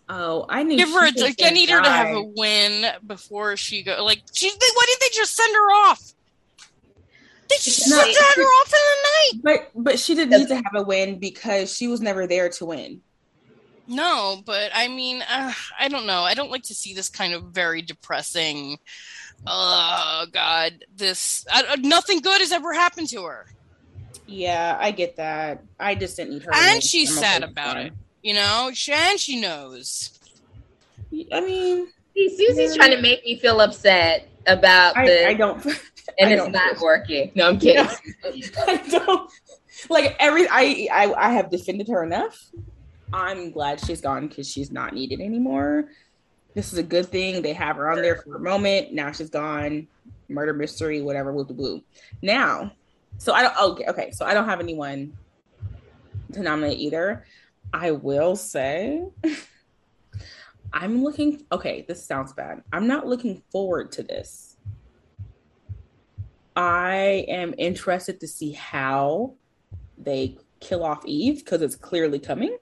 Oh, I need. Give her. A, I need her to have a win before she go. Like, she. They, why did they just send her off? They just No, drag her off in the night. But but she didn't need to have a win because she was never there to win. No, but I mean, uh, I don't know. I don't like to see this kind of very depressing. Oh God, this uh, nothing good has ever happened to her, Yeah, I get that. I just didn't need her. and she's sad about that. it. You know, she, and she knows. I mean, See, Susie's trying to make me feel upset about the, I, I don't. and <laughs> I it's don't. not working. No, I'm kidding. <laughs> I don't like every. I, I I have defended her enough. I'm glad she's gone because she's not needed anymore. This is a good thing. They have her on there for a moment. Now she's gone. Murder mystery, whatever. Blue blue. Now, so I don't. Okay, okay. So I don't have anyone to nominate either. I will say. I'm looking okay, this sounds bad. I'm not looking forward to this. I am interested to see how they kill off Eve because it's clearly coming.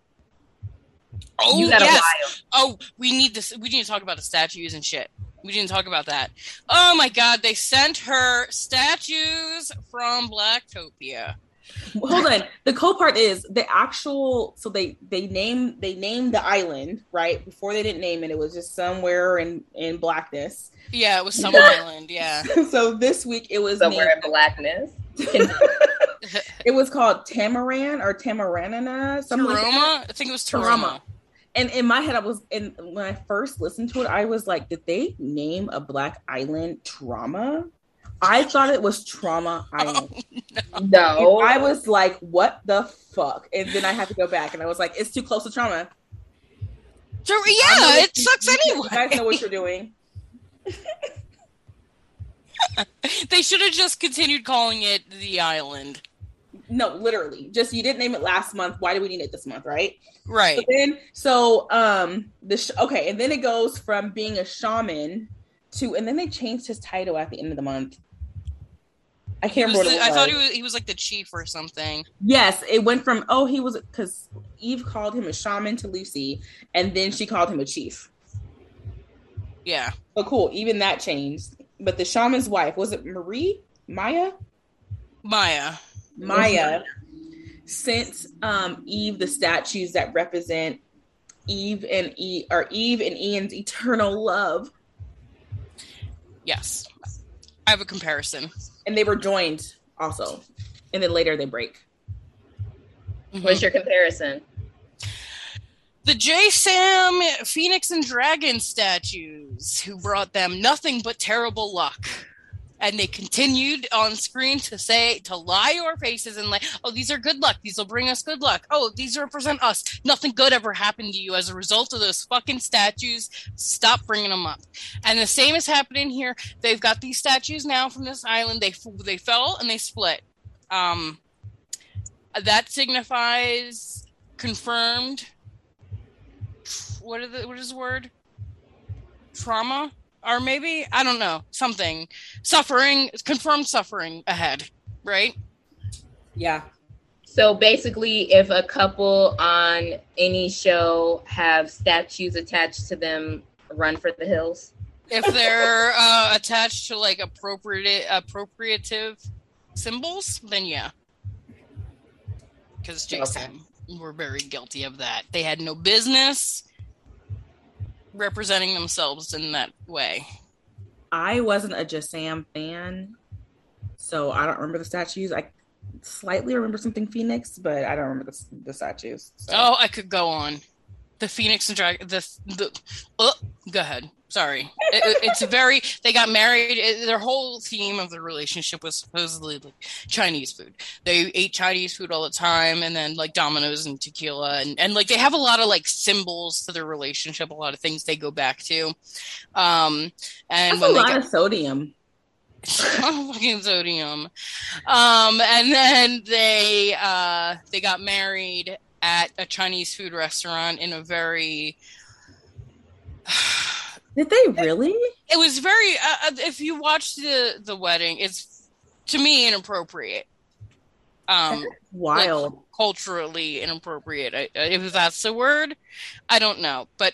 Oh you got yes. Oh, we need this. We need to talk about the statues and shit. We didn't talk about that. Oh my god, they sent her statues from Blacktopia. <laughs> Hold on. The cool part is the actual so they they name they named the island, right? Before they didn't name it, it was just somewhere in in blackness. Yeah, it was some <laughs> island. Yeah. <laughs> so this week it was Somewhere named- in blackness. it was called Tamaran or Tamaranana, something like I think it was Taroma. Taroma. And in my head, I was, and when I first listened to it, I was like, did they name a black island trauma? I thought it was Trauma Island. no. I was like, what the fuck? And then I had to go back and I was like, it's too close to trauma. Tar- I know yeah, what it you- sucks you- anyway. You guys know what you're doing. <laughs> They should have just continued calling it the island. No, literally. Just you didn't name it last month. Why do we need it this month, right? Right. But then, so um, the sh- okay, and then it goes from being a shaman to, and then they changed his title at the end of the month. I can't remember. the- what it I thought he was he was like the chief or something. Yes, it went from oh he was because Eve called him a shaman to Lucy, and then she called him a chief. Yeah. But cool, even that changed. But the shaman's wife was it Marie Maya? Maya. Maya sent um Eve the statues that represent Eve and E or Eve and Ian's eternal love, Yes. I have a comparison. And they were joined also, and then later they break. Mhm. What's your comparison? The Jasam Phoenix and Dragon statues, who brought them nothing but terrible luck. And they continued on screen to say, to lie to our faces and like, oh, these are good luck. These will bring us good luck. Oh, these represent us. Nothing good ever happened to you as a result of those fucking statues. Stop bringing them up. And the same is happening here. They've got these statues now from this island. They they fell and they split. Um, that signifies confirmed what are the what is the word trauma or maybe i don't know something. Suffering confirmed suffering ahead right? Yeah, So basically, if a couple on any show have statues attached to them, run for the hills. if they're <laughs> uh, attached to like appropriate appropriative symbols then yeah. Because Jasam were very guilty of that. They had no business representing themselves in that way I wasn't a Jasam fan, so I don't remember the statues. I slightly remember something Phoenix, but I don't remember the, the statues. So. Oh, I could go on. The Phoenix and Dragon. The the. Oh, go ahead. Sorry. It- it- it's very. They got married. It- their whole theme of the relationship was supposedly like Chinese food. They ate Chinese food all the time, and then like Domino's and tequila, and and like they have a lot of like symbols to their relationship. A lot of things they go back to. Um, and That's when a they lot get, of sodium. <laughs> fucking sodium. Um, and then they uh, they got married at a Chinese food restaurant in a very. <sighs> Did they really? It was very. Uh, uh, if you watch the the wedding, it's to me inappropriate. Um, Wild. culturally inappropriate. I- if that's the word, I don't know, but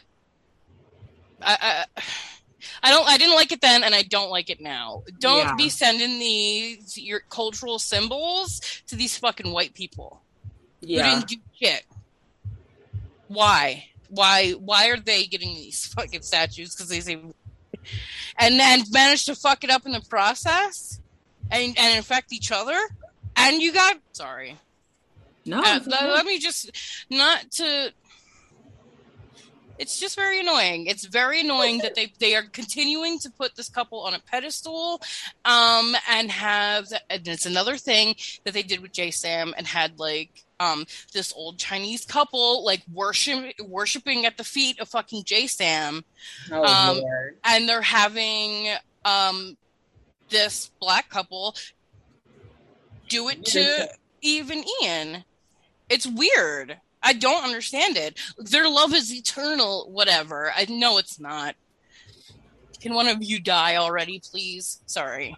I, I, I don't. I didn't like it then, and I don't like it now. Don't Yeah. be sending these your cultural symbols to these fucking white people who didn't do shit. Why? Why? Why are they getting these <laughs> fucking statues? Because they say, and then manage to fuck it up in the process, and and infect each other. And you got sorry. No. Uh, let, let me just not to. It's just very annoying. It's very annoying that they they are continuing to put this couple on a pedestal, um, and have and it's another thing that they did with Jasam and had like um this old Chinese couple like worship worshiping at the feet of fucking Jasam, Oh Um, Lord. and they're having um this black couple do it to even Ian. It's weird. I don't understand it. Their love is eternal, whatever. I know it's not. Can one of you die already, please? Sorry.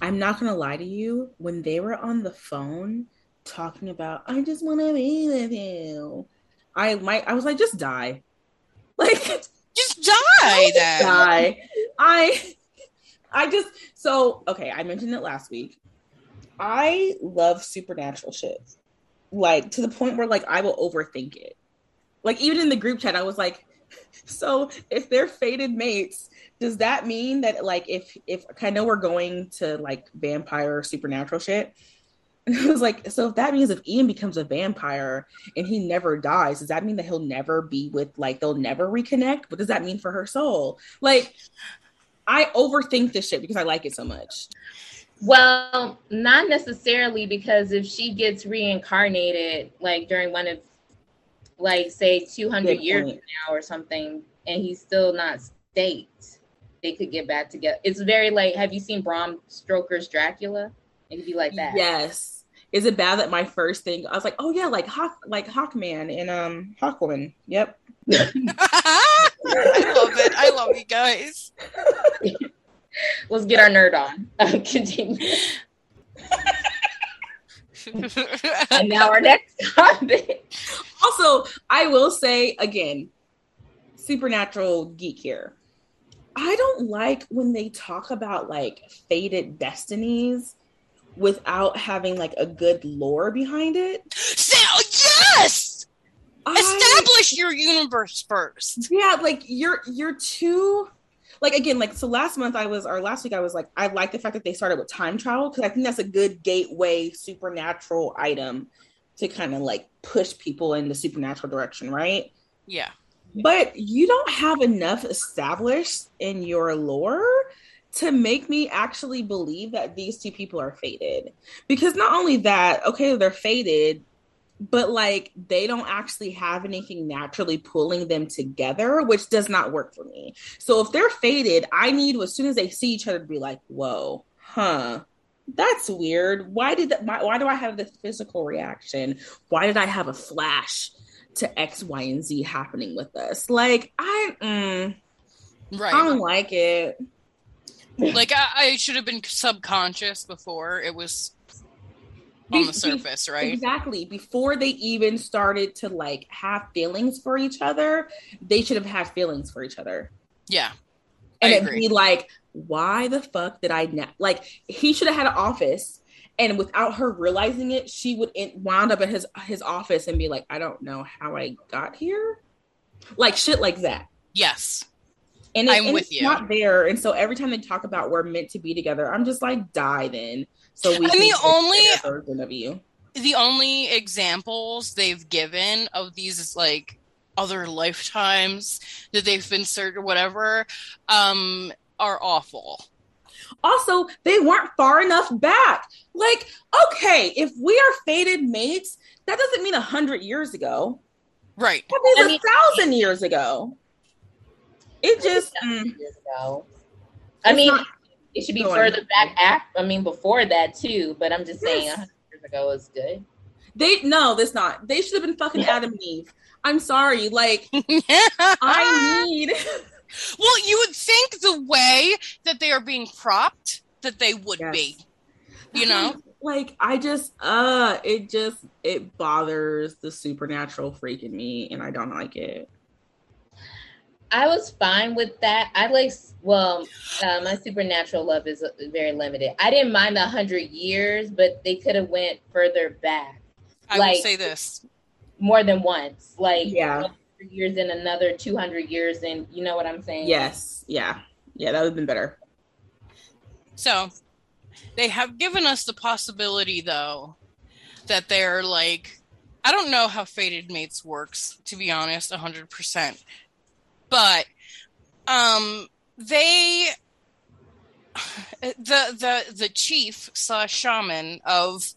I'm not gonna lie to you. When they were on the phone talking about, I just want to be with you. I might. I was like, just die. <laughs> Like, Just die then. die. I. I just so okay. I mentioned it last week. I love supernatural shit, like to the point where like I will overthink it. Like even in the group chat, I was like, <laughs> so if they're fated mates, does that mean that like if if I know we're going to like vampire supernatural shit? <laughs> And I was like, so if that means if Ian becomes a vampire and he never dies, does that mean that he'll never be with like they'll never reconnect? What does that mean for her soul? Like, I overthink this shit because I like it so much. Well, not necessarily because if she gets reincarnated, like during one of, like say, two hundred years now or something, and he's still not state, they could get back together. It's very like, have you seen Bram Stoker's Dracula? It could be like that. Yes. Is it bad that my first thing I was like, oh yeah, like Hawk, like Hawkman and um Hawkwoman. Yep. <laughs> I love it. I love you guys. <laughs> Let's get our nerd on. <laughs> Continue. And now our next topic. Also, I will say again, supernatural geek here. I don't like when they talk about like fated destinies without having like a good lore behind it. So, yes! I- Establish your universe first. yeah, like you're you're too like again, like so last month I was or last week I was like, I like the fact that they started with time travel because I think that's a good gateway supernatural item to kind of like push people in the supernatural direction, right? Yeah. But you don't have enough established in your lore to make me actually believe that these two people are fated. Because not only that, okay, they're fated, but like they don't actually have anything naturally pulling them together, which does not work for me. So if they're fated, I need as soon as they see each other to be like, whoa, huh. That's weird. Why did that? Why, why do I have this physical reaction? Why did I have a flash to X, Y, and Z happening with us? Like I, mm, I Right. don't like it. Like I, I should have been subconscious before it was on the surface, right? Exactly. Before they even started to like have feelings for each other, they should have had feelings for each other. Yeah. And it'd be like, why the fuck did I not like he should have had an office and without her realizing it, she would in, wound up at his his office and be like, I don't know how I got here. Like shit like that. Yes. And, it, I'm and with it's you. not there. And so every time they talk about we're meant to be together, I'm just like, die then. So we And can the only- version of you. The only examples they've given of these like other lifetimes that they've been searched or whatever um are awful. Also, they weren't far enough back. Like, okay, if we are fated mates, that doesn't mean a hundred years ago. Right. That means I a mean- thousand years ago. It just mm, Years ago. I mean, not- it should be Go on. further back. After, I mean, before that too. But I'm just saying, 100 years ago is good. they no, that's not. They should have been fucking <laughs> Adam and Eve. I'm sorry. Like, <laughs> I need <laughs> Well, you would think the way that they are being propped that they would Yes. be. You know? like I just uh it just it bothers the supernatural freak in me and I don't like it. I was fine with that. I like, well, uh, my supernatural love is uh, very limited. I didn't mind the hundred years, but they could have went further back. I Like- will say this. more than once. Like Yeah. years and another 200 years and you know what I'm saying? Yes. Yeah. Yeah, that would have been better. So they have given us the possibility, though, that they're like, I don't know how Fated Mates works, to be honest, 100%. But um, they. The the the chief slash shaman of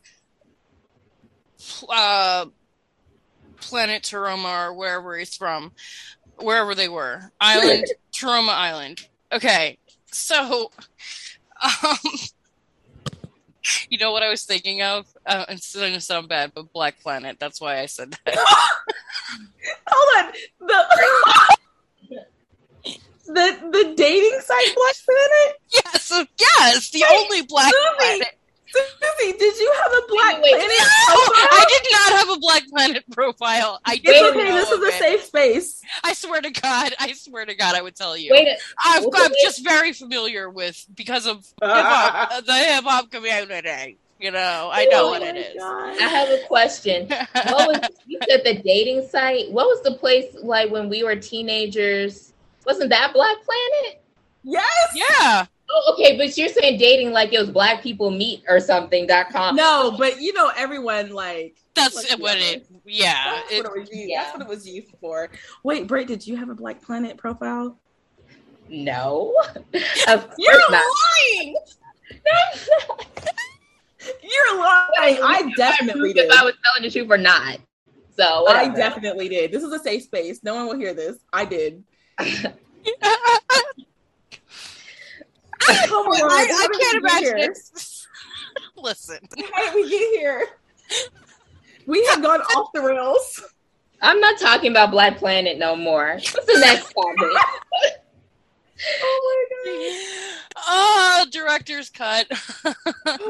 uh, planet Taroma or wherever he's from, wherever they were, island <laughs> Taroma Island. Okay, so um, you know what I was thinking of? Uh, it's going to sound bad, but Black Planet. That's why I said that. <laughs> Hold on. The <laughs> the the dating site Black Planet? yes, yes, the Wait, only Black Susie, Planet. Susie, did you have a Black Wait, Planet? No, profile? I did not have a Black Planet profile. I It's didn't okay. know This is a safe space. I swear to God, I swear to God, I would tell you. Wait, a- I've, what I'm was it? just very familiar with because of <laughs> hip hop, the hip hop community. You know, I know Oh what it is. God. I have a question. What was you said the dating site? What was the place like when we were teenagers? Wasn't that Black Planet? Yes. yeah. Oh, okay, but you're saying dating like it was black people meet or something dot com. No, but you know everyone like That's Let's what it. Yeah, that's, it, what it was used, yeah. that's what it was used for. Wait, Brit, did you have a Black Planet profile? No. <laughs> of course You're not. lying. <laughs> You're lying. I definitely if did. I was telling the truth or not. So I definitely did. This is a safe space. No one will hear this. I did. <laughs> Oh Come on, I, I can't imagine here? <laughs> Listen, How did we get here? We have gone off the rails. I'm not talking about Black Planet no more. What's the next <laughs> topic? Oh my god! oh, director's cut. Oh,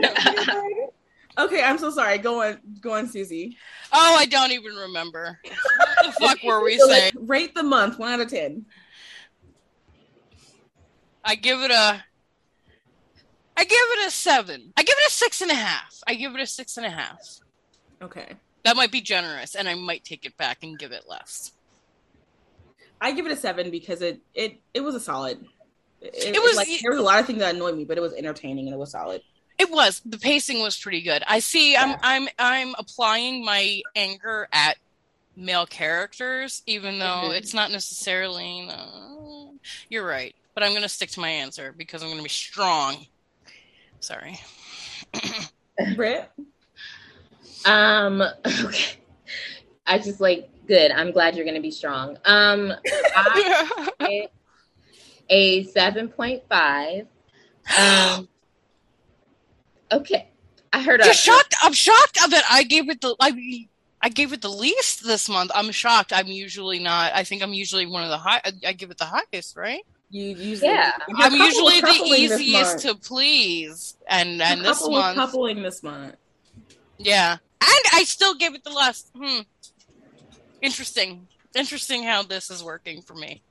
god. Okay, I'm so sorry. Go on, go on, Susie. oh, I don't even remember. What the fuck <laughs> were we saying? Rate the month one out of ten. I give it a. I give it a seven. I give it a six and a half. I give it a six and a half. Okay, That might be generous, and I might take it back and give it less. I give it a seven because it it it was a solid. It, It was- like there was a lot of things that annoyed me, but it was entertaining and it was solid. It was the pacing was pretty good. I see. I'm I'm I'm applying my anger at male characters, even though Mhm. it's not necessarily. Uh, you're right, but I'm gonna stick to my answer because I'm gonna be strong. Sorry. <laughs> Brit, Um, <laughs> okay. I just like good. I'm glad you're gonna be strong. Um, <laughs> I a seven point five. Um, okay. I heard a You're shocked. I'm shocked that I gave it the I I gave it the least this month. I'm shocked. I'm usually not. I think I'm usually one of the high. I, I give it the highest, right? you usually Yeah. I'm usually the easiest to please, and and this couple was month, coupling this month. yeah, and I still gave it the last. Hmm. Interesting. Interesting how this is working for me.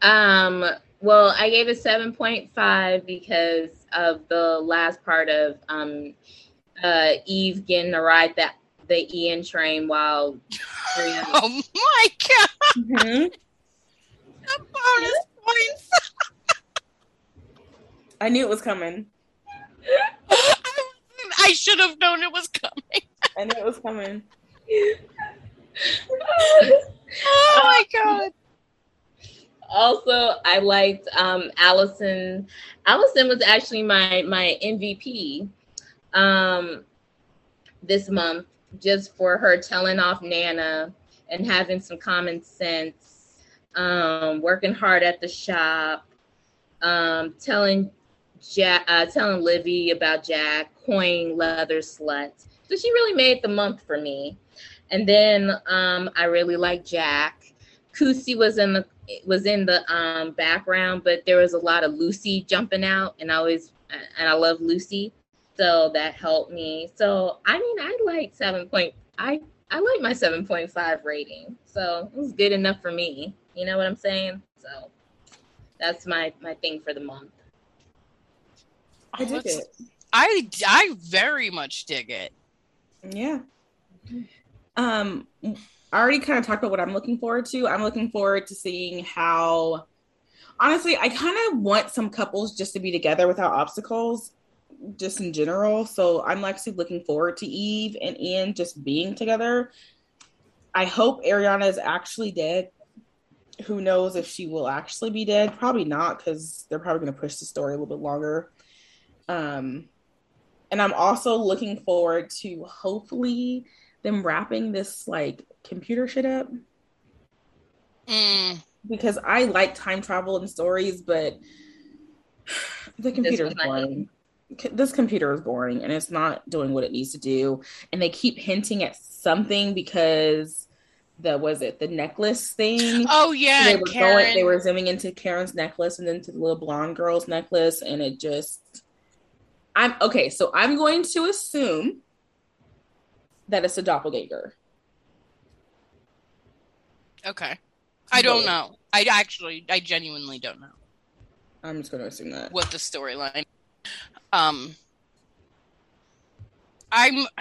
Um, well, I gave it 7.5 because of the last part of um uh Eve getting to ride that the Ian train while <laughs> Oh my god! Mhm. Bonus points. <laughs> I knew it was coming. I should have known it was coming. I knew it was coming. <laughs> Oh my god! Also I liked um Alison. Alison was actually my my MVP um this month just for her telling off Nana and having some common sense, um, working hard at the shop, um, telling Jack, uh, telling Livvie about Jack, coin leather slut. So she really made the month for me. And then um, I really like Jack. Kusi was in the was in the um, background, but there was a lot of Lucy jumping out, and I always and I love Lucy, so that helped me. So I mean, I like seven point. I I like my seven point five rating. so it was good enough for me. You know what I'm saying? So that's my my thing for the month. I dig it. I I very much dig it. Yeah. Um, I already kind of talked about what I'm looking forward to. I'm looking forward to seeing how. Honestly, I kind of want some couples just to be together without obstacles, just in general. So I'm actually looking forward to Eve and Ian just being together. I hope Ariana is actually dead. Who knows if she will actually be dead? Probably not, because they're probably going to push the story a little bit longer. Um, and I'm also looking forward to hopefully them wrapping this like computer shit up Mm, because I like time travel and stories, but the computer is one I hate. boring. This computer is boring and it's not doing what it needs to do. And they keep hinting at something because the was it the necklace thing? oh yeah, they were Karen. going they were zooming into Karen's necklace and then to the little blonde girl's necklace and it just I'm okay, so I'm going to assume that it's a doppelganger. Okay. I don't know. I actually, I genuinely don't know I'm just going to assume that. what the storyline. Um, I'm. <sighs>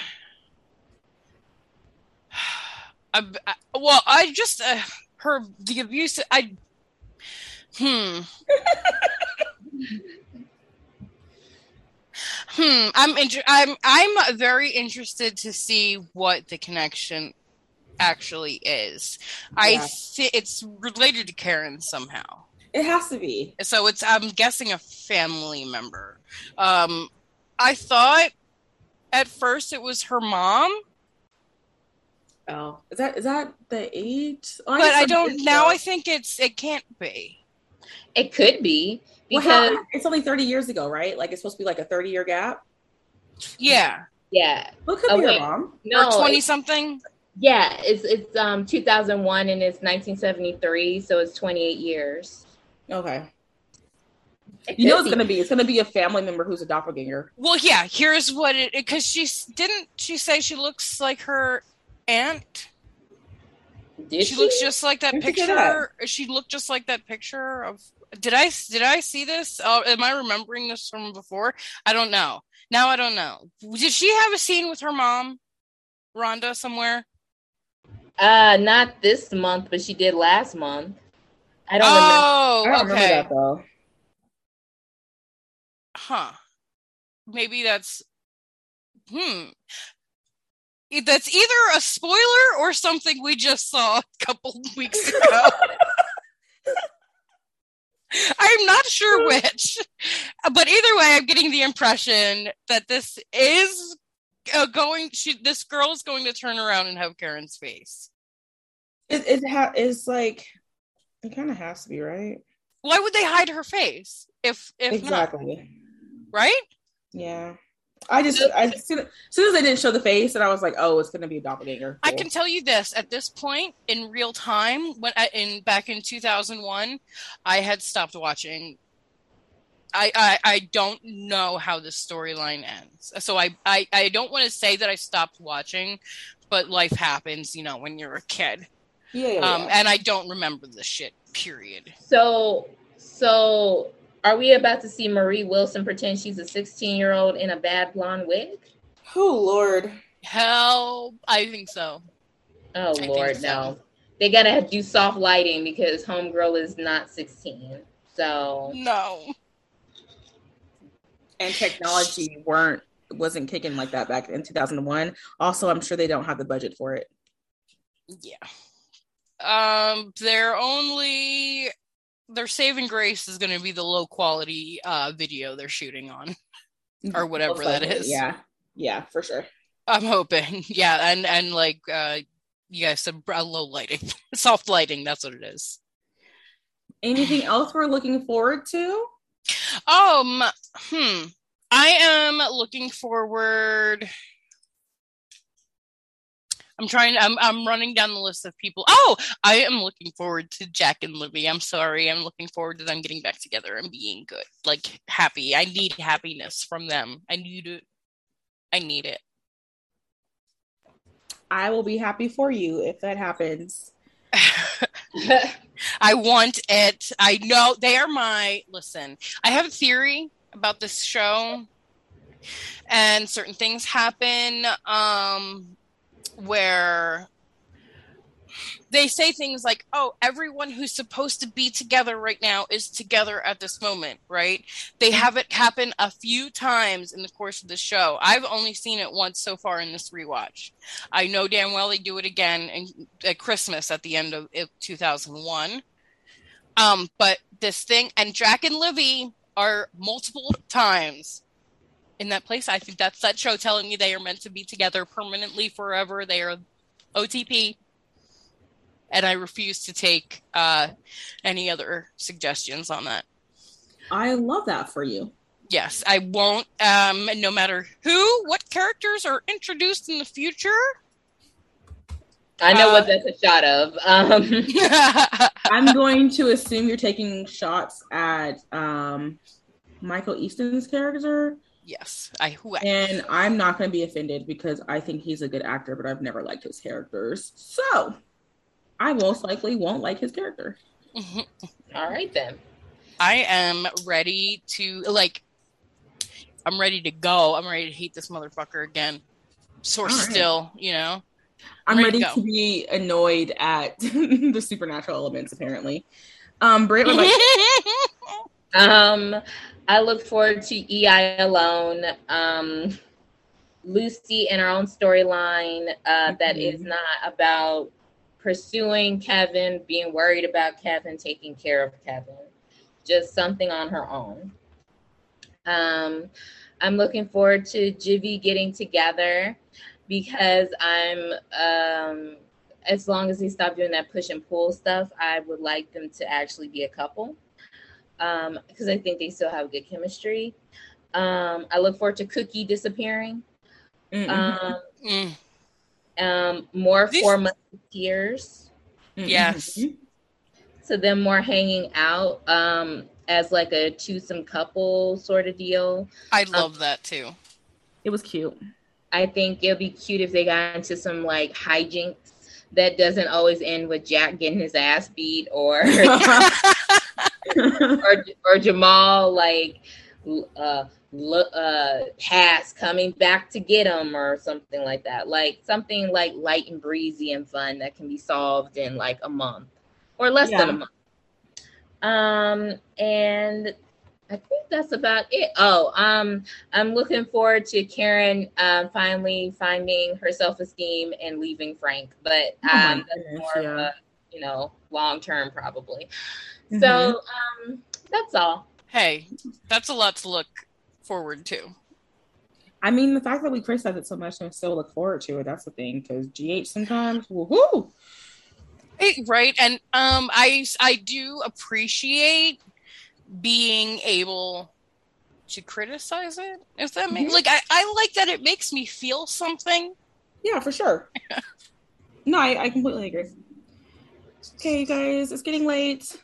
I, I, well, I just uh, her the abuse. I hmm. <laughs> Hmm. I'm inter- I'm I'm very interested to see what the connection actually is. I Yeah. thi- it's related to Karen somehow. It has to be. So it's I'm guessing a family member. Um I thought at first it was her mom, Oh, is that is that the age? Oh, but guess I don't is, now though. I think it's it can't be. It could be Well, because how- it's only 30 years ago, right? Like it's supposed to be like a 30 year gap. Yeah. yeah, Well, could Oh, be her mom. no, or 20 it- something. Yeah, it's it's um 2001 and it's 1973, so it's 28 years. Okay. You know could it's gonna be it's gonna be a family member who's a doppelganger. Well, yeah, here's what it because she didn't she say she looks like her aunt? Did she she? looks just like that Where'd picture. She looked just like that picture of. Did I did I see this? Oh, am I remembering this from before? I don't know. Now I don't know. Did she have a scene with her mom, Rhonda, somewhere? Uh, not this month, but she did last month. I don't remember. Oh, I don't remember okay. that though. Huh. Maybe that's. Hmm. That's either a spoiler or something we just saw a couple <laughs> weeks ago. <laughs> I'm not sure <laughs> which, but either way, I'm getting the impression that this is uh, going. She, this girl's going to turn around and have Karen's face. It it ha- it's like it kind of has to be right. Why would they hide her face if if exactly. not? Right? Yeah. I just I, as soon as soon as they didn't show the face, and I was like, oh, it's gonna be a doppelganger. I can tell you this: at this point in real time, when I, in back in 2001, I had stopped watching. I, I I don't know how the storyline ends, so I I, I don't want to say that I stopped watching, but life happens, you know, when you're a kid, Yeah, yeah, um, yeah. and I don't remember the shit. Period. So, so are we about to see Marie Wilson pretend she's a 16 year old in a bad blonde wig? oh Lord. Hell, I think so. Oh think Lord, so. no. They gotta do soft lighting because Homegirl is not 16. So No. And technology weren't wasn't kicking like that back in 2001. Also, I'm sure they don't have the budget for it. Yeah. Um, their only their saving grace is going to be the low quality uh video they're shooting on, or whatever that is. Yeah, yeah, for sure. I'm hoping. <laughs> Yeah, and and like uh, you guys said, uh, low lighting, <laughs> soft lighting. That's what it is. Anything else we're looking forward to? Um, hmm. I am looking forward. I'm trying. I'm I'm running down the list of people. Oh, I am looking forward to Jack and Livvie. I'm sorry. I'm looking forward to them getting back together and being good, like happy. I need happiness from them. I need it. I need it. I will be happy for you if that happens. <laughs> I want it. I know they are my listen. I have a theory about this show, and certain things happen um, where they say things like, "Oh, everyone who's supposed to be together right now is together at this moment." Right? They have it happen a few times in the course of the show. I've only seen it once so far in this rewatch. I know damn well they do it again in, at Christmas at the end of, of 2001. Um, but this thing and Jack and Livvie are multiple times in that place. I think that's that show telling me they are meant to be together permanently forever. They are OTP and I refuse to take uh, any other suggestions on that. I love that for you. Yes, I won't. Um, no matter who, what characters are introduced in the future. I know uh, what that's a shot of. Um. <laughs> I'm going to assume you're taking shots at um, Michael Easton's character. Yes, I. Who, and I'm not going to be offended because I think he's a good actor, but I've never liked his characters. So I most likely won't like his character. <laughs> All right then. I am ready to like. I'm ready to go. I'm ready to hate this motherfucker again. Source right. still, you know. I'm, I'm ready, ready to, to, be annoyed at <laughs> the supernatural elements. Apparently, um, Britt, like- <laughs> um, I look forward to EI alone. Um, Lucy and her own storyline uh, mm-hmm. that is mm-hmm. not about pursuing Kevin, being worried about Kevin, taking care of Kevin, just something on her own. Um, I'm looking forward to Jivy getting together because I'm, um, as long as they stop doing that push and pull stuff, I would like them to actually be a couple because um, I think they still have good chemistry. Um, I look forward to Cookie disappearing. Mm-hmm. Um, mm um, more this- four musketeers. Yes. Mm-hmm. So them more hanging out um, as like a twosome couple sort of deal. I um, love um, that too. It was cute. I think it'll be cute if they got into some like hijinks that doesn't always end with Jack getting his ass beat or <laughs> <laughs> or, or Jamal like uh, uh, past coming back to get him or something like that. Like something like light and breezy and fun that can be solved in like a month or less yeah. than a month. Um, and I think that's about it. Oh, um, I'm looking forward to Karen um, finally finding her self esteem and leaving Frank, but oh um, oh that's more yeah. of a you know long term probably. Mm-hmm. So um, that's all. Hey, that's a lot to look forward to. I mean, the fact that we criticize it so much and still look forward to it, that's the thing. Because GH sometimes, woohoo! Right. And um, I, I do appreciate being able to criticize it. If that makes, mm-hmm. like, I, I like that it makes me feel something. Yeah, for sure. <laughs> no, I, I completely agree. Okay, guys, it's getting late.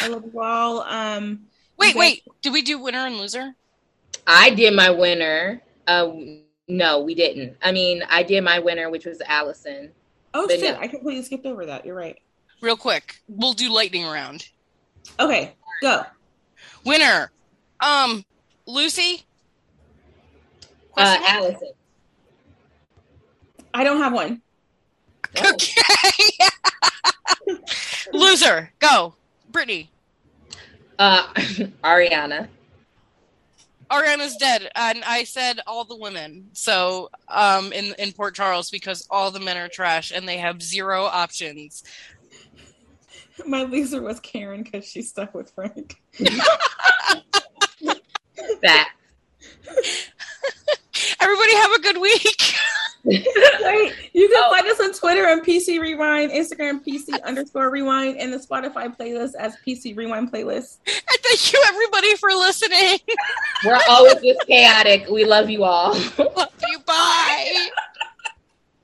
I love you all. Um, wait, wait. Did we do winner and loser? I did my winner. Uh, no, we didn't. I mean, I did my winner, which was Alison. Oh shit! No. I completely skipped over that. You're right. Real quick, we'll do lightning round. Okay, go. Winner, um, Lucy. Uh, Alison. I don't have one. Okay. <laughs> Loser, go. Brittany. Uh, <laughs> Ariana. Ariana's dead, and I said all the women. So, um, in in Port Charles, because all the men are trash and they have zero options. My loser was Karen because she's stuck with Frank. <laughs> that. <laughs> Everybody have a good week. <laughs> right. You can oh. find us on Twitter on PC Rewind, Instagram PC underscore Rewind, and the Spotify playlist as PC Rewind playlist. And thank you everybody for listening. We're always this chaotic. We love you all. love you. Bye. <laughs>